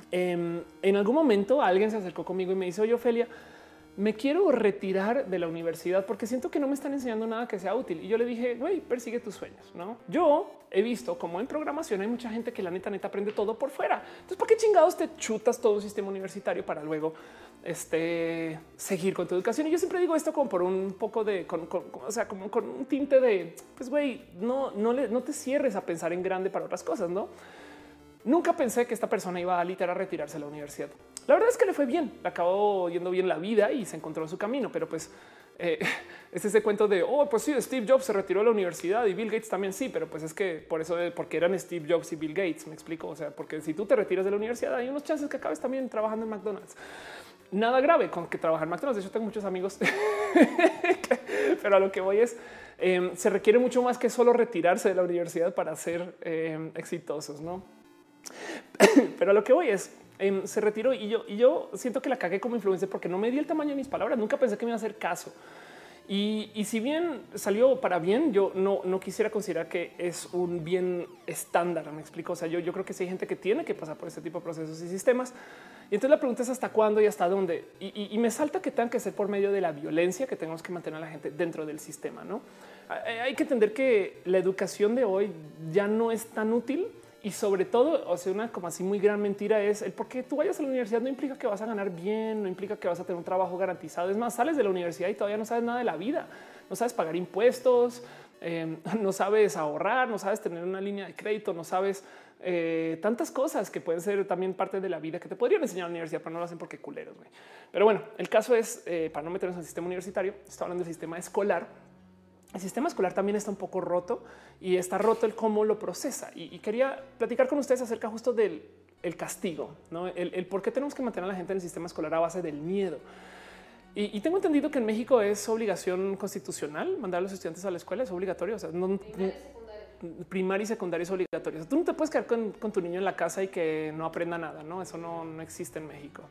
Em, en algún momento alguien se acercó conmigo y me dice, oye, Ofelia, me quiero retirar de la universidad porque siento que no me están enseñando nada que sea útil. Y yo le dije, güey, persigue tus sueños. No, yo he visto como en programación hay mucha gente que la neta neta aprende todo por fuera. Entonces, ¿para qué chingados te chutas todo un sistema universitario para luego este, seguir con tu educación? Y yo siempre digo esto como por un poco de, o sea, como con un tinte de, pues, güey, no, no, no te cierres a pensar en grande para otras cosas, no? Nunca pensé que esta persona iba a literal retirarse de la universidad. La verdad es que le fue bien, le acabó yendo bien la vida y se encontró en su camino, pero pues eh, es ese cuento de, oh, pues sí, Steve Jobs se retiró de la universidad y Bill Gates también sí, pero pues es que por eso, porque eran Steve Jobs y Bill Gates, me explico, o sea, porque si tú te retiras de la universidad hay unos chances que acabes también trabajando en McDonald's. Nada grave con que trabajar en McDonald's, de hecho tengo muchos amigos, pero a lo que voy es, em, se requiere mucho más que solo retirarse de la universidad para ser em, exitosos, ¿no? Pero a lo que voy es, em, se retiró y yo, y yo siento que la cagué como influencer porque no me di el tamaño de mis palabras. Nunca pensé que me iba a hacer caso. Y, si bien salió para bien, yo no, no quisiera considerar que es un bien estándar. Me explico. O sea, yo, yo creo que sí hay gente que tiene que pasar por este tipo de procesos y sistemas. Y entonces la pregunta es hasta cuándo y hasta dónde. Y, me salta que tengan que ser por medio de la violencia que tenemos que mantener a la gente dentro del sistema. No hay que entender que la educación de hoy ya no es tan útil y sobre todo, o sea, una como así muy gran mentira es el por qué tú vayas a la universidad no implica que vas a ganar bien, no implica que vas a tener un trabajo garantizado. Es más, sales de la universidad y todavía no sabes nada de la vida, no sabes pagar impuestos, eh, no sabes ahorrar, no sabes tener una línea de crédito, no sabes eh, tantas cosas que pueden ser también parte de la vida que te podrían enseñar en la universidad, pero no lo hacen porque culeros. Pero bueno, el caso es eh, para no meternos en el sistema universitario, está hablando del sistema escolar el sistema escolar también está un poco roto y está roto el cómo lo procesa. Y, quería platicar con ustedes acerca justo del castigo, ¿no? el, por qué tenemos que mantener a la gente en el sistema escolar a base del miedo. Y, tengo entendido que en México es obligación constitucional mandar a los estudiantes a la escuela, es obligatorio. O sea, no, primaria y secundaria es obligatorio. tú no te puedes quedar con, tu niño en la casa y que no aprenda nada, no? Eso no, no existe en México.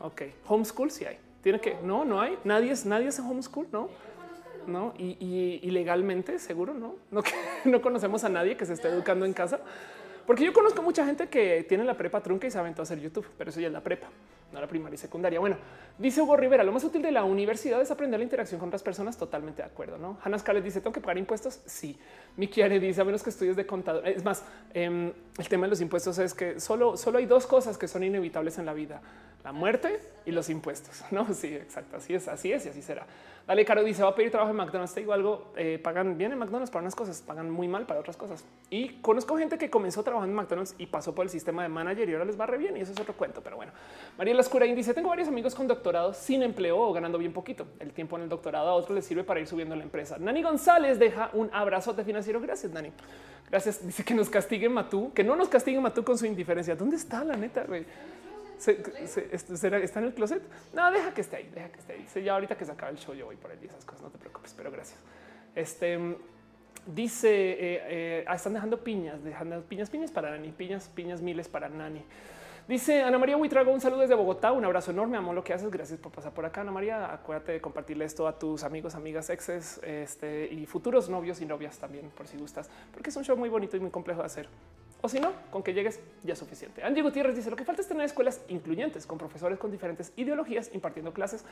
Ok, homeschool sí hay. Tiene que no, no hay. Nadie es, nadie es homeschool, no? No? Y, legalmente seguro no, no, no conocemos a nadie que se esté educando en casa, porque yo conozco mucha gente que tiene la prepa trunca y saben todo hacer YouTube, pero eso ya es la prepa, no la primaria y secundaria. Bueno, dice Hugo Rivera, lo más útil de la universidad es aprender la interacción con otras personas. Totalmente de acuerdo. No, Hannah Scarlett dice: Tengo que pagar impuestos. Sí, Miki dice: A menos que estudies de contador. Es más, em, el tema de los impuestos es que solo, solo hay dos cosas que son inevitables en la vida: la muerte y los impuestos. No, sí, exacto. Así es, así es y así será. Dale, Caro dice, va a pedir trabajo en McDonald's. Te digo algo, eh, pagan bien en McDonald's para unas cosas, pagan muy mal para otras cosas. Y conozco gente que comenzó trabajando en McDonald's y pasó por el sistema de manager y ahora les va re bien. Y eso es otro cuento. Pero bueno, María Lascurain dice, tengo varios amigos con doctorado sin empleo o ganando bien poquito. El tiempo en el doctorado a otros les sirve para ir subiendo la empresa. Nani González deja un abrazote financiero. Gracias, Nani. Gracias. Dice que nos castigue Matú, que no nos castigue Matú con su indiferencia. ¿Dónde está la neta? está en el closet. No, deja que esté ahí, deja que esté ahí. ya ahorita que se acaba el show, yo voy por él y esas cosas. No te preocupes, pero gracias. Este dice: eh, eh, ah, están dejando piñas, dejando piñas, piñas para Nani, piñas, piñas miles para Nani. Dice Ana María Huitrago, un saludo desde Bogotá, un abrazo enorme, amo lo que haces, gracias por pasar por acá, Ana María, acuérdate de compartirle esto a tus amigos, amigas, exes este, y futuros novios y novias también, por si gustas, porque es un show muy bonito y muy complejo de hacer. O si no, con que llegues ya es suficiente. Andy Gutiérrez dice lo que falta es tener escuelas incluyentes con profesores con diferentes ideologías impartiendo clases.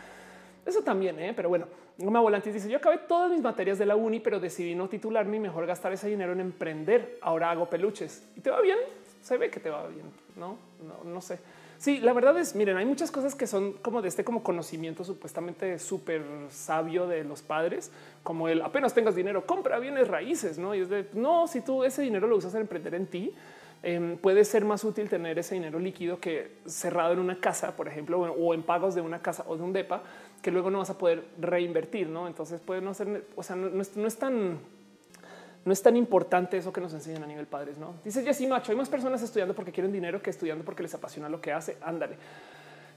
Eso también, ¿eh? pero bueno, Goma Volantis dice yo acabé todas mis materias de la uni, pero decidí no titularme y mejor gastar ese dinero en emprender. Ahora hago peluches y te va bien. Se ve que te va bien, no, no, no sé. Sí, la verdad es, miren, hay muchas cosas que son como de este como conocimiento supuestamente súper sabio de los padres, como el apenas tengas dinero, compra bienes raíces, ¿no? Y es de, no, si tú ese dinero lo usas en emprender en ti, em, puede ser más útil tener ese dinero líquido que cerrado en una casa, por ejemplo, o en pagos de una casa o de un DEPA, que luego no vas a poder reinvertir, ¿no? Entonces puede no ser, o sea, no es tan no es tan importante eso que nos enseñan a nivel padres. No dice Jessy Macho. Hay más personas estudiando porque quieren dinero que estudiando porque les apasiona lo que hace. Ándale.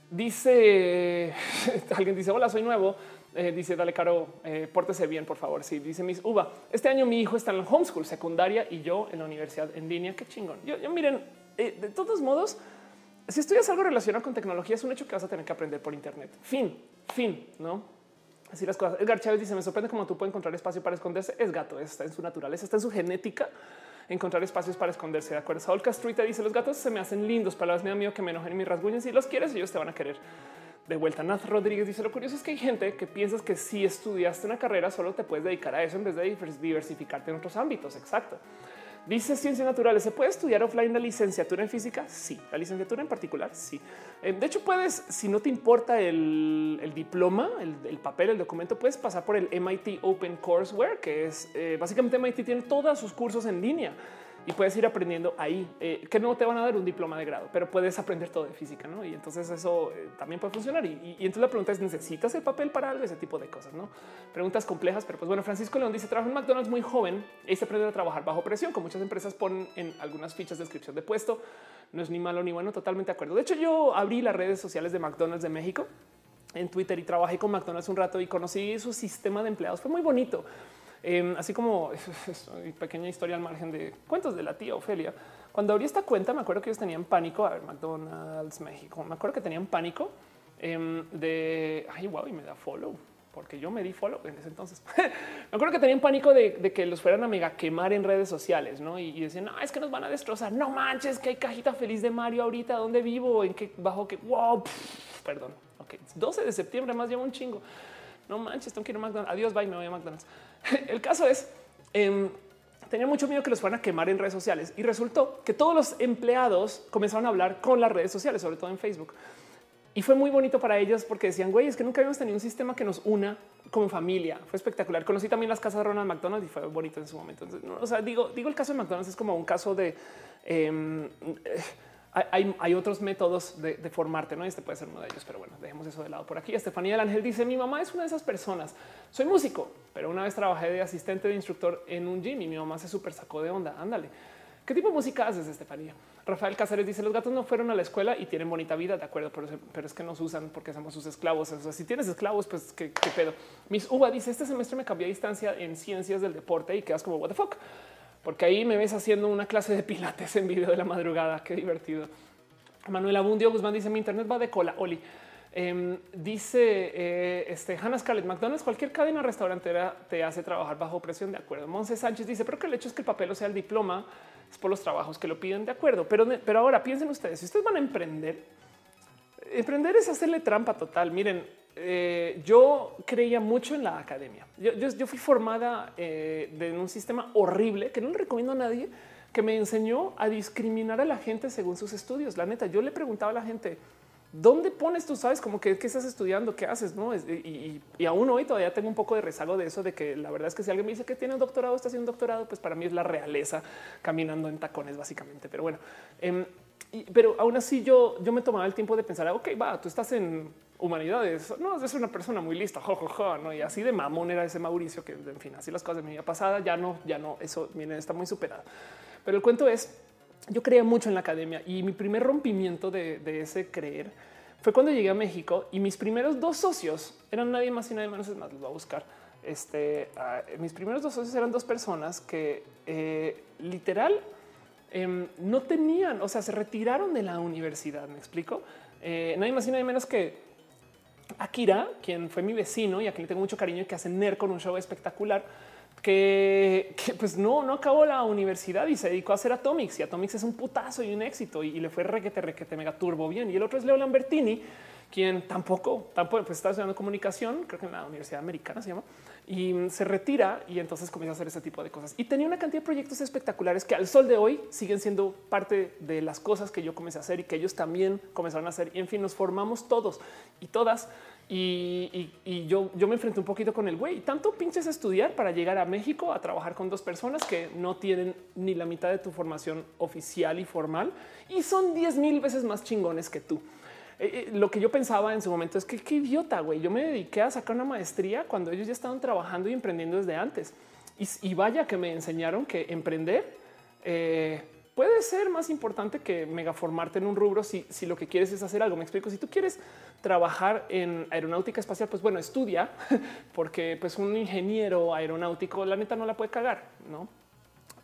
Dice alguien dice hola, soy nuevo. Eh, dice dale caro, eh, pórtese bien, por favor. Sí, dice Miss Uva. Este año mi hijo está en la homeschool secundaria y yo en la universidad en línea. Qué chingón. Yo, miren, eh, de todos modos, si estudias algo relacionado con tecnología, es un hecho que vas a tener que aprender por Internet. Fin, fin, no? Así las cosas. Edgar Chávez dice: Me sorprende cómo tú puedes encontrar espacio para esconderse. Es gato, está en su naturaleza, está en su genética encontrar espacios para esconderse. De acuerdo. Saúl Castruita dice: Los gatos se me hacen lindos, palabras me da que me enojen mis rasguños. Si los quieres, ellos te van a querer. De vuelta, Nath Rodríguez dice: Lo curioso es que hay gente que piensas que si estudiaste una carrera, solo te puedes dedicar a eso en vez de diversificarte en otros ámbitos. Exacto. Dice ciencias naturales. ¿Se puede estudiar offline la licenciatura en física? Sí. La licenciatura en particular, sí. Eh, de hecho, puedes, si no te importa el, diploma, el, papel, el documento, puedes pasar por el MIT Open Courseware, que es eh, básicamente MIT tiene todos sus cursos en línea y puedes ir aprendiendo ahí, eh, que no te van a dar un diploma de grado, pero puedes aprender todo de física, ¿no? Y entonces eso eh, también puede funcionar. Y, entonces la pregunta es, ¿necesitas el papel para algo? Ese tipo de cosas, ¿no? Preguntas complejas, pero pues bueno, Francisco León dice, trabaja en McDonald's muy joven y se aprende a trabajar bajo presión, como muchas empresas ponen en algunas fichas de descripción de puesto. No es ni malo ni bueno, totalmente de acuerdo. De hecho, yo abrí las redes sociales de McDonald's de México en Twitter y trabajé con McDonald's un rato y conocí su sistema de empleados. Fue muy bonito. Em, así como pequeña historia al margen de cuentos de la tía Ofelia. Cuando abrí esta cuenta, me acuerdo que ellos tenían pánico. A ver, McDonald's México. Me acuerdo que tenían pánico em, de ay, wow, y me da follow. porque yo me di follow en ese entonces. me acuerdo que tenían pánico de, que los fueran a mega quemar en redes sociales, ¿no? Y, decían, no, es que nos van a destrozar. No manches, que hay cajita feliz de Mario ahorita. ¿Dónde vivo? ¿En qué bajo? que Wow, perdón. Ok, 12 de septiembre más lleva un chingo. No manches, tengo que ir a McDonald's. Adiós, bye, me voy a McDonald's. El caso es, eh, tenía mucho miedo que los fueran a quemar en redes sociales y resultó que todos los empleados comenzaron a hablar con las redes sociales, sobre todo en Facebook. Y fue muy bonito para ellos porque decían, güey, es que nunca habíamos tenido un sistema que nos una como familia. Fue espectacular. Conocí también las casas de Ronald McDonald y fue bonito en su momento. o sea, digo, digo, el caso de McDonald's es como un caso de... Em, hay, otros métodos de, formarte, ¿no? Este puede ser uno de ellos, pero bueno, dejemos eso de lado por aquí. Estefanía del Ángel dice, mi mamá es una de esas personas. Soy músico, pero una vez trabajé de asistente de instructor en un gym y mi mamá se súper sacó de onda. Ándale. ¿Qué tipo de música haces, Estefanía? Rafael Cáceres dice, los gatos no fueron a la escuela y tienen bonita vida, de acuerdo, pero, es que nos usan porque somos sus esclavos. O sea, si tienes esclavos, pues qué, pedo. Miss Uva dice, este semestre me cambié a distancia en ciencias del deporte y quedas como, what the fuck? Porque ahí me ves haciendo una clase de pilates en video de la madrugada. Qué divertido. Manuel Abundio Guzmán dice, mi internet va de cola, Oli. Em, dice eh, este Hannah Scarlett McDonald's, cualquier cadena restaurantera te hace trabajar bajo presión. De acuerdo. Monse Sánchez dice, pero que el hecho es que el papel o sea el diploma es por los trabajos que lo piden. De acuerdo. Pero, pero ahora piensen ustedes, si ustedes van a emprender, emprender es hacerle trampa total. Miren, eh, yo creía mucho en la academia. Yo, fui formada eh, en un sistema horrible que no le recomiendo a nadie que me enseñó a discriminar a la gente según sus estudios. La neta, yo le preguntaba a la gente, ¿Dónde pones tú sabes como que, estás estudiando, qué haces? No y, aún hoy todavía tengo un poco de rezago de eso, de que la verdad es que si alguien me dice que tiene un doctorado, está haciendo un doctorado, pues para mí es la realeza caminando en tacones, básicamente. Pero bueno, pero aún así yo, yo me tomaba el tiempo de pensar, ok, va, tú estás en humanidades, no es una persona muy lista, jo, no? Y así de mamón era ese Mauricio que, en fin, así las cosas de mi vida pasada ya no, ya no, eso miren, está muy superado. Pero el cuento es yo creía mucho en la academia y mi primer rompimiento de, ese creer fue cuando llegué a México y mis primeros dos socios eran nadie más y nadie menos. Es más, los voy a buscar. Este, ah, mis primeros dos socios eran dos personas que eh, literal em, no tenían, o sea, se retiraron de la universidad. Me explico. Eh, nadie más y nadie menos que Akira, quien fue mi vecino y a quien tengo mucho cariño y que hace NER con un show espectacular que, pues no, no acabó la universidad y se dedicó a hacer Atomics y Atomics es un putazo y un éxito y, le fue requete, requete mega turbo bien. Y el otro es Leo Lambertini, quien tampoco, tampoco pues está estudiando comunicación, creo que en la Universidad Americana se llama, y se retira y entonces comienza a hacer ese tipo de cosas. Y tenía una cantidad de proyectos espectaculares que al sol de hoy siguen siendo parte de las cosas que yo comencé a hacer y que ellos también comenzaron a hacer. Y en fin, nos formamos todos y todas y, yo, yo me enfrenté un poquito con el güey. Tanto pinches estudiar para llegar a México a trabajar con dos personas que no tienen ni la mitad de tu formación oficial y formal y son 10 mil veces más chingones que tú. Eh, eh, lo que yo pensaba en su momento es que qué idiota, güey. Yo me dediqué a sacar una maestría cuando ellos ya estaban trabajando y emprendiendo desde antes. Y, vaya que me enseñaron que emprender eh, puede ser más importante que mega formarte en un rubro si, si lo que quieres es hacer algo. Me explico. Si tú quieres trabajar en aeronáutica espacial, pues bueno, estudia, porque pues un ingeniero aeronáutico, la neta no la puede cagar, no?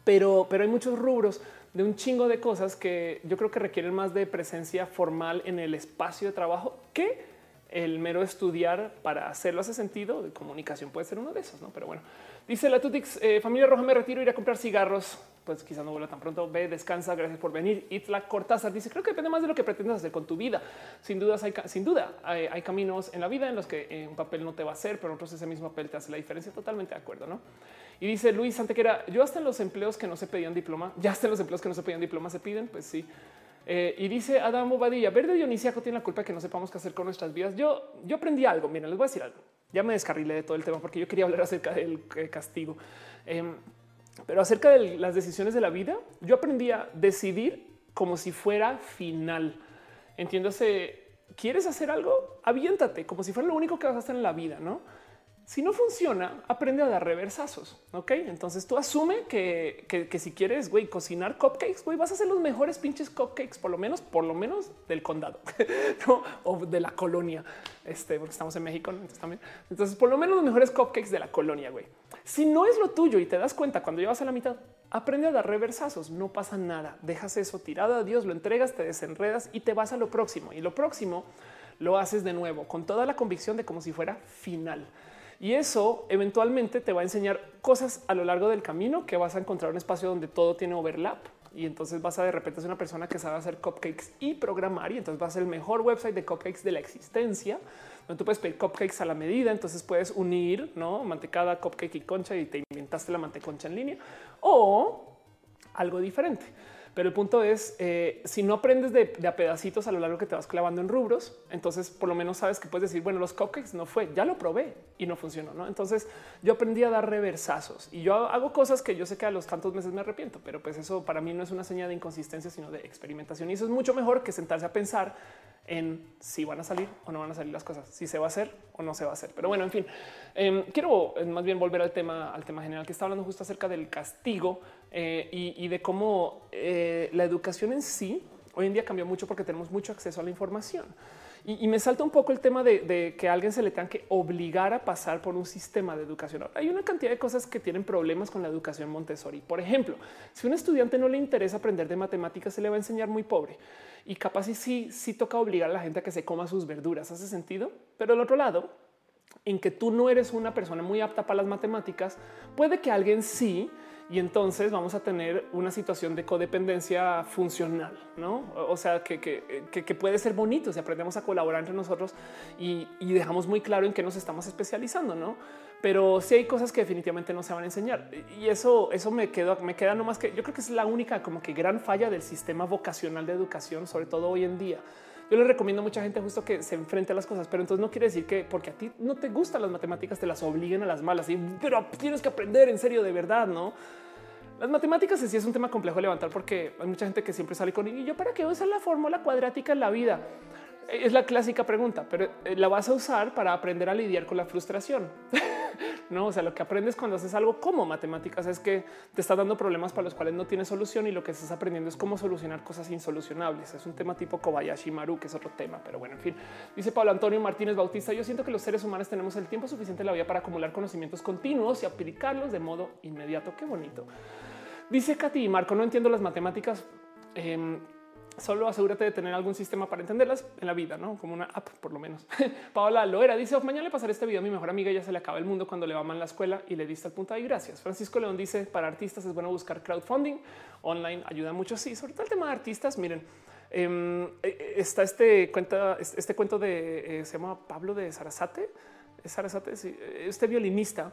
Pero, pero hay muchos rubros de un chingo de cosas que yo creo que requieren más de presencia formal en el espacio de trabajo que el mero estudiar para hacerlo hace sentido. De comunicación puede ser uno de esos, no? Pero bueno, dice la Tutix, eh, familia roja, me retiro, ir a comprar cigarros pues quizás no vuelva tan pronto. Ve, descansa, gracias por venir. Itla Cortázar dice, creo que depende más de lo que pretendas hacer con tu vida. Sin dudas, hay, sin duda, hay, caminos en la vida en los que eh, un papel no te va a hacer, pero otros ese mismo papel te hace la diferencia. Totalmente de acuerdo, ¿no? Y dice Luis Antequera, yo hasta en los empleos que no se pedían diploma, ya hasta en los empleos que no se pedían diploma se piden, pues sí. Eh, y dice Adam Bobadilla, Verde Dionisiaco tiene la culpa de que no sepamos qué hacer con nuestras vidas. Yo, yo aprendí algo, miren, les voy a decir algo. Ya me descarrilé de todo el tema porque yo quería hablar acerca del eh, castigo. Em, pero acerca de las decisiones de la vida, yo aprendí a decidir como si fuera final. Entiéndase, ¿quieres hacer algo? Aviéntate como si fuera lo único que vas a hacer en la vida, ¿no? Si no funciona, aprende a dar reversazos. Ok, entonces tú asume que, que, si quieres güey, cocinar cupcakes, güey, vas a hacer los mejores pinches cupcakes, por lo menos, por lo menos del condado o de la colonia. Este, porque estamos en México entonces también. Entonces, por lo menos los mejores cupcakes de la colonia. Güey, si no es lo tuyo y te das cuenta cuando llevas a la mitad, aprende a dar reversazos. No pasa nada. Dejas eso tirado a Dios, lo entregas, te desenredas y te vas a lo próximo. Y lo próximo lo haces de nuevo con toda la convicción de como si fuera final. Y eso eventualmente te va a enseñar cosas a lo largo del camino que vas a encontrar un espacio donde todo tiene overlap. Y entonces vas a de repente ser una persona que sabe hacer cupcakes y programar. Y entonces va a ser el mejor website de cupcakes de la existencia. Donde tú puedes pedir cupcakes a la medida. Entonces puedes unir ¿no? mantecada, cupcake y concha y te inventaste la manteconcha en línea o algo diferente. Pero el punto es, eh, si no aprendes de, a pedacitos a lo largo que te vas clavando en rubros, entonces por lo menos sabes que puedes decir, bueno, los cupcakes no fue, ya lo probé y no funcionó. ¿no? Entonces yo aprendí a dar reversazos y yo hago cosas que yo sé que a los tantos meses me arrepiento, pero pues eso para mí no es una señal de inconsistencia, sino de experimentación. Y eso es mucho mejor que sentarse a pensar en si van a salir o no van a salir las cosas, si se va a hacer o no se va a hacer. Pero bueno, en fin, em, quiero eh, más bien volver al tema, al tema general que está hablando justo acerca del castigo eh, y, de cómo eh, la educación en sí hoy en día cambió mucho porque tenemos mucho acceso a la información. Y, me salta un poco el tema de, que a alguien se le tenga que obligar a pasar por un sistema de educación. Hay una cantidad de cosas que tienen problemas con la educación Montessori. Por ejemplo, si a un estudiante no le interesa aprender de matemáticas, se le va a enseñar muy pobre. Y capaz y sí, sí toca obligar a la gente a que se coma sus verduras. ¿Hace sentido? Pero del otro lado, en que tú no eres una persona muy apta para las matemáticas, puede que alguien sí y entonces vamos a tener una situación de codependencia funcional, ¿no? O sea, que, que, puede ser bonito si aprendemos a colaborar entre nosotros y, dejamos muy claro en qué nos estamos especializando, ¿no? Pero sí hay cosas que definitivamente no se van a enseñar y eso, eso me queda, me queda no más que yo creo que es la única como que gran falla del sistema vocacional de educación, sobre todo hoy en día. Yo le recomiendo a mucha gente justo que se enfrente a las cosas, pero entonces no quiere decir que porque a ti no te gustan las matemáticas te las obliguen a las malas, y, pero tienes que aprender en serio de verdad, ¿no? Las matemáticas sí es un tema complejo de levantar porque hay mucha gente que siempre sale con y yo para qué usar la fórmula cuadrática en la vida. Es la clásica pregunta, pero eh, la vas a usar para aprender a lidiar con la frustración. no, o sea, lo que aprendes cuando haces algo como matemáticas es que te está dando problemas para los cuales no tienes solución y lo que estás aprendiendo es cómo solucionar cosas insolucionables. Es un tema tipo Kobayashi Maru, que es otro tema, pero bueno, en fin. Dice Pablo Antonio Martínez Bautista, yo siento que los seres humanos tenemos el tiempo suficiente en la vida para acumular conocimientos continuos y aplicarlos de modo inmediato. Qué bonito. Dice Katy Marco, no entiendo las matemáticas. Em, solo asegúrate de tener algún sistema para entenderlas en la vida, no como una app, por lo menos. Paola Loera dice: Mañana le pasaré este video a mi mejor amiga. Ya se le acaba el mundo cuando le va mal la escuela y le diste al punto. Y gracias. Francisco León dice: Para artistas es bueno buscar crowdfunding online, ayuda mucho. Sí, sobre todo el tema de artistas. Miren, em, eh, eh, está este cuenta, este cuento de eh, se llama Pablo de Sarasate. Sarasate, este violinista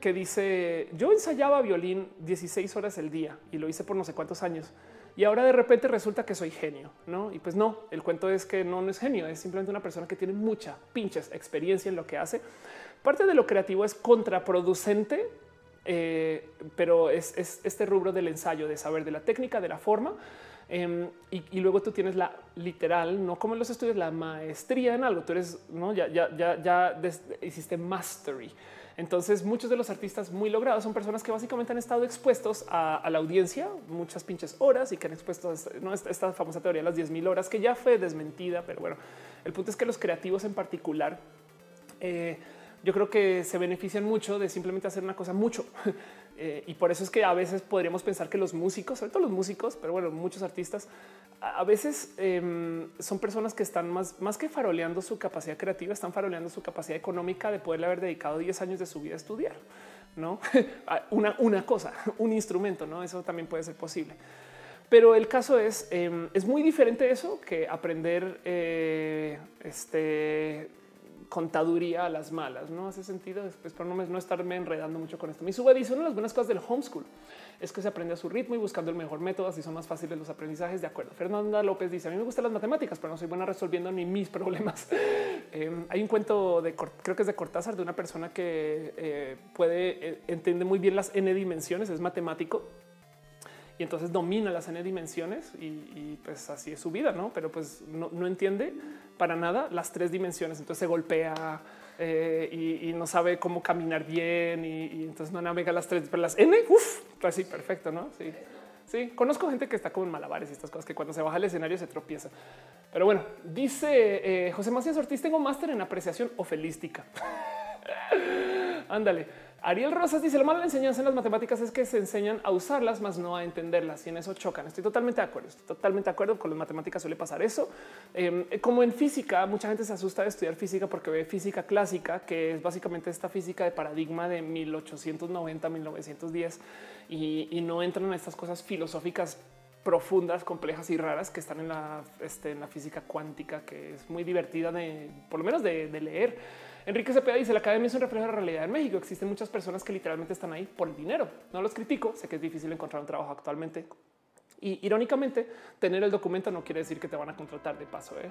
que dice yo ensayaba violín 16 horas el día y lo hice por no sé cuántos años y ahora de repente resulta que soy genio, no? Y pues no, el cuento es que no, es genio, es simplemente una persona que tiene mucha pinches experiencia en lo que hace. Parte de lo creativo es contraproducente, eh, pero es, este rubro del ensayo, de saber de la técnica, de la forma. Em, y, luego tú tienes la literal, no como en los estudios, la maestría en algo. Tú eres, ya hiciste mastery. Entonces, muchos de los artistas muy logrados son personas que básicamente han estado expuestos a, la audiencia muchas pinches horas y que han expuesto ¿no? esta, famosa teoría de las 10 mil horas que ya fue desmentida. Pero bueno, el punto es que los creativos en particular, eh, yo creo que se benefician mucho de simplemente hacer una cosa mucho. Eh, y por eso es que a veces podríamos pensar que los músicos, sobre todo los músicos, pero bueno, muchos artistas, a, veces em, son personas que están más, más que faroleando su capacidad creativa, están faroleando su capacidad económica de poderle haber dedicado 10 años de su vida a estudiar, no una, una cosa, un instrumento, no? Eso también puede ser posible. Pero el caso es, em, es muy diferente eso que aprender eh, este contaduría a las malas. No hace sentido después, pero no, no estarme enredando mucho con esto. Mi sube dice una de las buenas cosas del homeschool es que se aprende a su ritmo y buscando el mejor método. Así son más fáciles los aprendizajes. De acuerdo. Fernanda López dice: A mí me gustan las matemáticas, pero no soy buena resolviendo ni mis problemas. Em, hay un cuento de creo que es de Cortázar de una persona que eh, puede eh, entender muy bien las n dimensiones, es matemático y entonces domina las n dimensiones y, pues así es su vida, no? Pero pues no, entiende para nada las tres dimensiones. Entonces se golpea eh, y, no sabe cómo caminar bien y, entonces no navega las tres, pero las n, uff, pues sí, perfecto, no? Sí. Sí, conozco gente que está como en malabares y estas cosas que cuando se baja el escenario se tropieza. Pero bueno, dice eh, José Macías Ortiz, tengo máster en apreciación ofelística. Ándale. Ariel Rosas dice lo malo de la enseñanza en las matemáticas es que se enseñan a usarlas, más no a entenderlas y en eso chocan. Estoy totalmente de acuerdo. Estoy totalmente de acuerdo con las matemáticas. Suele pasar eso. Em, como en física, mucha gente se asusta de estudiar física porque ve física clásica, que es básicamente esta física de paradigma de 1890, 1910 y, y no entran en estas cosas filosóficas profundas, complejas y raras que están en la, este, en la física cuántica, que es muy divertida de, por lo menos de leer. Enrique Cepeda dice la academia es un reflejo de la realidad en México. Existen muchas personas que literalmente están ahí por el dinero. No los critico. Sé que es difícil encontrar un trabajo actualmente. Y irónicamente, tener el documento no quiere decir que te van a contratar de paso. ¿eh?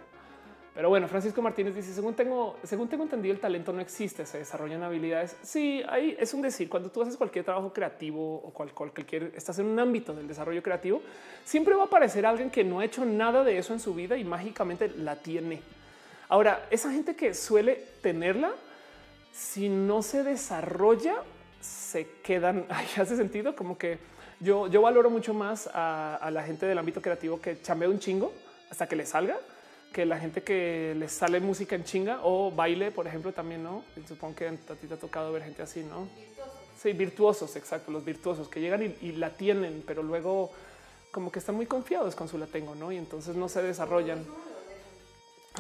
Pero bueno, Francisco Martínez dice, según tengo, según tengo entendido, el talento no existe, se desarrollan habilidades. Sí, ahí es un decir, cuando tú haces cualquier trabajo creativo o cual, cualquier, estás en un ámbito del desarrollo creativo, siempre va a aparecer alguien que no ha hecho nada de eso en su vida y mágicamente la tiene. Ahora, esa gente que suele tenerla, si no se desarrolla, se quedan. Ay, hace sentido como que yo, yo valoro mucho más a, la gente del ámbito creativo que chambea un chingo hasta que le salga que la gente que les sale música en chinga o baile, por ejemplo, también, ¿no? supongo que a ti te ha tocado ver gente así, ¿no? Virtuosos. Sí, virtuosos, exacto, los virtuosos que llegan y, y, la tienen, pero luego como que están muy confiados con su la tengo, ¿no? Y entonces no se desarrollan.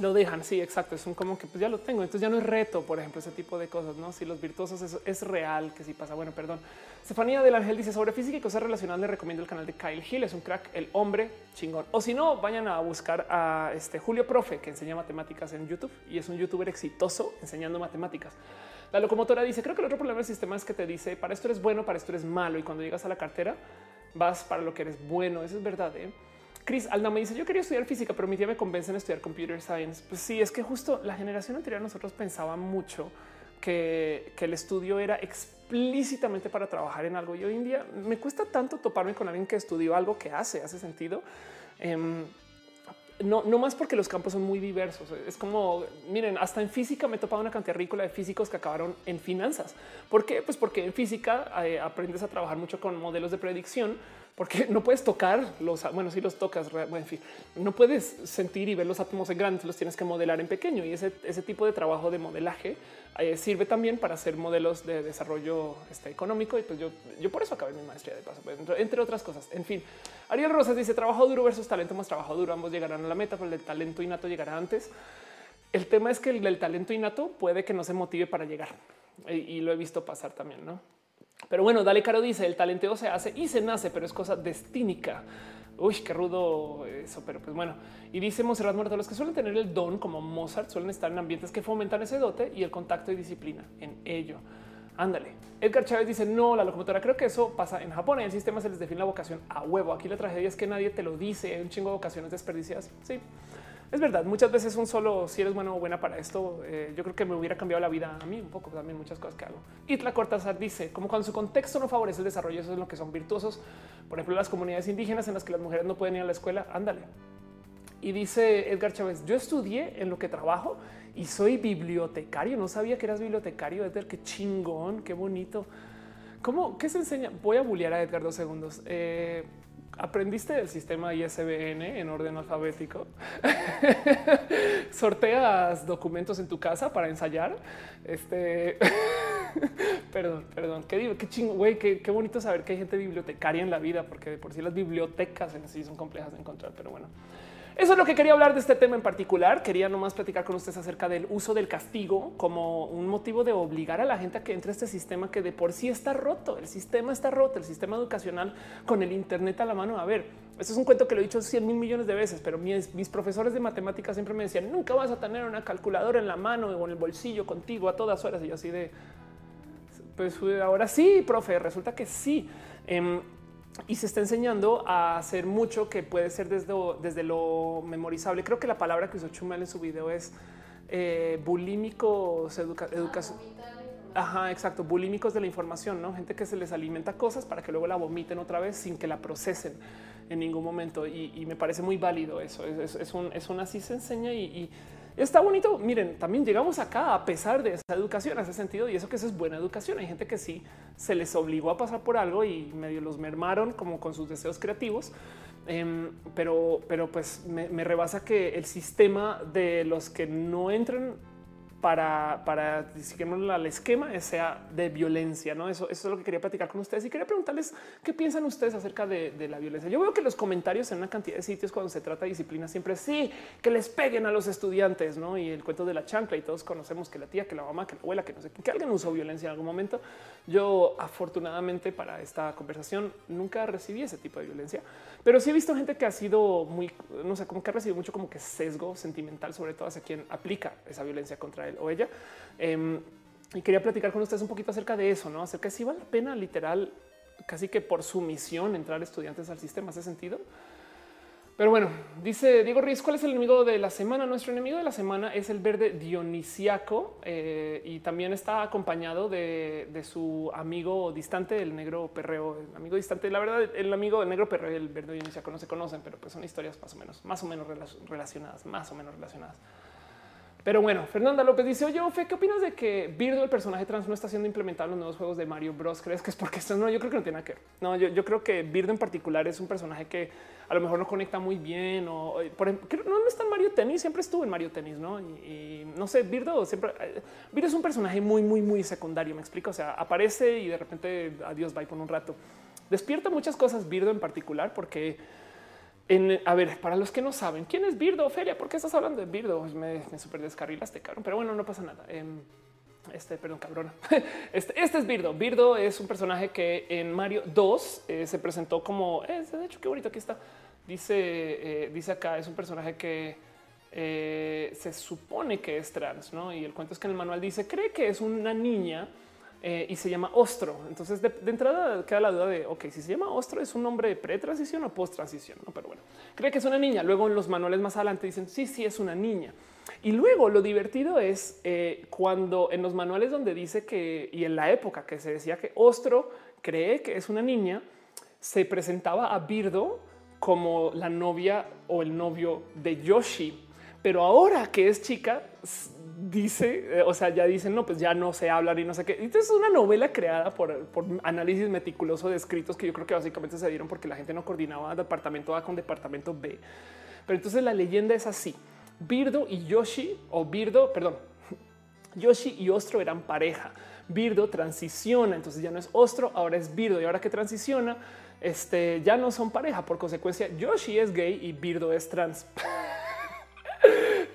Lo dejan, sí, exacto. Es un como que pues ya lo tengo. Entonces ya no es reto, por ejemplo, ese tipo de cosas. No, si los virtuosos es, es real que si pasa. Bueno, perdón. Estefanía del Ángel dice sobre física y cosas relacionadas. Le recomiendo el canal de Kyle Hill. Es un crack, el hombre chingón. O si no, vayan a buscar a este Julio Profe que enseña matemáticas en YouTube y es un youtuber exitoso enseñando matemáticas. La locomotora dice: Creo que el otro problema del sistema es que te dice para esto eres bueno, para esto eres malo. Y cuando llegas a la cartera, vas para lo que eres bueno. Eso es verdad. ¿eh? Chris Alda me dice yo quería estudiar física, pero mi tía me convence en estudiar computer science. Pues sí, es que justo la generación anterior nosotros pensaba mucho que, el estudio era explícitamente para trabajar en algo y hoy en día me cuesta tanto toparme con alguien que estudió algo que hace, hace sentido. Em, no, no más porque los campos son muy diversos. Es como, miren, hasta en física me he topado una cantidad ridícula de físicos que acabaron en finanzas. ¿Por qué? Pues porque en física eh, aprendes a trabajar mucho con modelos de predicción porque no puedes tocar los, bueno, si los tocas, en fin, no puedes sentir y ver los átomos en grandes, los tienes que modelar en pequeño y ese, ese tipo de trabajo de modelaje eh, sirve también para hacer modelos de desarrollo este, económico y pues yo, yo por eso acabé mi maestría de paso, pues, entre, otras cosas. En fin, Ariel Rosas dice trabajo duro versus talento más trabajo duro, ambos llegarán a la meta, pero el talento innato llegará antes. El tema es que el, talento innato puede que no se motive para llegar y, y lo he visto pasar también, ¿no? Pero bueno, Dale Caro dice el talento se hace y se nace, pero es cosa destínica. Uy, qué rudo eso, pero pues bueno. Y dice Monserrat Muerto, los que suelen tener el don como Mozart suelen estar en ambientes que fomentan ese dote y el contacto y disciplina en ello. Ándale. Edgar Chávez dice no, la locomotora. Creo que eso pasa en Japón. El sistema se les define la vocación a huevo. Aquí la tragedia es que nadie te lo dice. Hay un chingo de vocaciones desperdiciadas. Sí, es verdad, muchas veces un solo si eres bueno o buena para esto, eh, yo creo que me hubiera cambiado la vida a mí un poco también muchas cosas que hago. Itla Cortázar dice como cuando su contexto no favorece el desarrollo, eso es lo que son virtuosos. Por ejemplo, las comunidades indígenas en las que las mujeres no pueden ir a la escuela, ándale. Y dice Edgar Chávez, yo estudié en lo que trabajo y soy bibliotecario. No sabía que eras bibliotecario, Edgar, qué chingón, qué bonito. ¿Cómo? ¿Qué se enseña? Voy a bullear a Edgar dos segundos. Eh, aprendiste el sistema ISBN en orden alfabético. Sorteas documentos en tu casa para ensayar. Este, perdón, perdón. Qué, qué chingo, güey. Qué, qué, bonito saber que hay gente bibliotecaria en la vida, porque de por sí las bibliotecas en sí son complejas de encontrar. Pero bueno, eso es lo que quería hablar de este tema en particular. Quería nomás platicar con ustedes acerca del uso del castigo como un motivo de obligar a la gente a que entre a este sistema que de por sí está roto. El sistema está roto, el sistema educacional con el Internet a la mano. A ver, esto es un cuento que lo he dicho 100 mil millones de veces, pero mis, mis profesores de matemáticas siempre me decían nunca vas a tener una calculadora en la mano o en el bolsillo contigo a todas horas. Y yo así de pues ahora sí, profe, resulta que sí. Em, y se está enseñando a hacer mucho que puede ser desde, desde lo memorizable. Creo que la palabra que usó Chumel en su video es eh, bulímicos, educación. Ajá, exacto. Bulímicos de la información, no gente que se les alimenta cosas para que luego la vomiten otra vez sin que la procesen en ningún momento. Y, me parece muy válido eso. Es, es, un, es así se enseña y Está bonito. Miren, también llegamos acá a pesar de esa educación, hace sentido y eso que eso es buena educación. Hay gente que sí se les obligó a pasar por algo y medio los mermaron como con sus deseos creativos. Em, pero, pero pues me, rebasa que el sistema de los que no entran para, para el esquema sea de violencia. No, eso, eso es lo que quería platicar con ustedes y quería preguntarles qué piensan ustedes acerca de, la violencia. Yo veo que los comentarios en una cantidad de sitios cuando se trata de disciplina siempre sí que les peguen a los estudiantes, no? Y el cuento de la chancla y todos conocemos que la tía, que la mamá, que la abuela, que no sé, que alguien usó violencia en algún momento. Yo afortunadamente para esta conversación nunca recibí ese tipo de violencia, pero sí he visto gente que ha sido muy, no sé, como que ha recibido mucho como que sesgo sentimental, sobre todo hacia quien aplica esa violencia contra él o ella. Em, y quería platicar con ustedes un poquito acerca de eso, no acerca de si vale la pena literal, casi que por su misión entrar estudiantes al sistema. ¿Hace sentido? Pero bueno, dice Diego Ruiz, ¿cuál es el enemigo de la semana? Nuestro enemigo de la semana es el verde dionisiaco eh, y también está acompañado de, su amigo distante, el negro perreo, el amigo distante. La verdad, el amigo del negro perreo y el verde dionisiaco no se conocen, pero pues son historias más o menos, más o menos relacionadas, más o menos relacionadas. Pero bueno, Fernanda López dice, oye, Ofe, ¿qué opinas de que Birdo, el personaje trans, no está siendo implementado en los nuevos juegos de Mario Bros? ¿Crees que es porque esto no? Yo creo que no tiene nada que ver. No, yo, creo que Birdo en particular es un personaje que a lo mejor no conecta muy bien o, ejemplo, no, está en Mario Tennis, siempre estuvo en Mario Tennis, ¿no? Y, no sé, Birdo siempre... Eh, Birdo es un personaje muy, muy, muy secundario, me explico. O sea, aparece y de repente adiós, va por un rato. Despierta muchas cosas Birdo en particular porque a ver, para los que no saben, ¿quién es Birdo, Feria? ¿Por qué estás hablando de Birdo? Pues me, me super descarrilaste, cabrón. Pero bueno, no pasa nada. Em, este, perdón, cabrón. Este, este, es Birdo. Birdo es un personaje que en Mario 2 eh, se presentó como, de hecho, qué bonito aquí está. Dice, eh, dice acá, es un personaje que eh, se supone que es trans, ¿no? Y el cuento es que en el manual dice, cree que es una niña eh, y se llama Ostro. Entonces, de, entrada queda la duda de, ok, si se llama Ostro, ¿es un nombre pre-transición o post-transición? No, pero bueno, cree que es una niña. Luego en los manuales más adelante dicen, sí, sí, es una niña. Y luego lo divertido es eh, cuando en los manuales donde dice que, y en la época que se decía que Ostro cree que es una niña, se presentaba a Birdo como la novia o el novio de Yoshi. Pero ahora que es chica, dice, eh, o sea, ya dicen, no, pues ya no se hablar y no sé qué. Entonces es una novela creada por, análisis meticuloso de escritos que yo creo que básicamente se dieron porque la gente no coordinaba departamento A con departamento B. Pero entonces la leyenda es así. Birdo y Yoshi, o Birdo, perdón, Yoshi y Ostro eran pareja. Birdo transiciona, entonces ya no es Ostro, ahora es Birdo. Y ahora que transiciona, este, ya no son pareja. Por consecuencia, Yoshi es gay y Birdo es trans.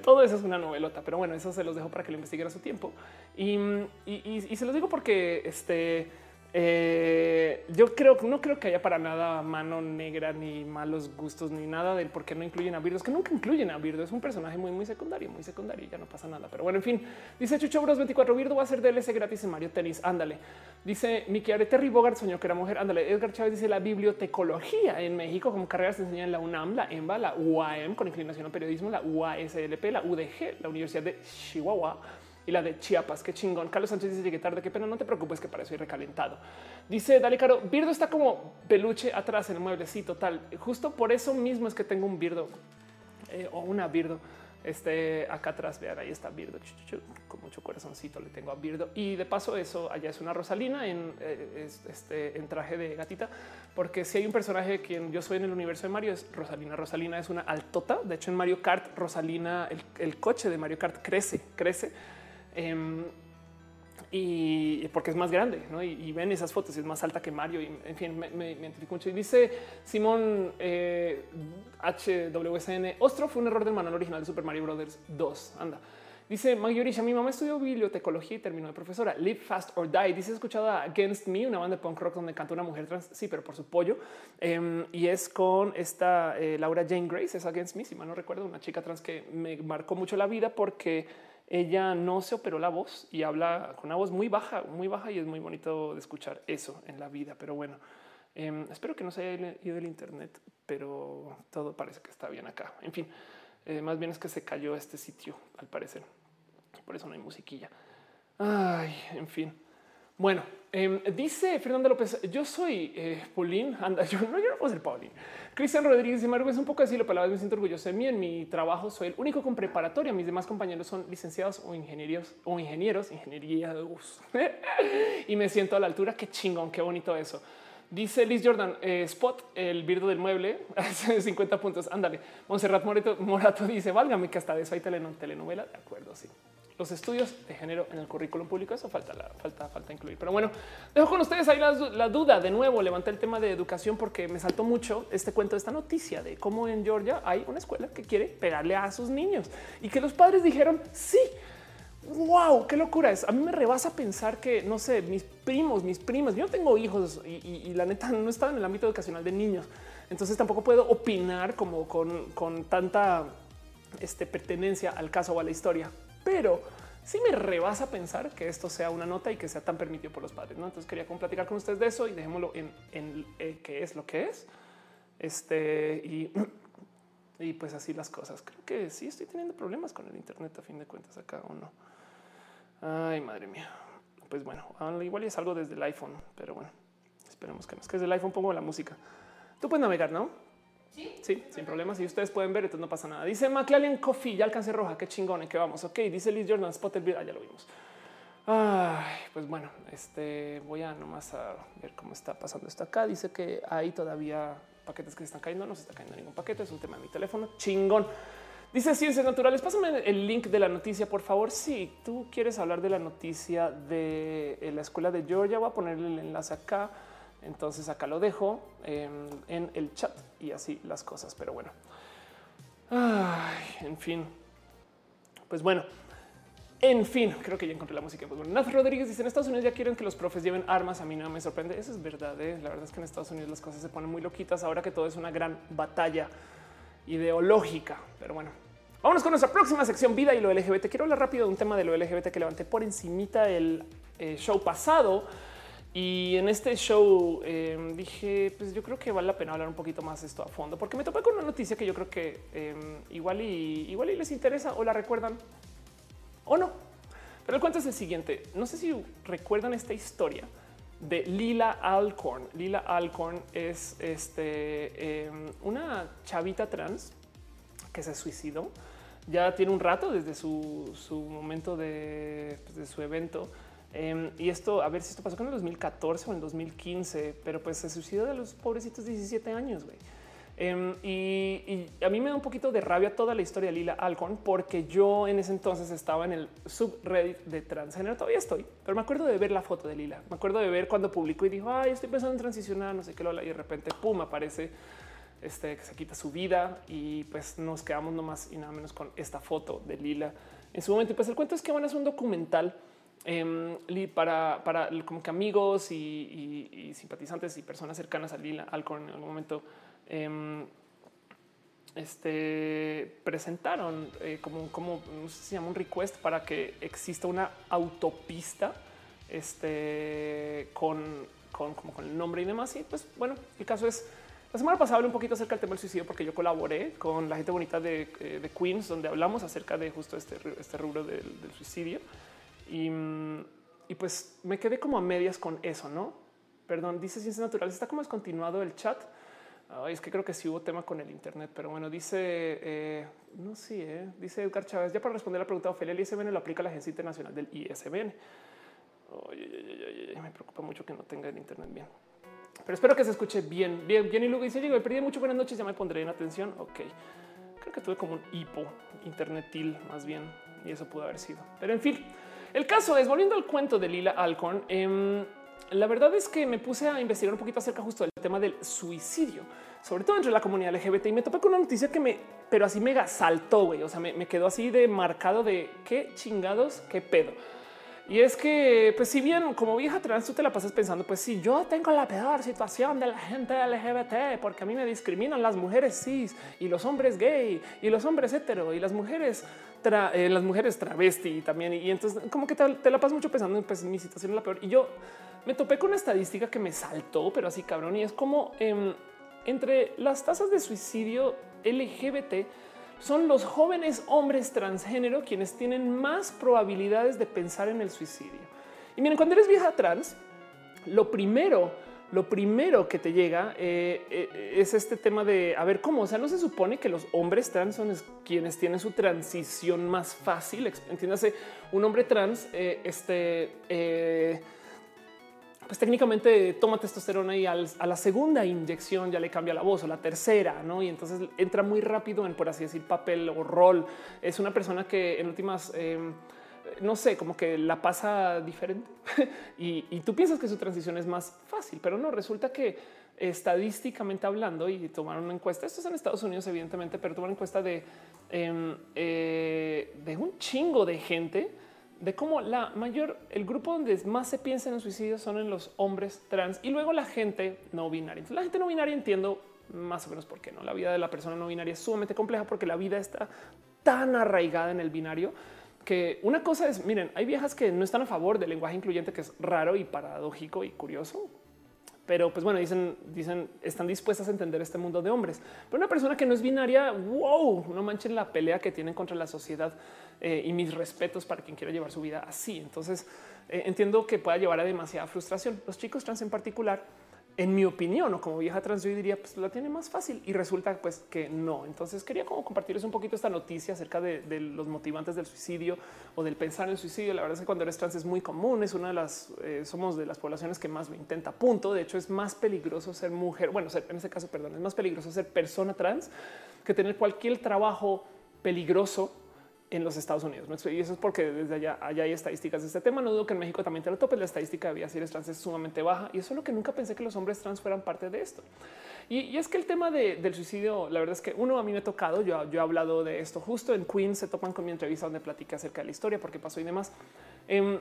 Todo eso es una novelota, pero bueno, eso se los dejo para que lo investiguen a su tiempo. Y, y se los digo porque este eh, yo creo que no creo que haya para nada mano negra ni malos gustos ni nada del por qué no incluyen a Birdo. Es que nunca incluyen a Birdo. Es un personaje muy, muy secundario, muy secundario. Ya no pasa nada. Pero bueno, en fin, dice Chucho Bros 24. Birdo va a ser DLC gratis en Mario Tennis. Ándale. Dice Miki Terry Bogart soñó que era mujer. Ándale. Edgar Chávez dice la bibliotecología en México como carrera se enseña en la UNAM, la EMBA, la UAM con inclinación al periodismo, la UASLP, la UDG, la Universidad de Chihuahua y la de Chiapas. Qué chingón. Carlos Sánchez dice llegué tarde. Qué pena. No te preocupes que para eso recalentado. Dice Dale Caro. Birdo está como peluche atrás en el mueble. Sí, total. Justo por eso mismo es que tengo un Birdo eh, o una Birdo. Este acá atrás, vean, ahí está Birdo con mucho corazoncito. Le tengo a Birdo y de paso, eso allá es una Rosalina en, eh, este, en traje de gatita, porque si hay un personaje quien yo soy en el universo de Mario es Rosalina. Rosalina es una altota. De hecho, en Mario Kart, Rosalina, el, el coche de Mario Kart crece, crece Em, y porque es más grande, ¿no? Y, ven esas fotos, es más alta que Mario. Y, en fin, me, identifico mucho. Y dice Simón eh, HWSN, Ostro fue un error del manual original de Super Mario Brothers 2. Anda. Dice Mayorisha, mi mamá estudió bibliotecología y terminó de profesora. Live Fast or Die. Dice, escuchado Against Me, una banda de punk rock donde canta una mujer trans. Sí, pero por su pollo. Em, y es con esta eh, Laura Jane Grace, es Against Me, si mal no recuerdo, una chica trans que me marcó mucho la vida porque ella no se operó la voz y habla con una voz muy baja, muy baja y es muy bonito de escuchar eso en la vida. Pero bueno, em, espero que no se haya ido el internet, pero todo parece que está bien acá. En fin, eh, más bien es que se cayó este sitio al parecer. Por eso no hay musiquilla. Ay, en fin. Bueno, em, dice Fernando López, yo soy eh, Paulín, anda, yo no, yo no puedo ser Paulín. Cristian Rodríguez, sin embargo, es un poco así lo palabras, me siento orgulloso de mí. En mi trabajo soy el único con preparatoria. Mis demás compañeros son licenciados o ingenieros o ingenieros, ingeniería de y me siento a la altura. Qué chingón, qué bonito eso. Dice Liz Jordan, eh, Spot, el birdo del mueble, 50 puntos. Ándale. Monserrat Morato, Morato dice, válgame que hasta de eso hay telenovela. De acuerdo, sí. Los estudios de género en el currículum público. Eso falta, falta, falta incluir. Pero bueno, dejo con ustedes ahí la, duda. De nuevo, levanté el tema de educación porque me saltó mucho este cuento, esta noticia de cómo en Georgia hay una escuela que quiere pegarle a sus niños y que los padres dijeron sí. Wow, qué locura es. A mí me rebasa pensar que, no sé, mis primos, mis primas, yo tengo hijos y, la neta no estaba en el ámbito educacional de niños. Entonces tampoco puedo opinar como con, con tanta este, pertenencia al caso o a la historia pero sí me rebasa pensar que esto sea una nota y que sea tan permitido por los padres. ¿no? Entonces quería platicar con ustedes de eso y dejémoslo en, en eh, qué es lo que es. Este y, y pues así las cosas. Creo que sí estoy teniendo problemas con el Internet a fin de cuentas acá o no. Ay, madre mía. Pues bueno, igual es algo desde el iPhone, pero bueno, esperemos que no. Es que desde el iPhone pongo la música. Tú puedes navegar, ¿no? Sí, sin problemas. Y ustedes pueden ver, entonces no pasa nada. Dice McLaren Coffee, ya alcancé roja. Qué chingón, ¿en qué vamos? Ok, dice Liz Jordan, Spotted ah, ya lo vimos. Ay, pues bueno, este voy a nomás a ver cómo está pasando esto acá. Dice que hay todavía paquetes que se están cayendo. No se está cayendo ningún paquete. Es un tema de mi teléfono. Chingón. Dice Ciencias Naturales. Pásame el link de la noticia, por favor. Si tú quieres hablar de la noticia de la escuela de Georgia, voy a poner el enlace acá. Entonces acá lo dejo em, en el chat y así las cosas. Pero bueno, en fin, pues bueno, en fin, creo que ya encontré la música. Pues bueno, Rodríguez dice en Estados Unidos ya quieren que los profes lleven armas. A mí no me sorprende. Eso es verdad. ¿eh? La verdad es que en Estados Unidos las cosas se ponen muy loquitas ahora que todo es una gran batalla ideológica. Pero bueno, vámonos con nuestra próxima sección vida y lo LGBT. Quiero hablar rápido de un tema de lo LGBT que levanté por encimita el eh, show pasado y en este show em, dije, pues yo creo que vale la pena hablar un poquito más esto a fondo, porque me topé con una noticia que yo creo que em, igual y igual y les interesa o la recuerdan o no. Pero el cuento es el siguiente. No sé si recuerdan esta historia de Lila Alcorn. Lila Alcorn es este, em, una chavita trans que se suicidó. Ya tiene un rato desde su, momento de, pues, de su evento Em, y esto, a ver si esto pasó en el 2014 o en el 2015, pero pues se suicidó de los pobrecitos 17 años. güey. Em, y, a mí me da un poquito de rabia toda la historia de Lila Alcorn, porque yo en ese entonces estaba en el subreddit de transgénero. Todavía estoy, pero me acuerdo de ver la foto de Lila. Me acuerdo de ver cuando publicó y dijo, ay, estoy pensando en transicionar, no sé qué, y de repente, pum, aparece este que se quita su vida y pues nos quedamos nomás y nada menos con esta foto de Lila en su momento. Y pues el cuento es que van a hacer un documental Em, para, como que amigos y, simpatizantes y personas cercanas a Lila Alcorn en algún momento em, este, presentaron eh, como, se llama un request para que exista una autopista este, con, el nombre y demás. Y pues bueno, el caso es la semana pasada hablé un poquito acerca del tema del suicidio porque yo colaboré con la gente bonita de, eh, Queens, donde hablamos acerca de justo este, este rubro del suicidio. Y, pues me quedé como a medias con eso, ¿no? Perdón, dice Ciencias Naturales, está como descontinuado el chat. es que creo que sí hubo tema con el Internet, pero bueno, dice, eh, no sé, eh, dice Edgar Chávez, ya para responder la pregunta, Ophelia, el ISBN lo aplica la Agencia Internacional del ISBN. me preocupa mucho que no tenga el Internet bien. Pero espero que se escuche bien, bien, bien. Y luego dice, digo, perdí mucho buenas noches, ya me pondré en atención. Ok, creo que tuve como un hipo internetil más bien, y eso pudo haber sido. Pero en fin, el caso es, volviendo al cuento de Lila Alcorn, em, la verdad es que me puse a investigar un poquito acerca justo del tema del suicidio, sobre todo entre la comunidad LGBT y me topé con una noticia que me, pero así mega saltó, güey. O sea, me, me quedó así de marcado de qué chingados, qué pedo. Y es que, pues, si bien como vieja trans tú te la pasas pensando, pues si yo tengo la peor situación de la gente LGBT, porque a mí me discriminan las mujeres cis y los hombres gay y los hombres hetero y las mujeres, eh, las mujeres travesti también. Y entonces, como que te, la pasas mucho pensando, pues mi situación es la peor. Y yo me topé con una estadística que me saltó, pero así cabrón. Y es como em, entre las tasas de suicidio LGBT, son los jóvenes hombres transgénero quienes tienen más probabilidades de pensar en el suicidio. Y miren, cuando eres vieja trans, lo primero, lo primero que te llega eh, eh, es este tema de a ver cómo, o sea, no se supone que los hombres trans son quienes tienen su transición más fácil. Entiéndase, un hombre trans, eh, este, pues técnicamente toma testosterona y a la segunda inyección ya le cambia la voz o la tercera, ¿no? Y entonces entra muy rápido en, por así decir, papel o rol. Es una persona que en últimas... No sé, como que la pasa diferente y, y tú piensas que su transición es más fácil, pero no resulta que estadísticamente hablando y tomaron una encuesta. Esto es en Estados Unidos, evidentemente, pero tomaron encuesta de, em, eh, de un chingo de gente de cómo la mayor, el grupo donde más se piensa en el suicidio son en los hombres trans y luego la gente no binaria. Entonces, la gente no binaria entiendo más o menos por qué no. La vida de la persona no binaria es sumamente compleja porque la vida está tan arraigada en el binario que una cosa es, miren, hay viejas que no están a favor del lenguaje incluyente, que es raro y paradójico y curioso, pero pues bueno, dicen, dicen, están dispuestas a entender este mundo de hombres. Pero una persona que no es binaria, wow, no manchen la pelea que tienen contra la sociedad eh, y mis respetos para quien quiera llevar su vida así. Entonces eh, entiendo que pueda llevar a demasiada frustración. Los chicos trans en particular en mi opinión o como vieja trans, yo diría pues la tiene más fácil y resulta pues que no. Entonces quería como compartirles un poquito esta noticia acerca de, los motivantes del suicidio o del pensar en el suicidio. La verdad es que cuando eres trans es muy común, es una de las, eh, somos de las poblaciones que más lo intenta, punto. De hecho es más peligroso ser mujer, bueno, en este caso, perdón, es más peligroso ser persona trans que tener cualquier trabajo peligroso en los Estados Unidos. Y eso es porque desde allá, allá hay estadísticas de este tema. No dudo que en México también te lo topes. La estadística de vías trans es sumamente baja y eso es lo que nunca pensé que los hombres trans fueran parte de esto. Y, es que el tema del suicidio, la verdad es que uno a mí me ha tocado. Yo, yo he hablado de esto justo en Queens. Se topan con mi entrevista donde platicé acerca de la historia, porque pasó y demás. Em,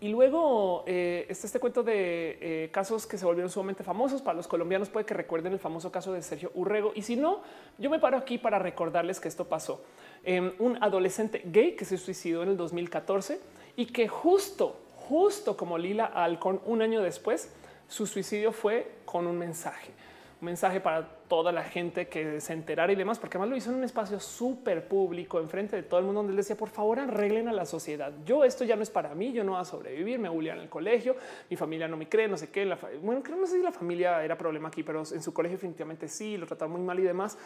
y luego eh, está este cuento de eh, casos que se volvieron sumamente famosos para los colombianos. Puede que recuerden el famoso caso de Sergio Urrego. Y si no, yo me paro aquí para recordarles que esto pasó. Em, un adolescente gay que se suicidó en el 2014 y que justo, justo como Lila Alcon, un año después, su suicidio fue con un mensaje mensaje para toda la gente que se enterara y demás, porque además lo hizo en un espacio súper público, enfrente de todo el mundo, donde él decía, por favor, arreglen a la sociedad. Yo esto ya no es para mí, yo no voy a sobrevivir, me bullean en el colegio, mi familia no me cree, no sé qué. bueno, creo no sé si la familia era problema aquí, pero en su colegio definitivamente sí, lo trataron muy mal y demás.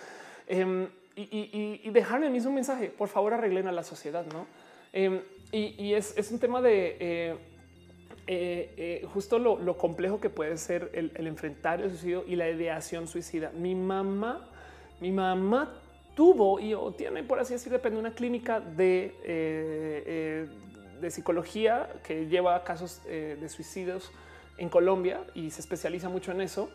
Em, y, y, dejaron el mismo mensaje, por favor, arreglen a la sociedad, ¿no? Em, y, es, es, un tema de... Eh, eh, eh, justo lo, complejo que puede ser el, enfrentar el suicidio y la ideación suicida. Mi mamá, mi mamá tuvo y tiene, por así decir, depende de una clínica de, eh, de psicología que lleva casos de suicidios en Colombia y se especializa mucho en eso.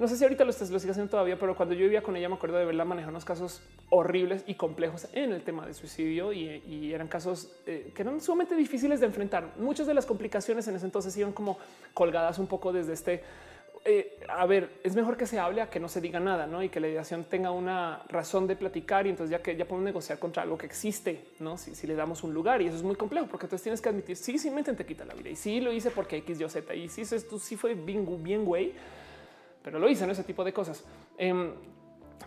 No sé si ahorita lo, lo sigue haciendo todavía, pero cuando yo vivía con ella me acuerdo de verla manejar unos casos horribles y complejos en el tema de suicidio y, eran casos eh, que eran sumamente difíciles de enfrentar. Muchas de las complicaciones en ese entonces iban como colgadas un poco desde este eh, a ver, es mejor que se hable a que no se diga nada, ¿no? Y que la ideación tenga una razón de platicar y entonces ya que ya podemos negociar contra algo que existe, ¿no? Si, le damos un lugar y eso es muy complejo porque entonces tienes que admitir, sí, sí, me te quita la vida y sí lo hice porque X, Y, Z y sí, esto sí fue bien güey pero lo hice en ese tipo de cosas. Em,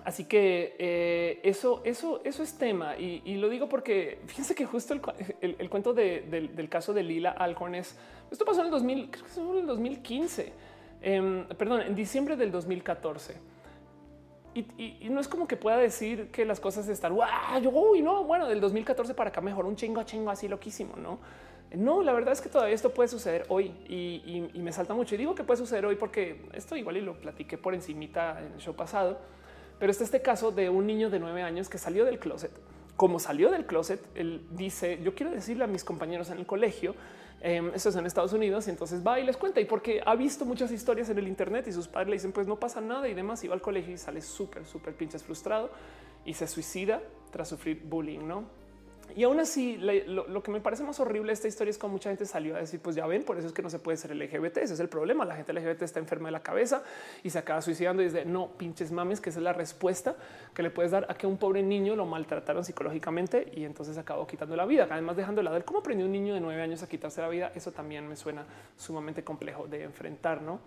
así que eh, eso, eso, eso es tema y, lo digo porque fíjense que justo el, cuento del, caso de Lila Alcorn es esto pasó en el 2000, creo que en el 2015, em, perdón, en diciembre del 2014. Y, no es como que pueda decir que las cosas están guau, yo uy, no, bueno, del 2014 para acá mejor un chingo, chingo así loquísimo, no? No, la verdad es que todavía esto puede suceder hoy y, me salta mucho. Y digo que puede suceder hoy porque esto igual y lo platiqué por encimita en el show pasado, pero está este caso de un niño de nueve años que salió del closet. Como salió del closet, él dice, yo quiero decirle a mis compañeros en el colegio, eh, esto es en Estados Unidos, y entonces va y les cuenta. Y porque ha visto muchas historias en el Internet y sus padres le dicen, pues no pasa nada y demás, y va al colegio y sale súper, súper pinches frustrado y se suicida tras sufrir bullying, ¿no? Y aún así, lo, que me parece más horrible de esta historia es como mucha gente salió a decir, pues ya ven, por eso es que no se puede ser LGBT. Ese es el problema. La gente LGBT está enferma de la cabeza y se acaba suicidando y dice, no pinches mames, que esa es la respuesta que le puedes dar a que un pobre niño lo maltrataron psicológicamente y entonces acabó quitando la vida. Además, dejando de lado cómo aprendió un niño de nueve años a quitarse la vida. Eso también me suena sumamente complejo de enfrentar, no?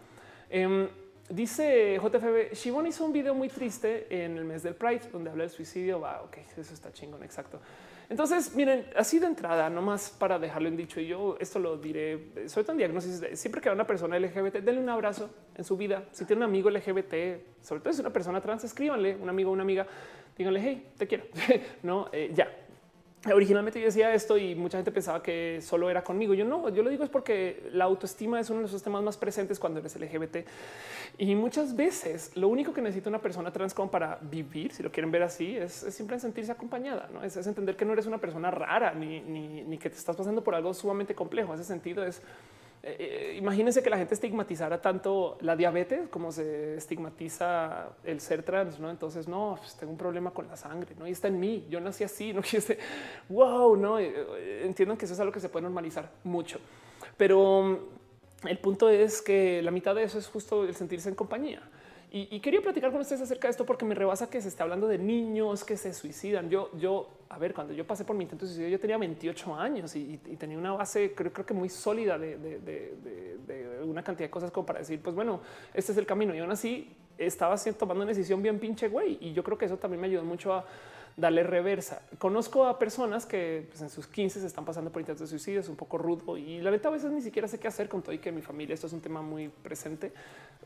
Em, dice JFB, Shivon hizo un video muy triste en el mes del Pride donde habla del suicidio. Va, ok, eso está chingón, exacto. Entonces, miren, así de entrada, nomás para dejarlo en dicho, y yo esto lo diré, soy tan diagnosis, siempre que hay una persona LGBT, denle un abrazo en su vida. Si tiene un amigo LGBT, sobre todo si es una persona trans, escríbanle, un amigo una amiga, díganle, hey, te quiero, no, eh, ya. Originalmente yo decía esto y mucha gente pensaba que solo era conmigo. Yo no, yo lo digo es porque la autoestima es uno de los temas más presentes cuando eres LGBT. Y muchas veces lo único que necesita una persona trans como para vivir, si lo quieren ver así, es, siempre sentirse acompañada. ¿no? Es, entender que no eres una persona rara ni, ni, que te estás pasando por algo sumamente complejo. Ese sentido es eh, imagínense que la gente estigmatizara tanto la diabetes como se estigmatiza el ser trans, ¿no? Entonces, no, pues, tengo un problema con la sangre, ¿no? Y está en mí, yo nací así, ¿no? Y este, wow, ¿no? Eh, entiendo que eso es algo que se puede normalizar mucho. Pero mm, el punto es que la mitad de eso es justo el sentirse en compañía. Y, quería platicar con ustedes acerca de esto porque me rebasa que se está hablando de niños que se suicidan. Yo, yo, a ver, cuando yo pasé por mi intento de suicidio, yo tenía 28 años y, tenía una base, creo, creo que muy sólida de, de, una cantidad de cosas como para decir, pues bueno, este es el camino. Y aún así estaba tomando una decisión bien pinche güey. Y yo creo que eso también me ayudó mucho a darle reversa. Conozco a personas que pues, en sus 15 se están pasando por intentos de suicidio, es un poco rudo y la verdad a veces ni siquiera sé qué hacer con todo y que mi familia esto es un tema muy presente.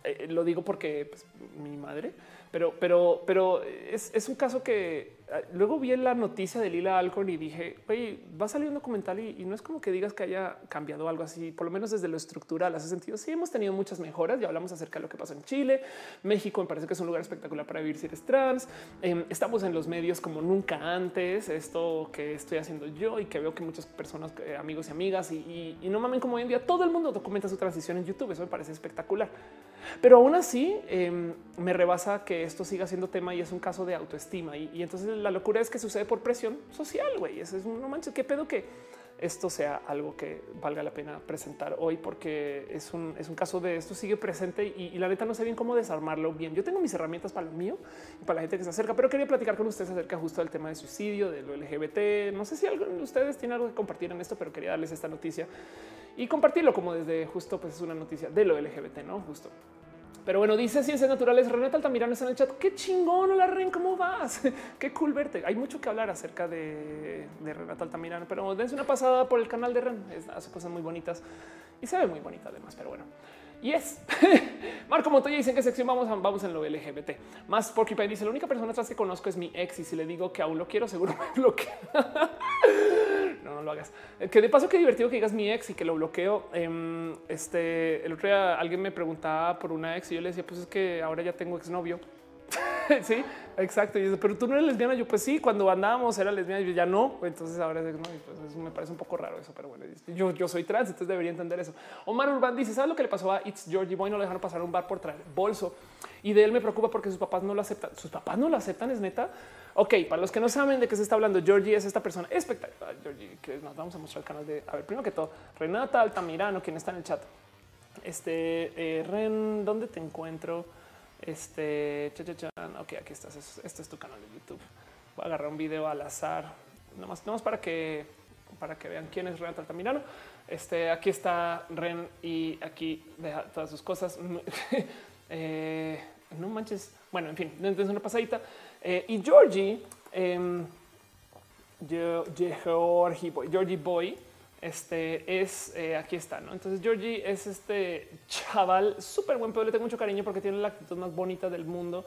Eh, lo digo porque pues, mi madre, pero, pero, pero es, es, un caso que luego vi la noticia de Lila Alcorn y dije, oye, va a salir un documental y, no es como que digas que haya cambiado algo así, por lo menos desde lo estructural, hace sentido. Sí, hemos tenido muchas mejoras. Ya hablamos acerca de lo que pasó en Chile, México. Me parece que es un lugar espectacular para vivir si eres trans. Em, estamos en los medios como nunca antes. Esto que estoy haciendo yo y que veo que muchas personas, eh, amigos y amigas, y, y no mamen como hoy en día todo el mundo documenta su transición en YouTube. Eso me parece espectacular. Pero aún así em, me rebasa que esto siga siendo tema y es un caso de autoestima. Y, entonces la locura es que sucede por presión social, güey. Es, es no manches, qué pedo que esto sea algo que valga la pena presentar hoy porque es un, es un caso de esto sigue presente y, la neta no sé bien cómo desarmarlo bien. Yo tengo mis herramientas para lo mío y para la gente que se acerca, pero quería platicar con ustedes acerca justo del tema de suicidio, de lo LGBT. No sé si alguno de ustedes tiene algo que compartir en esto, pero quería darles esta noticia y compartirlo como desde justo pues es una noticia de lo LGBT, no justo. Pero bueno, dice ciencias naturales. Renata Altamirano está en el chat. Qué chingón, hola Ren, ¿cómo vas? Qué cool verte. Hay mucho que hablar acerca de, Renata Altamirano, pero dense una pasada por el canal de Ren. hace cosas muy bonitas y se ve muy bonita además. Pero bueno, y es Marco Montoya dice en qué sección vamos, vamos en lo LGBT. Más Porcupine dice la única persona atrás que conozco es mi ex y si le digo que aún lo quiero seguro me bloquea. no, no lo hagas. Que de paso qué divertido que digas mi ex y que lo bloqueo. Em, este el otro día alguien me preguntaba por una ex y yo le decía pues es que ahora ya tengo exnovio. sí, exacto. Y dice, pero tú no eres lesbiana. Yo, pues sí, cuando andábamos era lesbiana. Yo ya no. Entonces ahora pues me parece un poco raro eso, pero bueno, yo, soy trans, entonces debería entender eso. Omar Urban dice: ¿Sabes lo que le pasó a It's Georgie Boy? No le dejaron pasar un bar por traer bolso y de él me preocupa porque sus papás no lo aceptan. Sus papás no lo aceptan, es neta. Ok, para los que no saben de qué se está hablando, Georgie es esta persona espectacular. Georgie, que nos vamos a mostrar el canal de, a ver, primero que todo, Renata Altamirano, quien está en el chat. Este eh, Ren, ¿dónde te encuentro? Este, cha, cha, ok, aquí estás. Este es tu canal de YouTube. Voy a agarrar un video al azar, nomás, nomás para que para que vean quién es Renata Altamirano. Este, aquí está Ren y aquí deja todas sus cosas. eh, no manches. Bueno, en fin, entonces una pasadita. Eh, y Georgie, eh, Georgie Boy, este es eh, aquí está. ¿no? Entonces, Georgie es este chaval súper buen pedo. Le tengo mucho cariño porque tiene la actitud más bonita del mundo.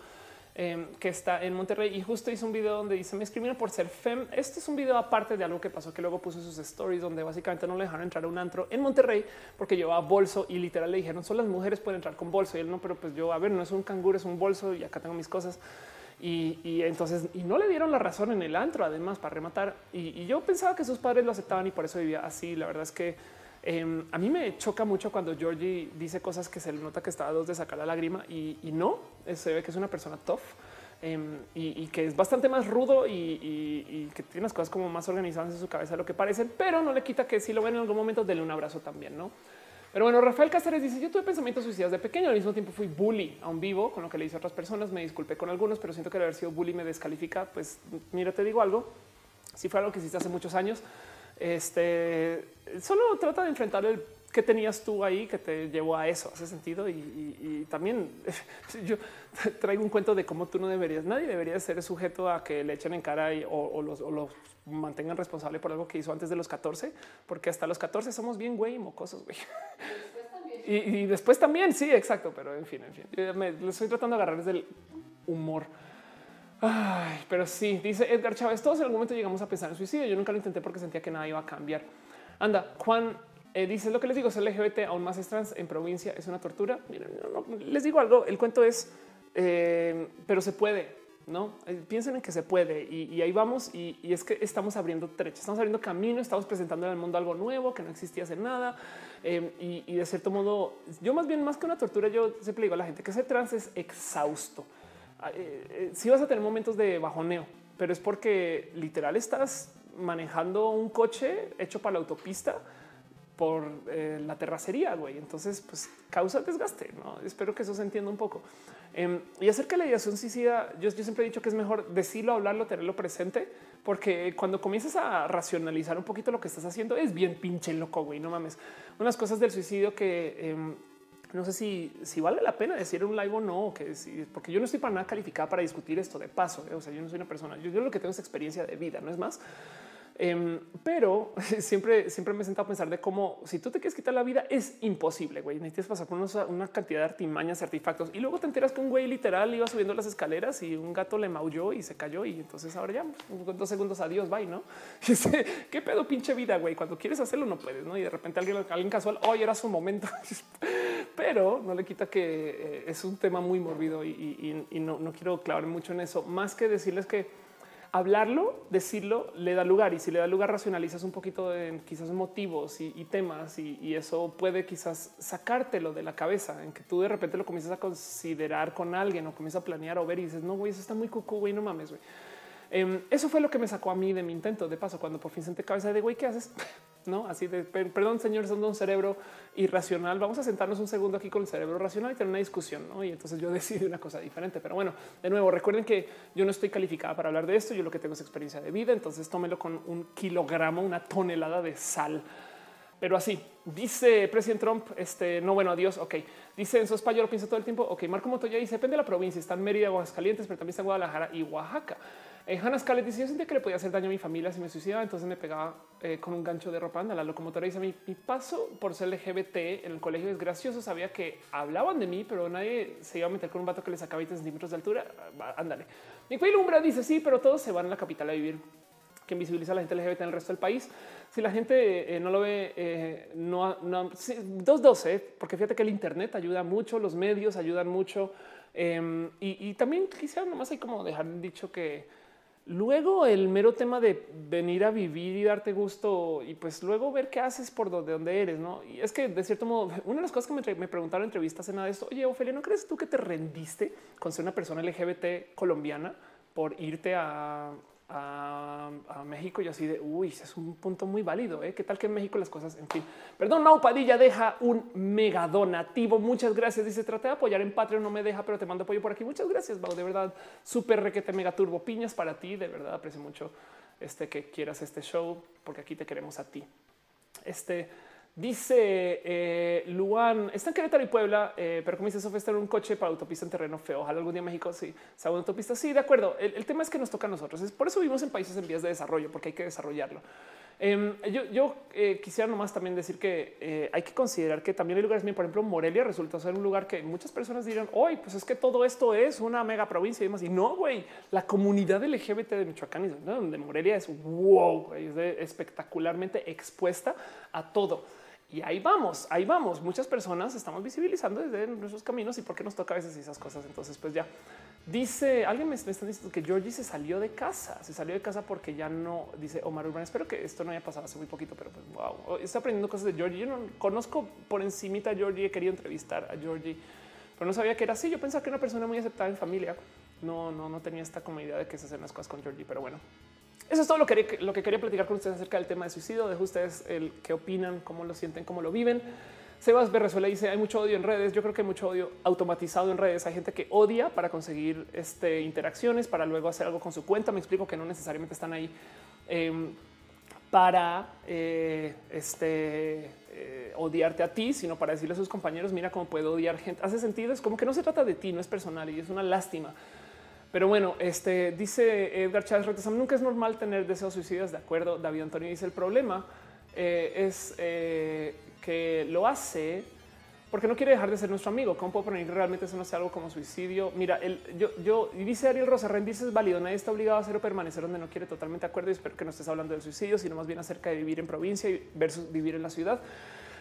Em, que está en Monterrey y justo hizo un video donde dice me escribieron por ser fem. Este es un video aparte de algo que pasó que luego puso sus stories donde básicamente no le dejaron entrar a un antro en Monterrey porque llevaba bolso y literal le dijeron solo las mujeres pueden entrar con bolso y él no, pero pues yo a ver, no es un canguro, es un bolso y acá tengo mis cosas. Y, entonces y no le dieron la razón en el antro, además, para rematar. Y, yo pensaba que sus padres lo aceptaban y por eso vivía así. La verdad es que em, a mí me choca mucho cuando Georgie dice cosas que se le nota que está a dos de sacar la lágrima y, no se ve que es una persona tough. Em, y, que es bastante más rudo y, que tiene las cosas como más organizadas en su cabeza de lo que parecen, pero no le quita que si lo ven en algún momento, denle un abrazo también, ¿no? Pero bueno, Rafael Cáceres dice: Yo tuve pensamientos suicidas de pequeño. Al mismo tiempo fui bully a un vivo con lo que le hice a otras personas. Me disculpé con algunos, pero siento que el haber sido bully me descalifica. Pues mira, te digo algo. Si fue algo que hiciste hace muchos años, este solo trata de enfrentar el que tenías tú ahí que te llevó a eso, hace sentido. Y, también yo traigo un cuento de cómo tú no deberías, nadie debería ser sujeto a que le echen en cara o, los, o, los, mantengan responsable por algo que hizo antes de los 14, porque hasta los 14 somos bien güey y mocosos, güey. Y, después también, sí, exacto, pero en fin, en fin, estoy tratando de agarrar desde el humor. Pero sí, dice Edgar Chávez, todos en algún momento llegamos a pensar en suicidio. Yo nunca lo intenté porque sentía que nada iba a cambiar. Anda, Juan eh, dice lo que les digo, ser LGBT aún más trans en provincia es una tortura. Miren, les digo algo, el cuento es, eh, pero se puede, no eh, piensen en que se puede y, ahí vamos. Y, es que estamos abriendo trechas, estamos abriendo camino, estamos presentando al mundo algo nuevo que no existía hace nada. y, y, de cierto modo, yo más bien más que una tortura, yo siempre digo a la gente que ser trans es exhausto. Ah, si vas a tener momentos de bajoneo, pero es porque literal estás manejando un coche hecho para la autopista por eh, la terracería, güey. Entonces, pues causa desgaste. ¿no? Espero que eso se entienda un poco. Em, y acerca de la ideación suicida, yo, siempre he dicho que es mejor decirlo, hablarlo, tenerlo presente, porque cuando comienzas a racionalizar un poquito lo que estás haciendo, es bien pinche loco, güey. No mames. Unas cosas del suicidio que em, no sé si, si vale la pena decir un live o no, que porque yo no estoy para nada calificada para discutir esto de paso. ¿eh? O sea, yo no soy una persona, yo lo que tengo es experiencia de vida, no es más. Em, pero siempre, siempre me he sentado a pensar de cómo si tú te quieres quitar la vida es imposible, güey. Necesitas pasar por una, cantidad de artimañas, artefactos y luego te enteras que un güey literal iba subiendo las escaleras y un gato le maulló y se cayó y entonces ahora ya pues, dos segundos adiós, bye, ¿no? ¿Qué pedo pinche vida, güey? Cuando quieres hacerlo no puedes. Y de repente alguien, alguien casual, hoy era su momento. pero no le quita que eh, es un tema muy morbido y, no, no quiero clavar mucho en eso, más que decirles que hablarlo, decirlo, le da lugar. Y si le da lugar racionalizas un poquito en quizás motivos y, temas y, eso puede quizás sacártelo de la cabeza en que tú de repente lo comienzas a considerar con alguien o comienzas a planear o ver y dices no güey eso está muy cucu güey no mames güey eso fue lo que me sacó a mí de mi intento de paso cuando por fin senté cabeza de güey qué haces no así de perdón, señores, son de un cerebro irracional. Vamos a sentarnos un segundo aquí con el cerebro racional y tener una discusión. ¿no? Y entonces yo decidí una cosa diferente. Pero bueno, de nuevo, recuerden que yo no estoy calificada para hablar de esto. Yo lo que tengo es experiencia de vida. Entonces tómelo con un kilogramo, una tonelada de sal. Pero así dice presidente Trump. Este no, bueno, adiós. Ok, dice en su español, lo piensa todo el tiempo. Ok, Marco Montoya dice depende de la provincia. Está en Mérida, Aguascalientes, pero también está en Guadalajara y Oaxaca. Eh, Hannah Scarlett dice: Yo sentía que le podía hacer daño a mi familia si me suicidaba, entonces me pegaba eh, con un gancho de ropa. Anda, la locomotora dice: mi, mi, paso por ser LGBT en el colegio es gracioso. Sabía que hablaban de mí, pero nadie se iba a meter con un vato que le sacaba 20 centímetros de altura. Ándale. Mi Lumbra dice: Sí, pero todos se van a la capital a vivir. Que invisibiliza a la gente LGBT en el resto del país. Si la gente eh, no lo ve, no, no dos, dos, porque fíjate que el Internet ayuda mucho, los medios ayudan mucho. Em, y, y, también quisiera nomás hay como dejar dicho que Luego el mero tema de venir a vivir y darte gusto y pues luego ver qué haces por donde, eres, ¿no? Y es que de cierto modo, una de las cosas que me, preguntaron en entrevistas en nada de esto, oye, Ofelia, ¿no crees tú que te rendiste con ser una persona LGBT colombiana por irte a, a, México y así de uy, es un punto muy válido. ¿eh? ¿Qué tal que en México las cosas? En fin, perdón, Mau Padilla deja un mega donativo. Muchas gracias. Dice: Traté de apoyar en Patreon, no me deja, pero te mando apoyo por aquí. Muchas gracias, Mau. De verdad, súper requete mega turbo piñas para ti. De verdad, aprecio mucho este que quieras este show porque aquí te queremos a ti. Este Dice eh, Luan, está en Querétaro y Puebla, eh, pero como dice Sofía, está en un coche para autopista en terreno feo. Ojalá algún día México sí sea una autopista. Sí, de acuerdo. El, tema es que nos toca a nosotros. Es por eso vivimos en países en vías de desarrollo, porque hay que desarrollarlo. Em, yo, eh, quisiera nomás también decir que eh, hay que considerar que también hay lugares, por ejemplo, Morelia resulta ser un lugar que muchas personas dirán, hoy, pues es que todo esto es una mega provincia y demás. Y no, güey, la comunidad LGBT de Michoacán, donde Morelia es wow, es espectacularmente expuesta a todo. Y ahí vamos, ahí vamos. Muchas personas estamos visibilizando desde nuestros caminos y por qué nos toca a veces esas cosas. Entonces, pues ya dice alguien me, está diciendo que Georgie se salió de casa, se salió de casa porque ya no dice Omar Urban. Espero que esto no haya pasado hace muy poquito, pero pues wow, está aprendiendo cosas de Georgie. Yo no conozco por encimita a Georgie, he querido entrevistar a Georgie, pero no sabía que era así. Yo pensaba que era una persona muy aceptada en familia. No, no, no tenía esta como idea de que se hacen las cosas con Georgie, pero bueno, eso es todo lo que, lo que quería platicar con ustedes acerca del tema de suicidio. De ustedes el qué opinan, cómo lo sienten, cómo lo viven. Sebas Berrezuela dice hay mucho odio en redes. Yo creo que hay mucho odio automatizado en redes. Hay gente que odia para conseguir este, interacciones, para luego hacer algo con su cuenta. Me explico que no necesariamente están ahí em, para eh, este, eh, odiarte a ti, sino para decirle a sus compañeros, mira cómo puedo odiar gente. Hace sentido, es como que no se trata de ti, no es personal y es una lástima. Pero bueno, este dice Edgar Chávez Retesam, nunca es normal tener deseos suicidas. De acuerdo, David Antonio dice el problema eh, es eh, que lo hace porque no quiere dejar de ser nuestro amigo. ¿Cómo puedo poner realmente eso no sea algo como suicidio? Mira, yo, yo dice Ariel Rosa, rendirse es válido. Nadie está obligado a hacer o permanecer donde no quiere totalmente de acuerdo. Y espero que no estés hablando del suicidio, sino más bien acerca de vivir en provincia versus vivir en la ciudad.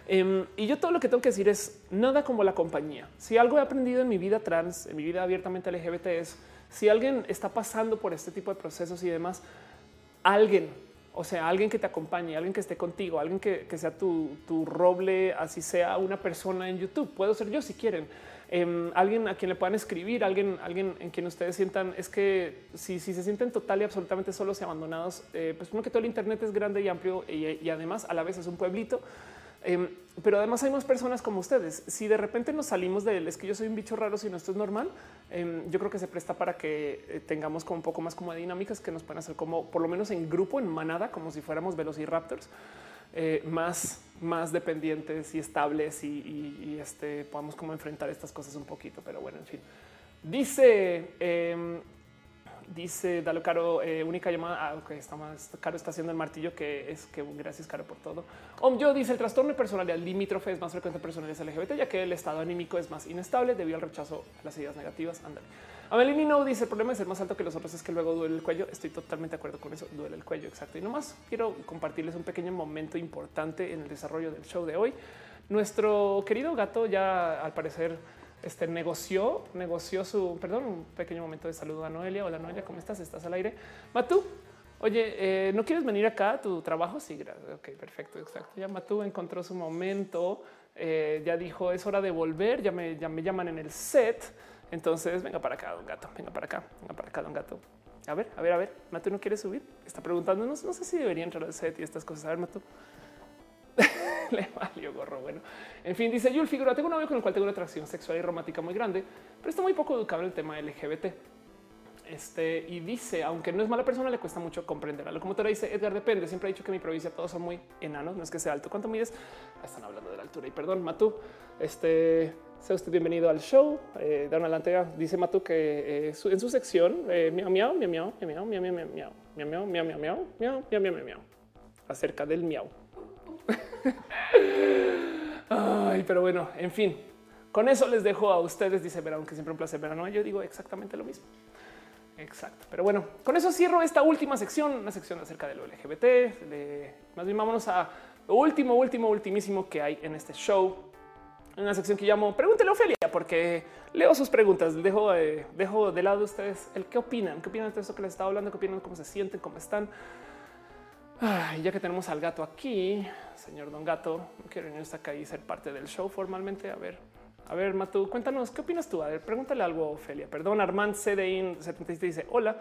Em, y yo todo lo que tengo que decir es nada como la compañía. Si algo he aprendido en mi vida trans, en mi vida abiertamente LGBT es si alguien está pasando por este tipo de procesos y demás, alguien, o sea, alguien que te acompañe, alguien que esté contigo, alguien que, sea tu, roble, así sea una persona en YouTube. Puedo ser yo si quieren. Em, alguien a quien le puedan escribir, alguien, alguien en quien ustedes sientan es que si, se sienten total y absolutamente solos y abandonados, eh, pues uno que todo el Internet es grande y amplio y además a la vez es un pueblito Em, pero además hay más personas como ustedes. Si de repente nos salimos de él, es que yo soy un bicho raro, si no esto es normal, em, yo creo que se presta para que eh, tengamos como un poco más como dinámicas que nos pueden hacer como por lo menos en grupo, en manada, como si fuéramos velociraptors, eh, más, más dependientes y estables y, este, podamos como enfrentar estas cosas un poquito. Pero bueno, en fin. Dice em, Dice Dalo Caro, eh, única llamada. Ah, ok, está más caro. Está haciendo el martillo que es que gracias, Caro, por todo. Om yo dice el trastorno de personalidad limítrofe es más frecuente en personalidades LGBT, ya que el estado anímico es más inestable debido al rechazo a las ideas negativas. Ándale. Amelini no dice el problema es ser más alto que los otros, es que luego duele el cuello. Estoy totalmente de acuerdo con eso. Duele el cuello. Exacto. Y nomás quiero compartirles un pequeño momento importante en el desarrollo del show de hoy. Nuestro querido gato ya al parecer este negoció, negoció su, perdón, un pequeño momento de saludo a Noelia. Hola Noelia, ¿cómo estás? ¿Estás al aire? Matú, oye, eh, ¿no quieres venir acá tu trabajo? Sí, gracias. Ok, perfecto, exacto. Ya Matú encontró su momento, eh, ya dijo, es hora de volver, ya me, ya me llaman en el set. Entonces, venga para acá, don gato, venga para acá, venga para acá, don gato. A ver, a ver, a ver, Matú no quiere subir. Está preguntando, no, sé si debería entrar al set y estas cosas. A ver, Matú. Le valió gorro. Bueno, en fin, dice Yul Figura. Tengo un novio con el cual tengo una atracción sexual y romántica muy grande, pero está muy poco educado en el tema LGBT. Este y dice, aunque no es mala persona, le cuesta mucho comprenderlo. Como te lo dice Edgar, depende. Siempre ha dicho que mi provincia todos son muy enanos, no es que sea alto. ¿Cuánto mides? Ah, están hablando de la altura. Y perdón, Matú, este sea usted bienvenido al show. Eh, una adelante dice Matú que eh, en su sección miau miau miau miau miau miau miau miau miau miau miau miau miau miau miau miau acerca del miau. Pero bueno, en fin, con eso les dejo a ustedes. Dice verán que siempre un placer verano. Yo digo exactamente lo mismo. Exacto. Pero bueno, con eso cierro esta última sección, una sección acerca de lo LGBT. más bien vámonos a lo último, último, ultimísimo que hay en este show. Una sección que llamo Pregúntele a Ofelia, porque leo sus preguntas. Dejo, eh, dejo de lado ustedes el qué opinan, qué opinan de todo esto que les estaba hablando, qué opinan, cómo se sienten, cómo están ya que tenemos al gato aquí, señor Don Gato, quiero venir hasta acá y ser parte del show formalmente. A ver, a ver, Matu, cuéntanos, ¿qué opinas tú? A ver, pregúntale algo Ofelia. Perdón, Armand CDIN 77 dice hola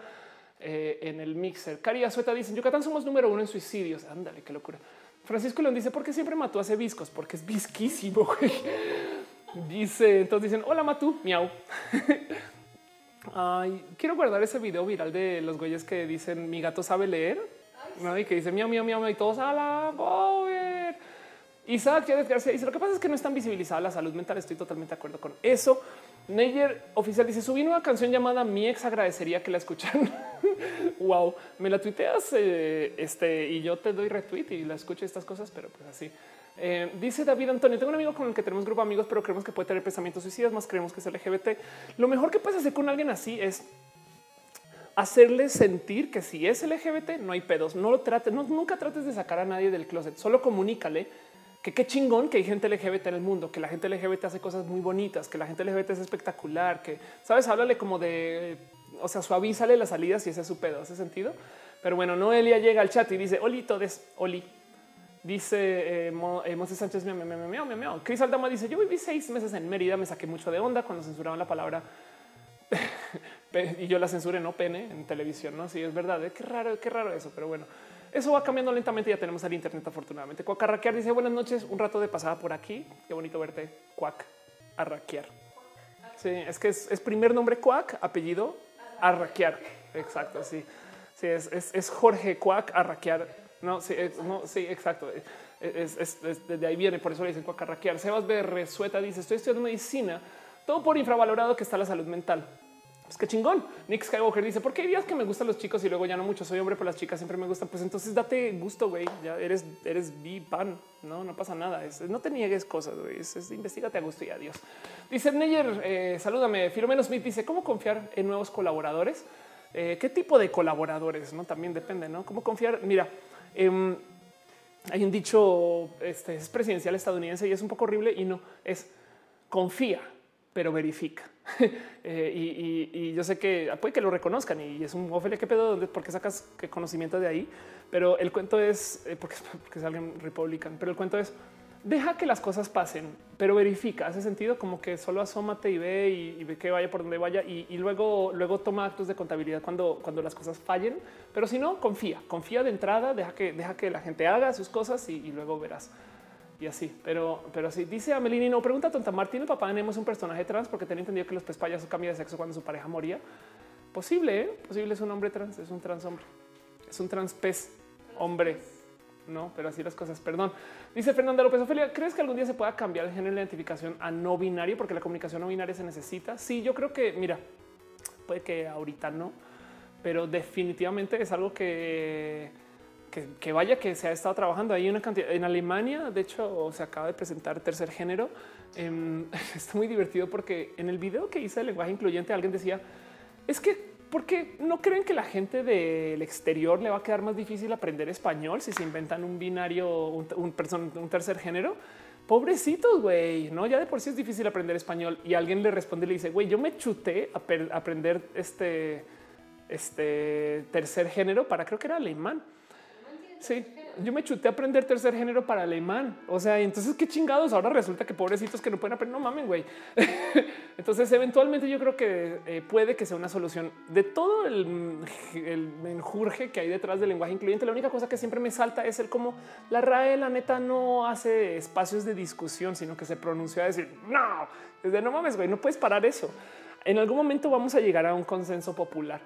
eh, en el mixer. Cari Azueta dice Yucatán somos número uno en suicidios. Ándale, qué locura. Francisco León dice ¿por qué siempre Matu hace viscos? Porque es visquísimo. dice entonces dicen hola Matu, miau. Ay, quiero guardar ese video viral de los güeyes que dicen mi gato sabe leer ¿no? y que dice miau, miau, miau, y todos a la pobre. Isaac ya García dice lo que pasa es que no están visibilizada la salud mental. Estoy totalmente de acuerdo con eso. Neyer oficial dice subí una canción llamada Mi ex agradecería que la escucharan. wow, me la tuiteas eh, este y yo te doy retweet y la escucho estas cosas, pero pues así. Eh, dice David Antonio, tengo un amigo con el que tenemos grupo de amigos, pero creemos que puede tener pensamientos suicidas, más creemos que es LGBT. Lo mejor que puedes hacer con alguien así es hacerle sentir que si es LGBT no hay pedos. No lo trates, no, nunca trates de sacar a nadie del closet. Solo comunícale que qué chingón que hay gente LGBT en el mundo, que la gente LGBT hace cosas muy bonitas, que la gente LGBT es espectacular, que sabes, háblale como de, o sea, suavízale las salidas y ese es su pedo. Hace sentido. Pero bueno, Noelia llega al chat y dice Oli, todes, Oli. Dice eh, eh Sánchez, miau, miau, miau, miau, miau. Cris Aldama dice: Yo viví seis meses en Mérida, me saqué mucho de onda cuando censuraban la palabra y yo la censuré, no pene en televisión. No, sí, es verdad. Qué raro, qué raro eso, pero bueno, eso va cambiando lentamente. Ya tenemos el Internet, afortunadamente. Cuacarraquear dice buenas noches, un rato de pasada por aquí. Qué bonito verte. Cuac, arraquear. Sí, es que es, primer nombre Cuac, apellido arraquear. Exacto. Sí, sí, es, Jorge Cuac, arraquear. No, sí, no, sí, exacto. Es, desde ahí viene, por eso le dicen cuacarraquear. Sebas B. Resueta dice: Estoy estudiando medicina, todo por infravalorado que está la salud mental Pues qué chingón. Nick Skywalker dice, ¿por qué dirías que me gustan los chicos y luego ya no mucho? Soy hombre, pero las chicas siempre me gustan. Pues entonces date gusto, güey. Ya eres, eres bi pan. No, no pasa nada. no te niegues cosas, güey. Es, investigate a gusto y adiós. Dice Neyer, eh, salúdame. Filomeno Smith dice, ¿cómo confiar en nuevos colaboradores? Eh, ¿Qué tipo de colaboradores? No también depende, ¿no? ¿Cómo confiar? Mira, em, hay un dicho este, es presidencial estadounidense y es un poco horrible y no es confía, pero verifica. Eh, y, yo sé que puede que lo reconozcan y es un Ophelia que pedo, porque sacas qué conocimiento de ahí. Pero el cuento es eh, porque, porque es alguien republican, pero el cuento es deja que las cosas pasen, pero verifica. Hace sentido como que solo asómate y ve y, ve que vaya por donde vaya y, luego, luego toma actos de contabilidad cuando, cuando las cosas fallen. Pero si no, confía, confía de entrada, deja que, deja que la gente haga sus cosas y luego verás y así. Pero, pero sí, dice Amelini, no pregunta tonta. Martín, el papá de Nemo es un personaje trans porque tenía entendido que los pez payasos cambian de sexo cuando su pareja moría. Posible, ¿eh? posible es un hombre trans, es un trans hombre, es un trans pez hombre. No, pero así las cosas. Perdón. Dice Fernanda López Ofelia, ¿crees que algún día se pueda cambiar el género de identificación a no binario? Porque la comunicación no binaria se necesita. Sí, yo creo que, mira, puede que ahorita no, pero definitivamente es algo que que, vaya que se ha estado trabajando. Hay una cantidad en Alemania, de hecho, se acaba de presentar tercer género. Em, está muy divertido porque en el video que hice de lenguaje incluyente, alguien decía es que porque no creen que la gente del exterior le va a quedar más difícil aprender español si se inventan un binario, un, un tercer género. Pobrecitos, güey, no? Ya de por sí es difícil aprender español y alguien le responde y le dice, güey, yo me chuté a aprender este, este tercer género para creo que era alemán Sí, yo me chuté a aprender tercer género para alemán. O sea, entonces qué chingados. Ahora resulta que pobrecitos que no pueden aprender. No mamen, güey. entonces, eventualmente yo creo que eh, puede que sea una solución de todo el, el que hay detrás del lenguaje incluyente. La única cosa que siempre me salta es el cómo la RAE, la neta, no hace espacios de discusión, sino que se pronunció a decir no, desde no mames, güey, no puedes parar eso. En algún momento vamos a llegar a un consenso popular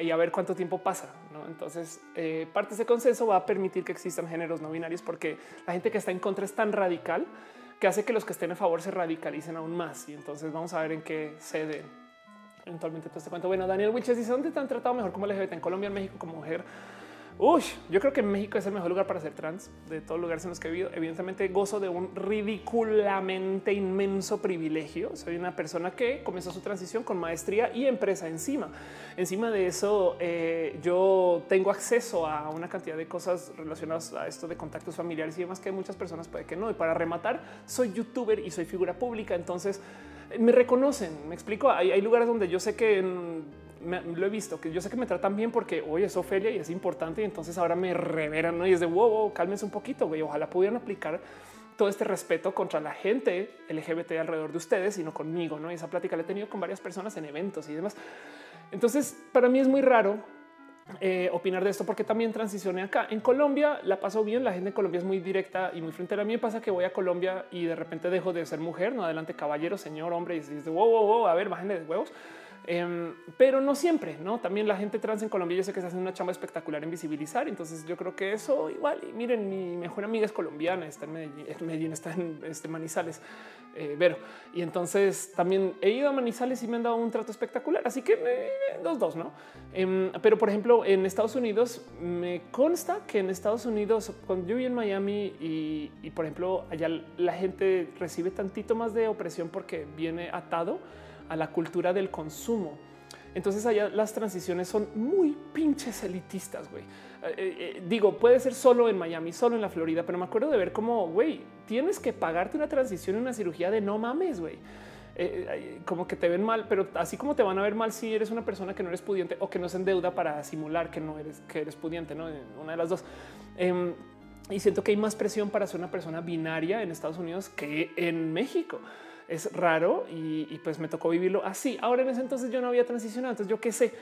y a ver cuánto tiempo pasa. Entonces, eh, parte de ese consenso va a permitir que existan géneros no binarios porque la gente que está en contra es tan radical que hace que los que estén a favor se radicalicen aún más. Y entonces vamos a ver en qué cede eventualmente todo este cuento. Bueno, Daniel Wiches dice dónde te han tratado mejor como LGBT en Colombia, en México como mujer. Uy, yo creo que México es el mejor lugar para ser trans de todos los lugares en los que he vivido. Evidentemente gozo de un ridículamente inmenso privilegio. Soy una persona que comenzó su transición con maestría y empresa encima. Encima de eso, eh, yo tengo acceso a una cantidad de cosas relacionadas a esto de contactos familiares y demás que muchas personas puede que no. Y para rematar, soy youtuber y soy figura pública. Entonces me reconocen. Me explico. Hay, hay lugares donde yo sé que lo he visto, que yo sé que me tratan bien porque hoy es Ofelia y es importante y entonces ahora me reveran y es de wow, wow cálmense un poquito, güey. Ojalá pudieran aplicar todo este respeto contra la gente LGBT alrededor de ustedes y no conmigo, ¿no? Y esa plática la he tenido con varias personas en eventos y demás. Entonces, para mí es muy raro eh, opinar de esto porque también transicioné acá. En Colombia la paso bien, la gente en Colombia es muy directa y muy frontera. A mí pasa que voy a Colombia y de repente dejo de ser mujer, no adelante caballero, señor, hombre, y dice, wow, wow, wow, a ver, bájenle de huevos. Em, pero no siempre, no? También la gente trans en Colombia, yo sé que se hace una chamba espectacular en visibilizar. Entonces yo creo que eso igual. Y miren, mi mejor amiga es colombiana, está en Medellín, está en este Manizales, eh, Vero. Y entonces también he ido a Manizales y me han dado un trato espectacular. Así que eh, dos, dos, no? Em, pero por ejemplo, en Estados Unidos me consta que en Estados Unidos, cuando yo vi en Miami y, y por ejemplo, allá la gente recibe tantito más de opresión porque viene atado a la cultura del consumo. Entonces allá las transiciones son muy pinches elitistas, güey. Eh, eh, eh, digo, puede ser solo en Miami, solo en la Florida, pero me acuerdo de ver cómo, güey, tienes que pagarte una transición una cirugía de no mames, güey. como que te ven mal, pero así como te van a ver mal si eres una persona que no eres pudiente o que no se endeuda para simular que no eres, que eres pudiente, no una de las dos. Em, y siento que hay más presión para ser una persona binaria en Estados Unidos que en México es raro y, pues me tocó vivirlo así. Ahora en ese entonces yo no había transicionado, entonces yo qué sé.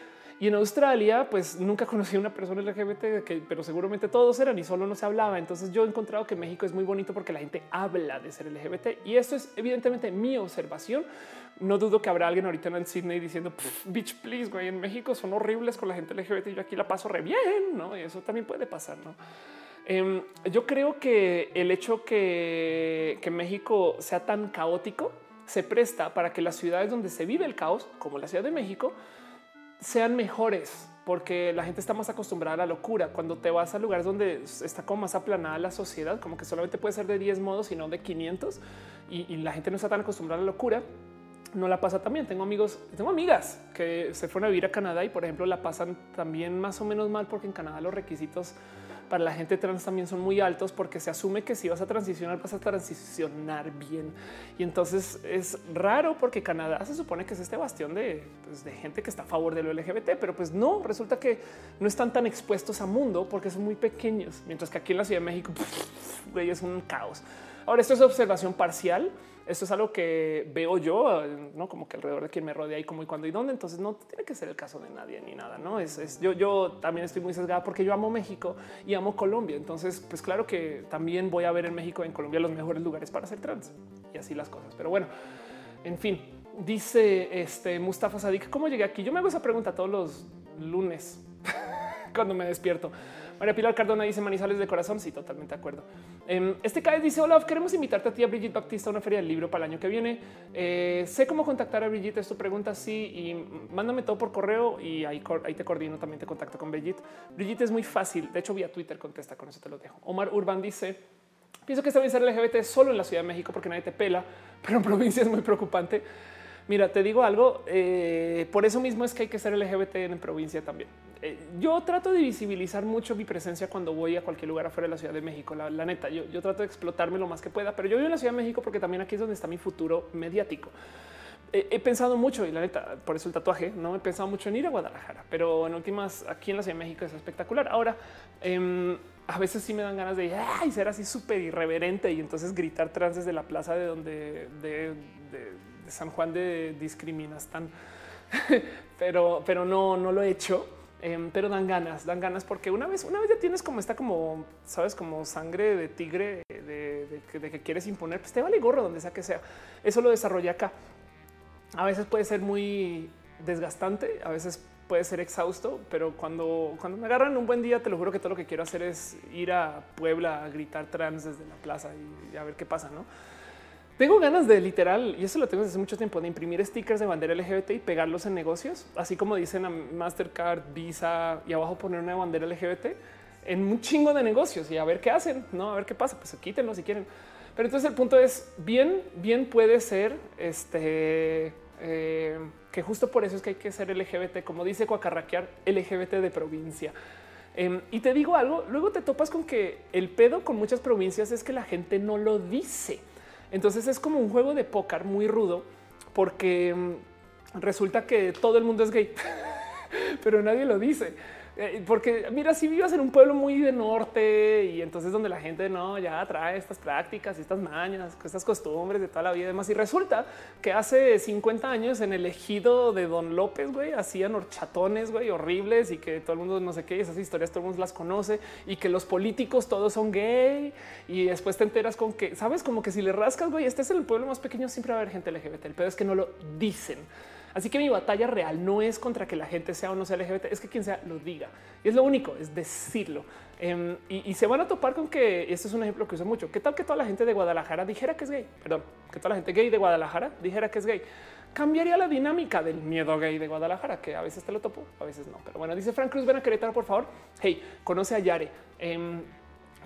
Y en Australia, pues nunca conocí a una persona LGBT, pero seguramente todos eran y solo no se hablaba. Entonces yo he encontrado que México es muy bonito porque la gente habla de ser LGBT y esto es evidentemente mi observación. No dudo que habrá alguien ahorita en Sydney diciendo bitch, please, güey, en México son horribles con la gente LGBT y yo aquí la paso re bien, no? Y eso también puede pasar, no? Em, yo creo que el hecho que, que México sea tan caótico se presta para que las ciudades donde se vive el caos, como la Ciudad de México, sean mejores porque la gente está más acostumbrada a la locura. Cuando te vas a lugares donde está como más aplanada la sociedad, como que solamente puede ser de 10 modos, sino de 500 y, y la gente no está tan acostumbrada a la locura, no la pasa también. Tengo amigos, tengo amigas que se fueron a vivir a Canadá y, por ejemplo, la pasan también más o menos mal porque en Canadá los requisitos para la gente trans también son muy altos porque se asume que si vas a transicionar, vas a transicionar bien. Y entonces es raro porque Canadá se supone que es este bastión de, pues, de gente que está a favor de lo LGBT, pero pues no, resulta que no están tan expuestos a mundo porque son muy pequeños, mientras que aquí en la Ciudad de México es un caos. Ahora, esto es observación parcial esto es algo que veo yo, no como que alrededor de quien me rodea y como y cuándo y dónde. Entonces no tiene que ser el caso de nadie ni nada. No es, yo, yo también estoy muy sesgada porque yo amo México y amo Colombia. Entonces, pues claro que también voy a ver en México, en Colombia, los mejores lugares para ser trans y así las cosas. Pero bueno, en fin, dice este Mustafa Sadik, ¿cómo llegué aquí? Yo me hago esa pregunta todos los lunes cuando me despierto. María Pilar Cardona dice Manizales de corazón. Sí, totalmente de acuerdo. Em, este cae dice: Hola, queremos invitarte a ti a Brigitte Baptista a una feria del libro para el año que viene. Eh, sé cómo contactar a Brigitte. Es tu pregunta. Sí, y mándame todo por correo y ahí, te coordino. También te contacto con Brigitte. Brigitte es muy fácil. De hecho, vía Twitter contesta. Con eso te lo dejo. Omar Urban dice: Pienso que está bien ser LGBT solo en la Ciudad de México porque nadie te pela, pero en provincia es muy preocupante. Mira, te digo algo. Eh, por eso mismo es que hay que ser LGBT en provincia también. Eh, yo trato de visibilizar mucho mi presencia cuando voy a cualquier lugar afuera de la Ciudad de México. La, neta, yo, trato de explotarme lo más que pueda, pero yo vivo en la Ciudad de México porque también aquí es donde está mi futuro mediático. he pensado mucho y la neta, por eso el tatuaje, no he pensado mucho en ir a Guadalajara, pero en últimas aquí en la Ciudad de México es espectacular. Ahora, em, a veces sí me dan ganas de ser así súper irreverente y entonces gritar trans desde la plaza de donde de, San Juan de discriminas tan, pero, pero no, no lo he hecho Em, pero dan ganas, dan ganas porque una vez, una vez ya tienes como esta, como sabes, como sangre de tigre de, que quieres imponer, pues te vale gorro donde sea que sea. Eso lo desarrolla acá. A veces puede ser muy desgastante, a veces puede ser exhausto, pero cuando, cuando me agarran un buen día, te lo juro que todo lo que quiero hacer es ir a Puebla a gritar trans desde la plaza y, y a ver qué pasa, ¿no? Tengo ganas de literal, y eso lo tengo desde hace mucho tiempo, de imprimir stickers de bandera LGBT y pegarlos en negocios, así como dicen a Mastercard, Visa y abajo poner una bandera LGBT en un chingo de negocios y a ver qué hacen, no a ver qué pasa. Pues quítenlo si quieren. Pero entonces el punto es bien, bien puede ser este eh, que justo por eso es que hay que ser LGBT, como dice Cuacarraquear, LGBT de provincia. Em, y te digo algo, luego te topas con que el pedo con muchas provincias es que la gente no lo dice. Entonces es como un juego de póker muy rudo porque mm, resulta que todo el mundo es gay, pero nadie lo dice. Eh, porque mira, si vivas en un pueblo muy de norte y entonces donde la gente no ya trae estas prácticas y estas mañas, estas costumbres de toda la vida y demás. Y resulta que hace 50 años en el ejido de Don López, güey, hacían horchatones, güey, horribles y que todo el mundo no sé qué, esas historias todo el mundo las conoce y que los políticos todos son gay y después te enteras con que sabes como que si le rascas, güey, este es el pueblo más pequeño, siempre va a haber gente LGBT. El pedo es que no lo dicen. Así que mi batalla real no es contra que la gente sea o no sea LGBT, es que quien sea lo diga. Y es lo único, es decirlo. Em, y, se van a topar con que este es un ejemplo que uso mucho. ¿Qué tal que toda la gente de Guadalajara dijera que es gay? Perdón, que toda la gente gay de Guadalajara dijera que es gay. Cambiaría la dinámica del miedo gay de Guadalajara, que a veces te lo topo, a veces no. Pero bueno, dice Frank Cruz, ven a Querétaro, por favor. Hey, conoce a Yare. Em,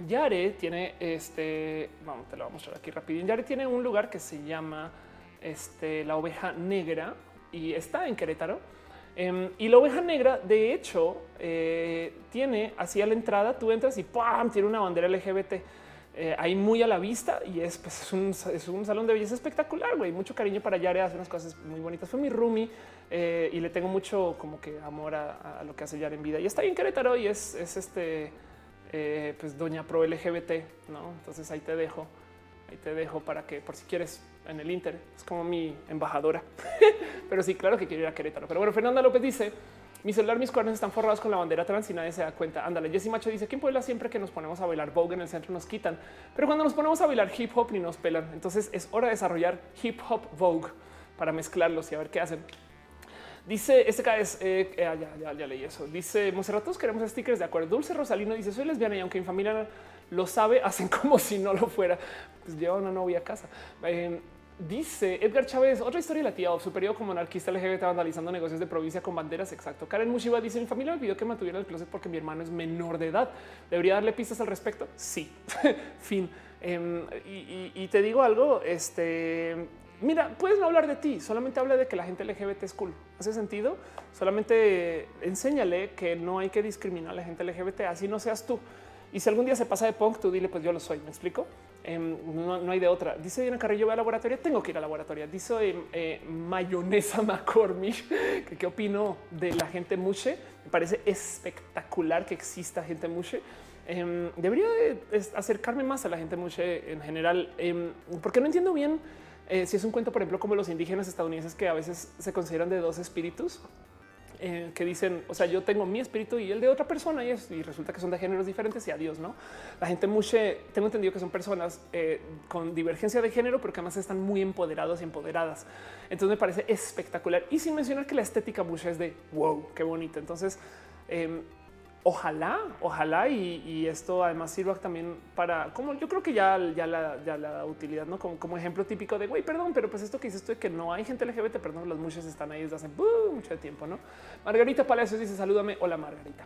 Yare tiene este, vamos, te lo voy a mostrar aquí rápido. Yare tiene un lugar que se llama este, la oveja negra y está en Querétaro. Em, y la oveja negra, de hecho, eh, tiene hacia la entrada, tú entras y ¡pam! tiene una bandera LGBT eh, ahí muy a la vista y es, pues, es, un, es un salón de belleza espectacular, güey. Mucho cariño para Yare, hace unas cosas muy bonitas. Fue mi roomie eh, y le tengo mucho como que amor a, lo que hace Yare en vida. Y está ahí en Querétaro y es, es este, pues, doña pro LGBT, ¿no? Entonces ahí te dejo, ahí te dejo para que por si quieres en el Inter. Es como mi embajadora. Pero sí, claro que quiero ir a Querétaro. Pero bueno, Fernanda López dice: Mi celular, mis cuernos están forrados con la bandera trans y nadie se da cuenta. Ándale, Jessy Macho dice: ¿Quién Puebla siempre que nos ponemos a bailar Vogue en el centro nos quitan? Pero cuando nos ponemos a bailar hip hop ni nos pelan. Entonces es hora de desarrollar hip hop Vogue para mezclarlos y a ver qué hacen. Dice este es eh, eh, ah, ya, ya, leí eso. Dice Monserratos queremos stickers de acuerdo. Dulce Rosalino dice soy lesbiana y aunque mi familia lo sabe, hacen como si no lo fuera. Pues lleva una novia a casa. Eh, Dice Edgar Chávez, otra historia de la tía o su periodo como anarquista LGBT vandalizando negocios de provincia con banderas. Exacto. Karen Mushiba dice: Mi familia me pidió que mantuviera el closet porque mi hermano es menor de edad. ¿Debería darle pistas al respecto? Sí. fin. Em, y, te digo algo, este mira, puedes no hablar de ti, solamente habla de que la gente LGBT es cool. ¿Hace sentido? Solamente enséñale que no hay que discriminar a la gente LGBT, así no seas tú. Y si algún día se pasa de punk, tú dile, pues yo lo soy. ¿Me explico? Em, no, hay de otra. Dice Diana Carrillo, voy a laboratorio. Tengo que ir a laboratorio. Dice eh, Mayonesa McCormick, que qué opino de la gente mushe. Me parece espectacular que exista gente mushe. Em, debería acercarme más a la gente mushe en general, em, porque no entiendo bien eh, si es un cuento, por ejemplo, como los indígenas estadounidenses que a veces se consideran de dos espíritus eh, que dicen, o sea, yo tengo mi espíritu y el de otra persona y, es, y resulta que son de géneros diferentes y adiós, ¿no? La gente mushe, tengo entendido que son personas eh, con divergencia de género, pero que además están muy empoderados y empoderadas. Entonces me parece espectacular y sin mencionar que la estética mushe es de wow, qué bonito. Entonces, em, ojalá, ojalá y, esto además sirva también para como yo creo que ya, la, utilidad, no como, ejemplo típico de güey, perdón, pero pues esto que dices tú de que no hay gente LGBT, perdón, los muchos están ahí desde hace mucho tiempo, no? Margarita Palacios dice salúdame. Hola, Margarita.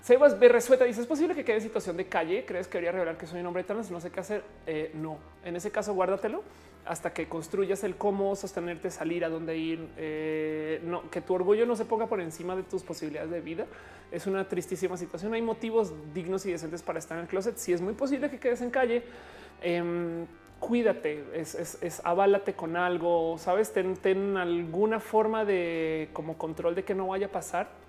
Sebas Berresueta dice: ¿Es posible que quede en situación de calle? ¿Crees que debería revelar que soy un hombre trans? No sé qué hacer. Eh, no, en ese caso, guárdatelo hasta que construyas el cómo sostenerte, salir a dónde ir. Eh, que tu orgullo no se ponga por encima de tus posibilidades de vida. Es una tristísima situación. Hay motivos dignos y decentes para estar en el closet. Si es muy posible que quedes en calle, em, cuídate, es, es, aválate con algo, sabes, ten, ten alguna forma de como control de que no vaya a pasar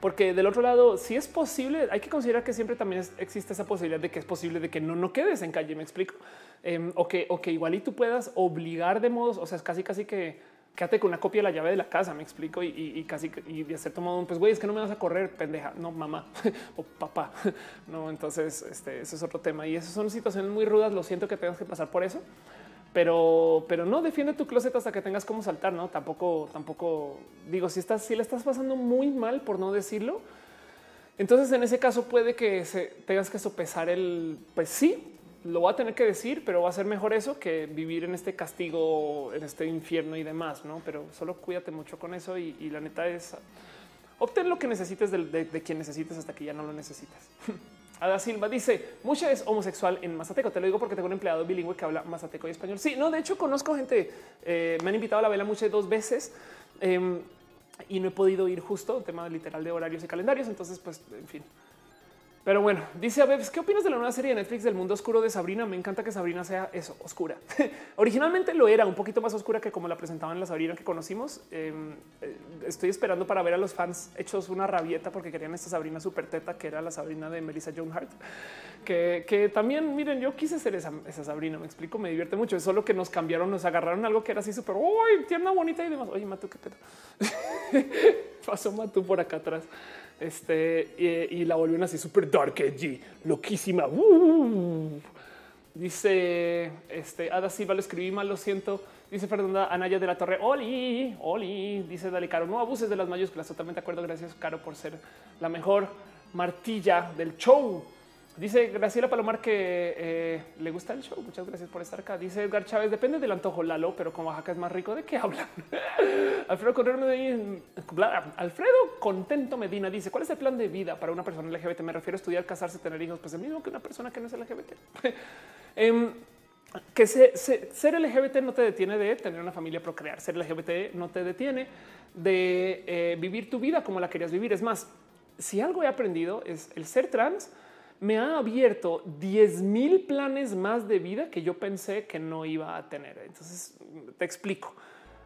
porque del otro lado, si es posible, hay que considerar que siempre también existe esa posibilidad de que es posible de que no, no quedes en calle. Me explico. Em, o, que, o que igual y tú puedas obligar de modos, o sea, es casi, casi que quédate con una copia de la llave de la casa. Me explico. Y, casi y de cierto modo, pues güey, es que no me vas a correr, pendeja. No, mamá o papá. No, entonces este, eso es otro tema. Y esas son situaciones muy rudas. Lo siento que tengas que pasar por eso pero, pero no defiende tu closet hasta que tengas cómo saltar. No, tampoco, tampoco digo si estás, si le estás pasando muy mal por no decirlo. Entonces, en ese caso, puede que se, tengas que sopesar el pues sí, lo va a tener que decir, pero va a ser mejor eso que vivir en este castigo, en este infierno y demás. No, pero solo cuídate mucho con eso. Y, la neta es obtener lo que necesites de quien necesites hasta que ya no lo necesitas. Ada Silva dice mucha es homosexual en Mazateco. Te lo digo porque tengo un empleado bilingüe que habla Mazateco y español. Sí, no, de hecho conozco gente. Eh, me han invitado a la vela mucho dos veces em, y no he podido ir justo tema literal de horarios y calendarios. Entonces, pues, en fin, pero bueno, dice a Bebs, ¿qué opinas de la nueva serie de Netflix del mundo oscuro de Sabrina? Me encanta que Sabrina sea eso, oscura. Originalmente lo era un poquito más oscura que como la presentaban en la Sabrina que conocimos. Em, eh, estoy esperando para ver a los fans hechos una rabieta porque querían esta Sabrina super teta que era la Sabrina de Melissa Joan Hart. Que, también, miren, yo quise ser esa, Sabrina, me explico, me divierte mucho. Es solo que nos cambiaron, nos agarraron algo que era así súper, tierna, bonita y demás. Oye, Matu, qué pedo. Pasó Matu por acá atrás. Este y, la volvieron así súper dark, edgy, loquísima. Uh. Dice este Ada Silva, lo escribí mal, lo siento. Dice Fernanda Anaya de la Torre. Oli, Oli. Dice Dale Caro. No abuses de las mayúsculas. Totalmente de acuerdo. Gracias, Caro, por ser la mejor martilla del show. Dice Graciela Palomar que eh, le gusta el show. Muchas gracias por estar acá. Dice Edgar Chávez, depende del antojo Lalo, pero como Oaxaca es más rico, ¿de qué hablan? Alfredo Medina, Alfredo Contento Medina dice, ¿cuál es el plan de vida para una persona LGBT? Me refiero a estudiar, casarse, tener hijos, pues el mismo que una persona que no es LGBT. Em, que ser LGBT no te detiene de tener una familia, procrear. Ser LGBT no te detiene de eh, vivir tu vida como la querías vivir. Es más, si algo he aprendido es el ser trans me ha abierto 10 mil planes más de vida que yo pensé que no iba a tener. Entonces te explico.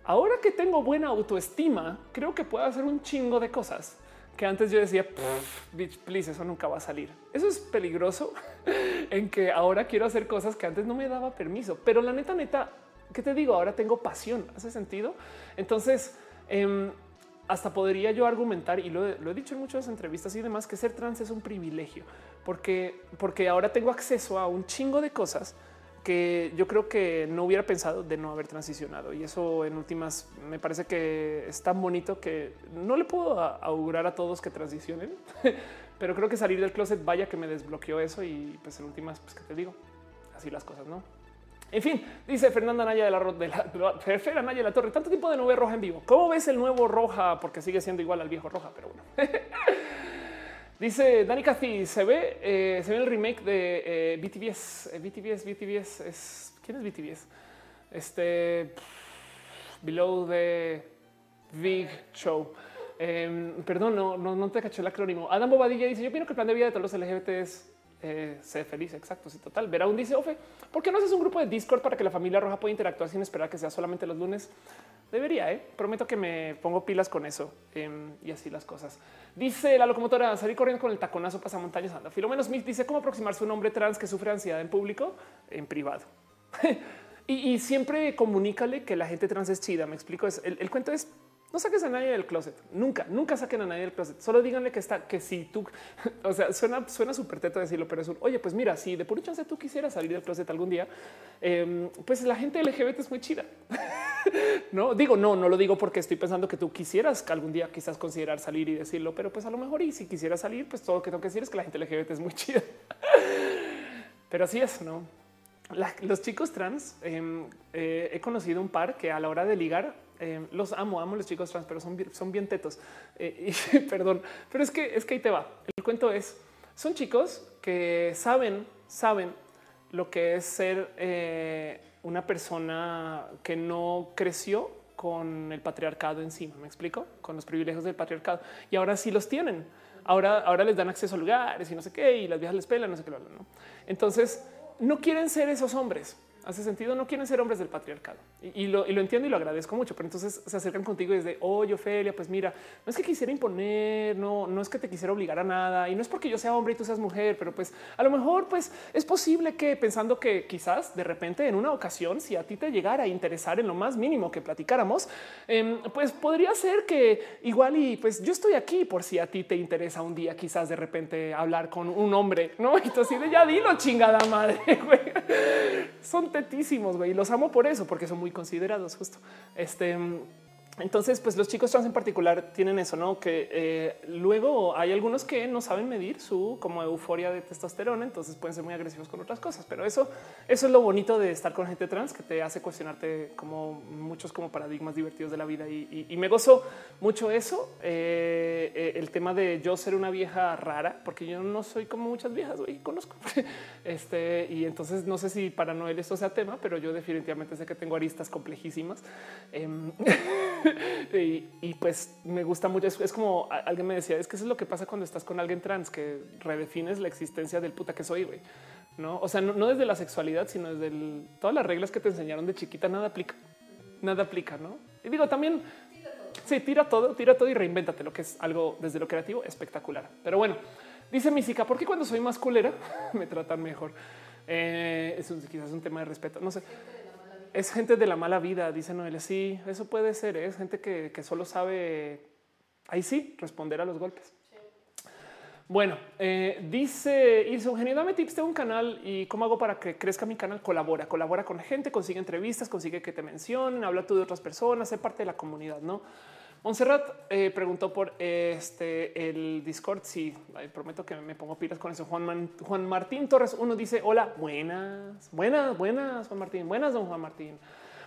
Ahora que tengo buena autoestima, creo que puedo hacer un chingo de cosas que antes yo decía, bitch, please, eso nunca va a salir. Eso es peligroso en que ahora quiero hacer cosas que antes no me daba permiso. Pero la neta, neta, ¿qué te digo? Ahora tengo pasión. ¿Hace sentido? Entonces, em, hasta podría yo argumentar, y lo, he dicho en muchas entrevistas y demás, que ser trans es un privilegio, porque, porque ahora tengo acceso a un chingo de cosas que yo creo que no hubiera pensado de no haber transicionado. Y eso en últimas me parece que es tan bonito que no le puedo augurar a todos que transicionen, pero creo que salir del closet vaya que me desbloqueó eso y pues en últimas, pues que te digo, así las cosas, ¿no? En fin, dice Fernanda Naya de la, de Naya de la Torre. Tanto tiempo de no roja en vivo. ¿Cómo ves el nuevo roja? Porque sigue siendo igual al viejo roja, pero bueno. dice Dani Cathy, se ve, eh, se ve el remake de eh, BTVS. BTVS, BTVS es quién es BTVS? Este Below the Big Show. Em, perdón, no, no, no, te caché el acrónimo. Adam Bobadilla dice: Yo pienso que el plan de vida de todos los LGBT es eh, ser feliz. Exacto. Sí, total. Verá dice: Ofe, ¿por qué no haces un grupo de Discord para que la familia roja pueda interactuar sin esperar que sea solamente los lunes? Debería, ¿eh? prometo que me pongo pilas con eso em, y así las cosas. Dice la locomotora salir corriendo con el taconazo pasamontañas. Anda. Filomeno Smith dice cómo aproximarse a un hombre trans que sufre ansiedad en público en privado. y, siempre comunícale que la gente trans es chida. Me explico. El cuento es no saques a nadie del closet. Nunca, nunca saquen a nadie del closet. Solo díganle que está, que si tú, o sea, suena, suena súper teto decirlo, pero es un, oye, pues mira, si de puro chance tú quisieras salir del closet algún día, em, pues la gente LGBT es muy chida. no digo, no, no lo digo porque estoy pensando que tú quisieras algún día quizás considerar salir y decirlo, pero pues a lo mejor y si quisieras salir, pues todo lo que tengo que decir es que la gente LGBT es muy chida. pero así es, no? los chicos trans em, eh, he conocido un par que a la hora de ligar eh, los amo, amo los chicos trans, pero son, son bien tetos. Eh, y, perdón, pero es que es que ahí te va. El cuento es, son chicos que saben, saben lo que es ser eh, una persona que no creció con el patriarcado encima. Me explico con los privilegios del patriarcado y ahora sí los tienen. Ahora, ahora les dan acceso a lugares y no sé qué, y las viejas les pelan, no sé qué. ¿no? Entonces no quieren ser esos hombres hace sentido. No quieren ser hombres del patriarcado y, lo, entiendo y lo agradezco mucho. Pero entonces se acercan contigo y desde oye, Ofelia, pues mira, no es que quisiera imponer, no, no es que te quisiera obligar a nada y no es porque yo sea hombre y tú seas mujer, pero pues a lo mejor, pues es posible que pensando que quizás de repente en una ocasión, si a ti te llegara a interesar en lo más mínimo que platicáramos, em, pues podría ser que igual y pues yo estoy aquí por si a ti te interesa un día, quizás de repente hablar con un hombre, no? Y así de ya dilo, chingada madre. Son güey. Los amo por eso, porque son muy considerados justo. Este entonces, pues los chicos trans en particular tienen eso, no? Que eh, luego hay algunos que no saben medir su como euforia de testosterona, entonces pueden ser muy agresivos con otras cosas. Pero eso, eso es lo bonito de estar con gente trans que te hace cuestionarte como muchos como paradigmas divertidos de la vida. Y, me gozo mucho eso. Eh, eh, el tema de yo ser una vieja rara, porque yo no soy como muchas viejas, y conozco. este y entonces no sé si para Noel esto sea tema, pero yo definitivamente sé que tengo aristas complejísimas. Em, y, pues me gusta mucho. Es, como alguien me decía, es que eso es lo que pasa cuando estás con alguien trans, que redefines la existencia del puta que soy, güey. No, o sea, no, desde la sexualidad, sino desde todas las reglas que te enseñaron de chiquita, nada aplica, nada aplica, no? Y digo también, sí, tira todo, tira todo y reinvéntate, lo que es algo desde lo creativo espectacular. Pero bueno, dice Mísica, ¿por qué cuando soy más culera me tratan mejor? Eh, es quizás un tema de respeto, no sé es gente de la mala vida, dice Noelia. Sí, eso puede ser. ¿eh? Es gente que, solo sabe ahí sí responder a los golpes. Bueno, eh, dice Ilse Eugenio, dame tips de un canal y cómo hago para que crezca mi canal. Colabora, colabora con gente, consigue entrevistas, consigue que te mencionen, habla tú de otras personas, sé parte de la comunidad, no? Montserrat eh, preguntó por este el Discord. Sí, prometo que me pongo pilas con eso. Juan, Martín Torres uno dice: Hola, buenas, buenas, buenas, Juan Martín, buenas, don Juan Martín.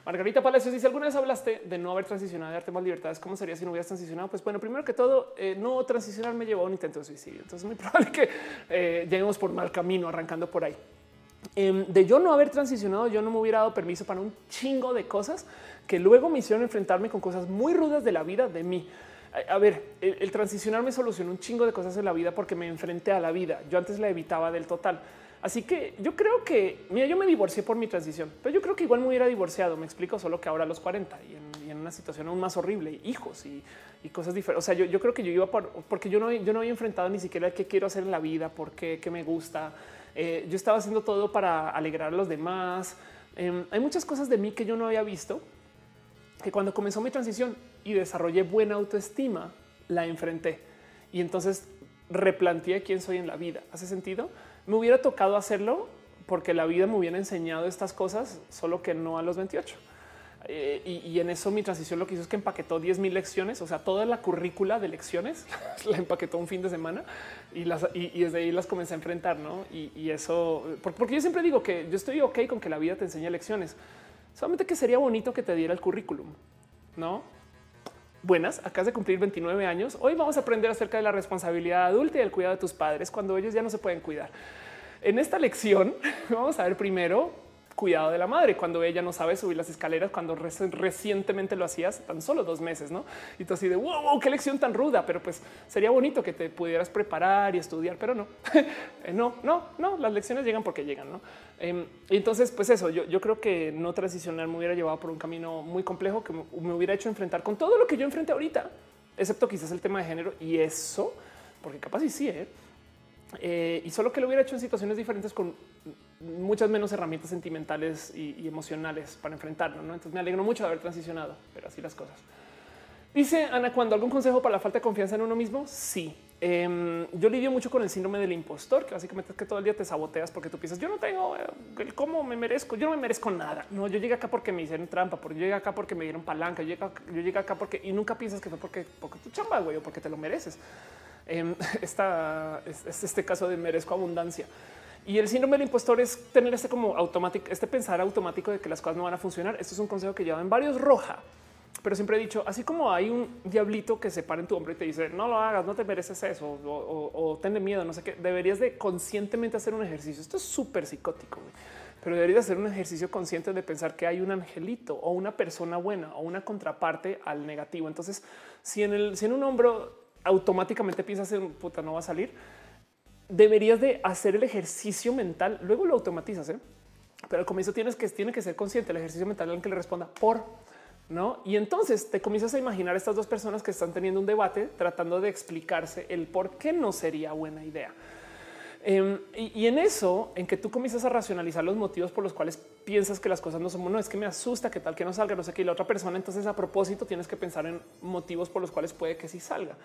Margarita Palacios dice: ¿Alguna vez hablaste de no haber transicionado de arte más libertades? ¿Cómo sería si no hubieras transicionado? Pues bueno, primero que todo, eh, no transicionar me llevó a un intento de suicidio. Entonces, es muy probable que eh, lleguemos por mal camino arrancando por ahí. Em, de yo no haber transicionado, yo no me hubiera dado permiso para un chingo de cosas que luego me hicieron enfrentarme con cosas muy rudas de la vida de mí. A, ver, el, transicionar me solucionó un chingo de cosas en la vida porque me enfrenté a la vida. Yo antes la evitaba del total. Así que yo creo que, mira, yo me divorcié por mi transición, pero yo creo que igual me hubiera divorciado. Me explico solo que ahora a los 40 y en, una situación aún más horrible, hijos y, cosas diferentes. O sea, yo, creo que yo iba por, porque yo no, yo no había enfrentado ni siquiera qué quiero hacer en la vida, por qué, qué me gusta. Eh, yo estaba haciendo todo para alegrar a los demás. Em, hay muchas cosas de mí que yo no había visto que cuando comenzó mi transición y desarrollé buena autoestima, la enfrenté y entonces replanteé quién soy en la vida. ¿Hace sentido? Me hubiera tocado hacerlo porque la vida me hubiera enseñado estas cosas, solo que no a los 28. Eh, y, en eso mi transición lo que hizo es que empaquetó 10 mil lecciones, o sea, toda la currícula de lecciones la empaquetó un fin de semana y, las, y, desde ahí las comencé a enfrentar, ¿no? Y, eso, porque yo siempre digo que yo estoy ok con que la vida te enseñe lecciones, solamente que sería bonito que te diera el currículum, ¿no? Buenas, acabas de cumplir 29 años, hoy vamos a aprender acerca de la responsabilidad adulta y el cuidado de tus padres cuando ellos ya no se pueden cuidar. En esta lección vamos a ver primero cuidado de la madre cuando ella no sabe subir las escaleras, cuando recientemente lo hacías tan solo dos meses, no? Y tú así de wow, qué lección tan ruda, pero pues sería bonito que te pudieras preparar y estudiar, pero no, eh, no, no, no. Las lecciones llegan porque llegan, no? Em, entonces, pues eso, yo, yo creo que no transicionar me hubiera llevado por un camino muy complejo que me hubiera hecho enfrentar con todo lo que yo enfrenté ahorita, excepto quizás el tema de género y eso, porque capaz y sí, ¿eh? Eh, y solo que lo hubiera hecho en situaciones diferentes con muchas menos herramientas sentimentales y, emocionales para enfrentarlo. Entonces me alegro mucho de haber transicionado, pero así las cosas. Dice Ana, cuando algún consejo para la falta de confianza en uno mismo? Sí. Em, yo lidio mucho con el síndrome del impostor, que básicamente es que todo el día te saboteas porque tú piensas, yo no tengo eh, cómo me merezco, yo no me merezco nada. No, yo llegué acá porque me hicieron trampa, porque yo llegué acá porque me dieron palanca, yo llegué, acá porque y nunca piensas que fue porque, tu chamba, güey, o porque te lo mereces. Es este caso de merezco abundancia. Y el síndrome del impostor es tener este como automático, este pensar automático de que las cosas no van a funcionar. Esto es un consejo que lleva en varios roja, pero siempre he dicho, así como hay un diablito que se para en tu hombro y te dice no lo hagas, no te mereces eso o, o, ten miedo, no sé qué, deberías de conscientemente hacer un ejercicio. Esto es súper psicótico, pero deberías hacer un ejercicio consciente de pensar que hay un angelito o una persona buena o una contraparte al negativo. Entonces, si en, el, si en un hombro automáticamente piensas en puta, no va a salir, deberías de hacer el ejercicio mental. Luego lo automatizas, ¿eh? pero al comienzo tienes que, tiene que ser consciente el ejercicio mental al que le responda por no. Y entonces te comienzas a imaginar estas dos personas que están teniendo un debate tratando de explicarse el por qué no sería buena idea. Em, y, en eso, en que tú comienzas a racionalizar los motivos por los cuales piensas que las cosas no son, no es que me asusta, que tal que no salga, no sé qué, y la otra persona, entonces a propósito tienes que pensar en motivos por los cuales puede que sí salga.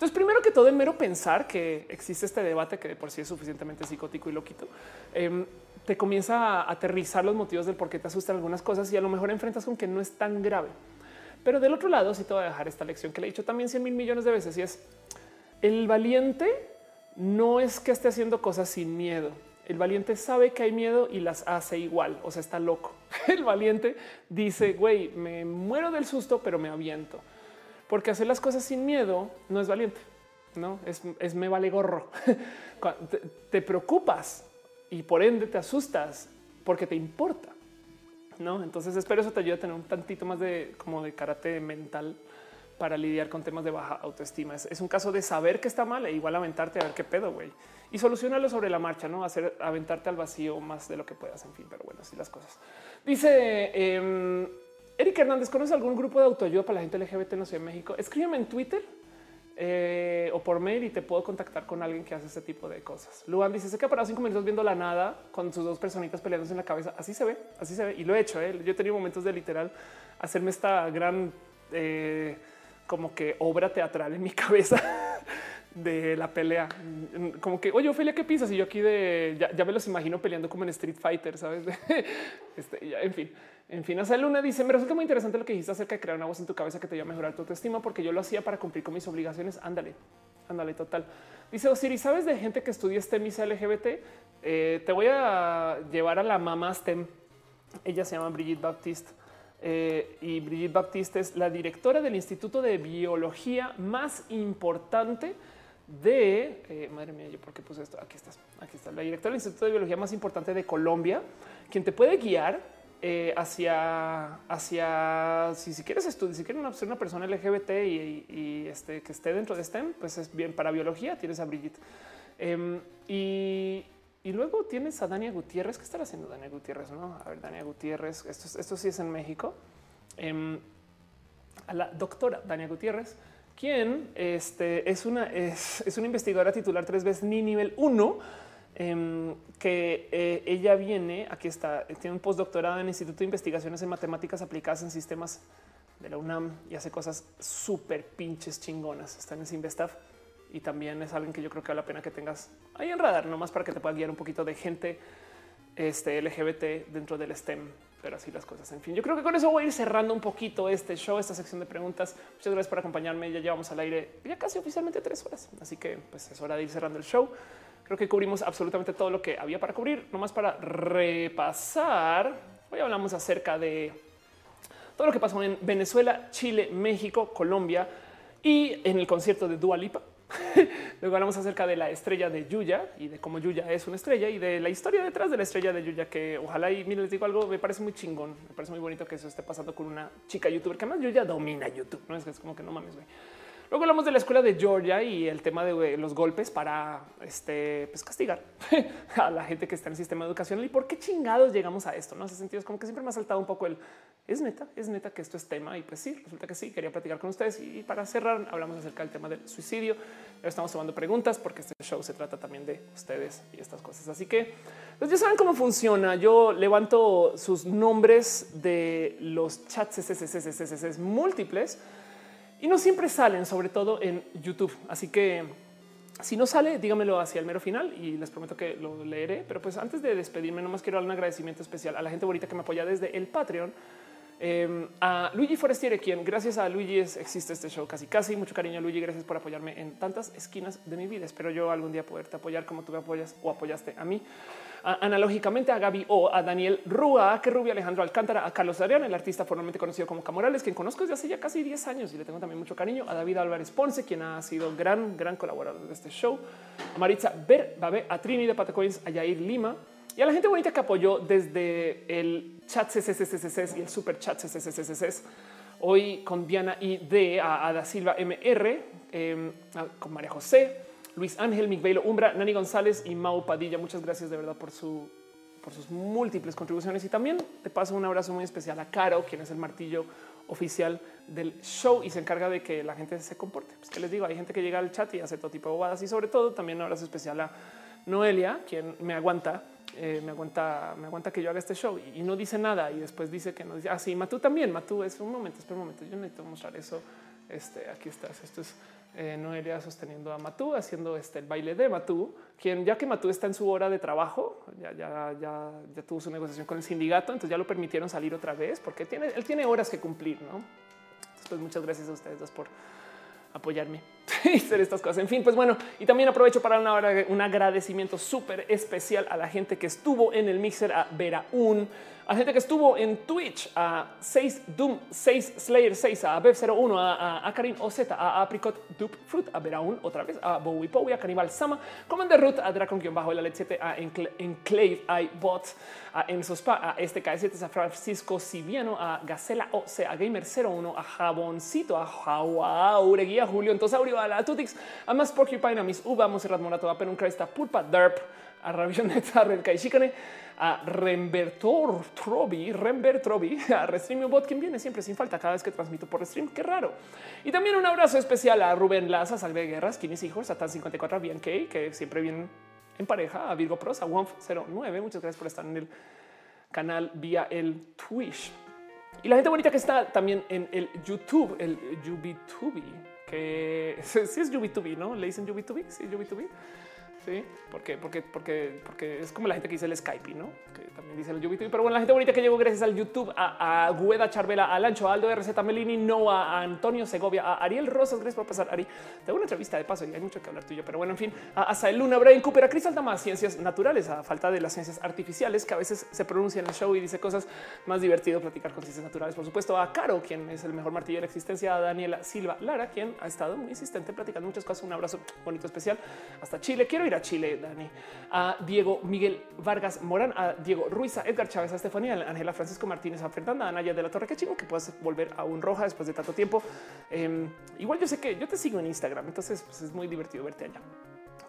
Entonces, primero que todo, en mero pensar que existe este debate que de por sí es suficientemente psicótico y loquito, eh, te comienza a aterrizar los motivos del por qué te asustan algunas cosas y a lo mejor enfrentas con que no es tan grave. Pero del otro lado, sí te voy a dejar esta lección que le he dicho también 100 mil millones de veces y es el valiente no es que esté haciendo cosas sin miedo. El valiente sabe que hay miedo y las hace igual. O sea, está loco. El valiente dice, güey, me muero del susto, pero me aviento porque hacer las cosas sin miedo no es valiente, no es, me vale gorro. te, preocupas y por ende te asustas porque te importa. No, entonces espero eso te ayude a tener un tantito más de como de karate mental para lidiar con temas de baja autoestima. Es, un caso de saber que está mal e igual aventarte a ver qué pedo, güey, y solucionarlo sobre la marcha, no hacer aventarte al vacío más de lo que puedas. En fin, pero bueno, así las cosas. Dice em, Eric Hernández, ¿conoce algún grupo de autoayuda para la gente LGBT en la Ciudad de México? Escríbeme en Twitter eh, o por mail y te puedo contactar con alguien que hace ese tipo de cosas. Luan dice: Se queda parado cinco minutos viendo la nada con sus dos personitas peleándose en la cabeza. Así se ve, así se ve. Y lo he hecho. ¿eh? Yo he tenido momentos de literal hacerme esta gran, eh, como que obra teatral en mi cabeza de la pelea. Como que, oye, Ophelia, ¿qué piensas? Y yo aquí de ya, me los imagino peleando como en Street Fighter, sabes? este, en fin. En fin, hace Luna dice: Me resulta muy interesante lo que dijiste acerca de crear una voz en tu cabeza que te ayuda a mejorar tu autoestima, porque yo lo hacía para cumplir con mis obligaciones. Ándale, ándale, total. Dice Osiri: ¿Sabes de gente que estudia STEM y LGBT? Eh, te voy a llevar a la mamá STEM. Ella se llama Brigitte Baptiste. Eh, y Brigitte Baptiste es la directora del Instituto de Biología más importante de eh, madre mía, yo por qué puse esto? Aquí estás, aquí está la directora del Instituto de Biología más importante de Colombia, quien te puede guiar eh, hacia, hacia si, si quieres estudiar, si quieres ser una persona LGBT y, este, que esté dentro de STEM, pues es bien para biología. Tienes a Brigitte em, y, luego tienes a Dania Gutiérrez. ¿Qué estará haciendo Dania Gutiérrez? No, a ver, Dania Gutiérrez. Esto, esto sí es en México. Em, a la doctora Dania Gutiérrez, quien este, es, una, es, es una investigadora titular tres veces ni nivel 1 Em, que eh, ella viene, aquí está, tiene un postdoctorado en Instituto de Investigaciones en Matemáticas Aplicadas en Sistemas de la UNAM y hace cosas súper pinches chingonas. Está en el Simvestaff y también es alguien que yo creo que vale la pena que tengas ahí en radar, nomás para que te pueda guiar un poquito de gente este, LGBT dentro del STEM. pero así las cosas. En fin, yo creo que con eso voy a ir cerrando un poquito este show, esta sección de preguntas. Muchas gracias por acompañarme. Ya llevamos al aire ya casi oficialmente tres horas, así que pues es hora de ir cerrando el show. Creo que cubrimos absolutamente todo lo que había para cubrir. Nomás para repasar, hoy hablamos acerca de todo lo que pasó en Venezuela, Chile, México, Colombia y en el concierto de Dua Lipa. Luego hablamos acerca de la estrella de Yuya y de cómo Yuya es una estrella y de la historia detrás de la estrella de Yuya, que ojalá y miren, les digo algo, me parece muy chingón, me parece muy bonito que eso esté pasando con una chica youtuber que además Yuya domina YouTube, no es, que es como que no mames, güey. Luego hablamos de la escuela de Georgia y el tema de los golpes para este, pues, castigar a la gente que está en el sistema educacional y por qué chingados llegamos a esto. No hace sentido. Es como que siempre me ha saltado un poco el es neta, es neta que esto es tema. Y pues sí, resulta que sí. Quería platicar con ustedes y para cerrar, hablamos acerca del tema del suicidio. Estamos tomando preguntas porque este show se trata también de ustedes y estas cosas. Así que pues ya saben cómo funciona. Yo levanto sus nombres de los chats múltiples y no siempre salen, sobre todo en YouTube. Así que si no sale, dígamelo hacia el mero final y les prometo que lo leeré. Pero pues antes de despedirme, nomás quiero dar un agradecimiento especial a la gente bonita que me apoya desde el Patreon. Em, a Luigi Forestiere, quien gracias a Luigi existe este show casi casi. Mucho cariño, Luigi. Gracias por apoyarme en tantas esquinas de mi vida. Espero yo algún día poderte apoyar como tú me apoyas o apoyaste a mí analógicamente a Gaby O, a Daniel Rúa, a que Rubio Alejandro Alcántara, a Carlos Arián, el artista formalmente conocido como Camorales, quien conozco desde hace ya casi 10 años y le tengo también mucho cariño, a David Álvarez Ponce, quien ha sido gran, gran colaborador de este show, a Maritza Ber, a Trini de Patacoins, a Yair Lima y a la gente bonita que apoyó desde el chat CCCCC y el super chat CCCCC. Hoy con Diana ID, a Ada Silva MR, em, con María José, Luis Ángel, Miguel Umbra, Nani González y Mau Padilla. Muchas gracias de verdad por su por sus múltiples contribuciones y también te paso un abrazo muy especial a Caro, quien es el martillo oficial del show y se encarga de que la gente se comporte. Pues que les digo, hay gente que llega al chat y hace todo tipo de bobadas y sobre todo también un abrazo especial a Noelia, quien me aguanta, eh, me aguanta, me aguanta que yo haga este show y, no dice nada y después dice que no dice así. Ah, Matú también. Matú es un momento, espera un momento. Yo necesito mostrar eso. Este aquí estás. Esto es eh, Noelia sosteniendo a Matú, haciendo este el baile de Matú, quien ya que Matú está en su hora de trabajo, ya, ya, ya, ya tuvo su negociación con el sindicato, entonces ya lo permitieron salir otra vez porque tiene, él tiene horas que cumplir, ¿no? Entonces, pues muchas gracias a ustedes dos por apoyarme y hacer estas cosas. En fin, pues bueno, y también aprovecho para una, un agradecimiento súper especial a la gente que estuvo en el mixer, a Vera Un, a gente que estuvo en Twitch, a 6 Doom, 6 Slayer 6, a Bev01, a, a, Karim OZ, a Apricot Dupe Fruit, a Veraun otra vez, a Bowie Powie, a Cannibal Sama, Commander Root, a Dracon-Bajo, la 7, a Enclave iBot, a Ensospa, a este K7, a Francisco Siviano, a Gacela OC, a Gamer01, a Jaboncito, a Jauregui, a Julio Entosaurio, a la Tutix, a Más Porcupine, a Miss Uva, a Monserrat Morato, a Penuncraista, Pulpa, Derp, a Ravioneta, a Rembertor Trobi, Rember Trobi, a Restream Bot, quien viene siempre sin falta cada vez que transmito por Restream. Qué raro. Y también un abrazo especial a Rubén Laza, Salve Guerras, Kinis Hijos, a Tan 54, a Bianca, que siempre vienen en pareja, a Virgo Pros, a Womf09. Muchas gracias por estar en el canal vía el Twitch. Y la gente bonita que está también en el YouTube, el YubiTubi, que sí es YubiTubi, ¿no? Le dicen YubiTubi, sí, YubiTubi. Sí, porque, porque, porque, porque es como la gente que dice el Skype, no? Que también dice el YouTube. Pero bueno, la gente bonita que llegó gracias al YouTube, a, a Gueda Charvela, a Lancho, a Aldo RZ Melini, no a Antonio Segovia, a Ariel Rosas. Gracias por pasar, Ari. Tengo una entrevista de paso y hay mucho que hablar tuyo, pero bueno, en fin, a Sael Luna, Brian Cooper, a Cristal Damas, ciencias naturales, a falta de las ciencias artificiales que a veces se pronuncia en el show y dice cosas más divertido platicar con ciencias naturales. Por supuesto, a Caro, quien es el mejor martillo de la existencia, a Daniela Silva Lara, quien ha estado muy insistente platicando muchas cosas. Un abrazo bonito, especial hasta Chile. Quiero ir a Chile, Dani, a Diego Miguel Vargas Morán, a Diego Ruiz, a Edgar Chávez, a Estefanía, a Ángela Francisco Martínez, a Fernanda, a Naya de la Torre. Qué chingo que puedas volver a un roja después de tanto tiempo. Em, igual yo sé que yo te sigo en Instagram, entonces pues, es muy divertido verte allá.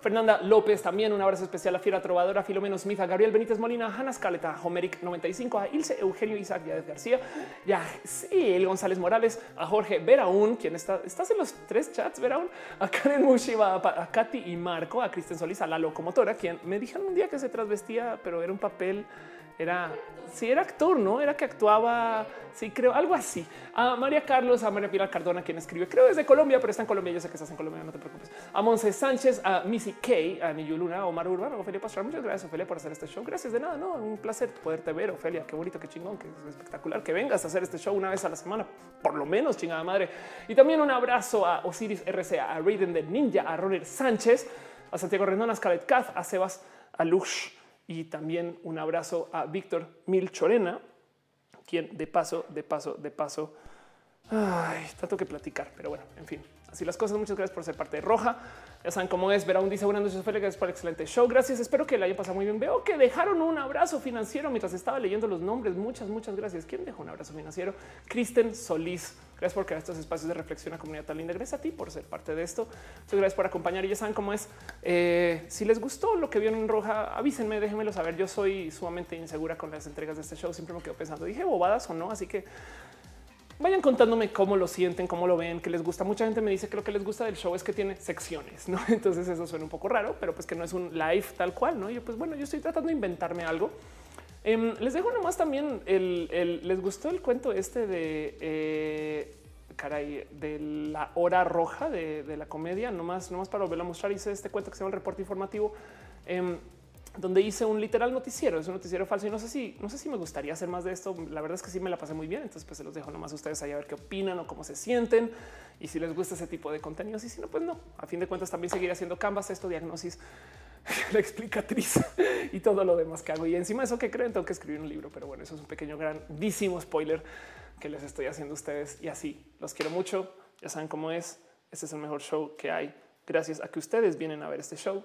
Fernanda López, también un abrazo especial a Fiera Trovadora, Filomeno Smith, a Gabriel Benítez Molina, a Hanna Scaleta, a Homeric 95, a Ilse Eugenio Isaac Díaz García, ya sí, el González Morales, a Jorge Veraún, quien está, estás en los tres chats, Veraún, a Karen Mushiba, a, Katy y Marco, a Kristen Solís, a la locomotora, quien me dijeron un día que se trasvestía, pero era un papel Era, sí, era actor, ¿no? Era que actuaba, sí, creo, algo así. A María Carlos, a María Pilar Cardona, quien escribe, creo desde Colombia, pero está en Colombia, yo sé que estás en Colombia, no te preocupes. A Monse Sánchez, a Missy K, a Niyu Luna, a Omar Urbano, a Ofelia Pastrana, muchas gracias, Ofelia, por hacer este show. Gracias de nada, ¿no? Un placer poderte ver, Ofelia, qué bonito, qué chingón, qué espectacular que vengas a hacer este show una vez a la semana, por lo menos, chingada madre. Y también un abrazo a Osiris RCA, a Raiden de Ninja, a Roner Sánchez, a Santiago Rendón, a Scarlett Kath, a Sebas, a Lush, y también un abrazo a Víctor Milchorena, quien de paso, de paso, de paso, ay, tanto que platicar, pero bueno, en fin, así las cosas. Muchas gracias por ser parte de Roja. Ya saben cómo es. Verá un dice buenas noches, Gracias por el excelente show. Gracias. Espero que le haya pasado muy bien. Veo que dejaron un abrazo financiero mientras estaba leyendo los nombres. Muchas, muchas gracias. ¿Quién dejó un abrazo financiero? Kristen Solís. Gracias por crear estos espacios de reflexión a comunidad tan linda. Gracias a ti por ser parte de esto. Muchas gracias por acompañar. Y ya saben cómo es. Eh, si les gustó lo que vieron en Roja, avísenme, déjenmelo saber. Yo soy sumamente insegura con las entregas de este show. Siempre me quedo pensando, dije bobadas o no. Así que vayan contándome cómo lo sienten, cómo lo ven, qué les gusta. Mucha gente me dice que lo que les gusta del show es que tiene secciones, ¿no? Entonces eso suena un poco raro, pero pues que no es un live tal cual, ¿no? Yo pues bueno, yo estoy tratando de inventarme algo. Em, les dejo nomás también el, les gustó el cuento este de eh, caray de la hora roja de, la comedia, nomás, nomás para volverlo a mostrar. Hice este cuento que se llama el reporte informativo. Em, donde hice un literal noticiero, es un noticiero falso y no sé si, no sé si me gustaría hacer más de esto. La verdad es que sí me la pasé muy bien. Entonces, pues se los dejo nomás a ustedes ahí a ver qué opinan o cómo se sienten y si les gusta ese tipo de contenidos. Y si no, pues no. A fin de cuentas, también seguiré haciendo canvas, esto, diagnosis, la explicatriz y todo lo demás que hago. Y encima de eso que creen, tengo que escribir un libro. Pero bueno, eso es un pequeño, grandísimo spoiler que les estoy haciendo a ustedes. Y así los quiero mucho. Ya saben cómo es. Este es el mejor show que hay. Gracias a que ustedes vienen a ver este show.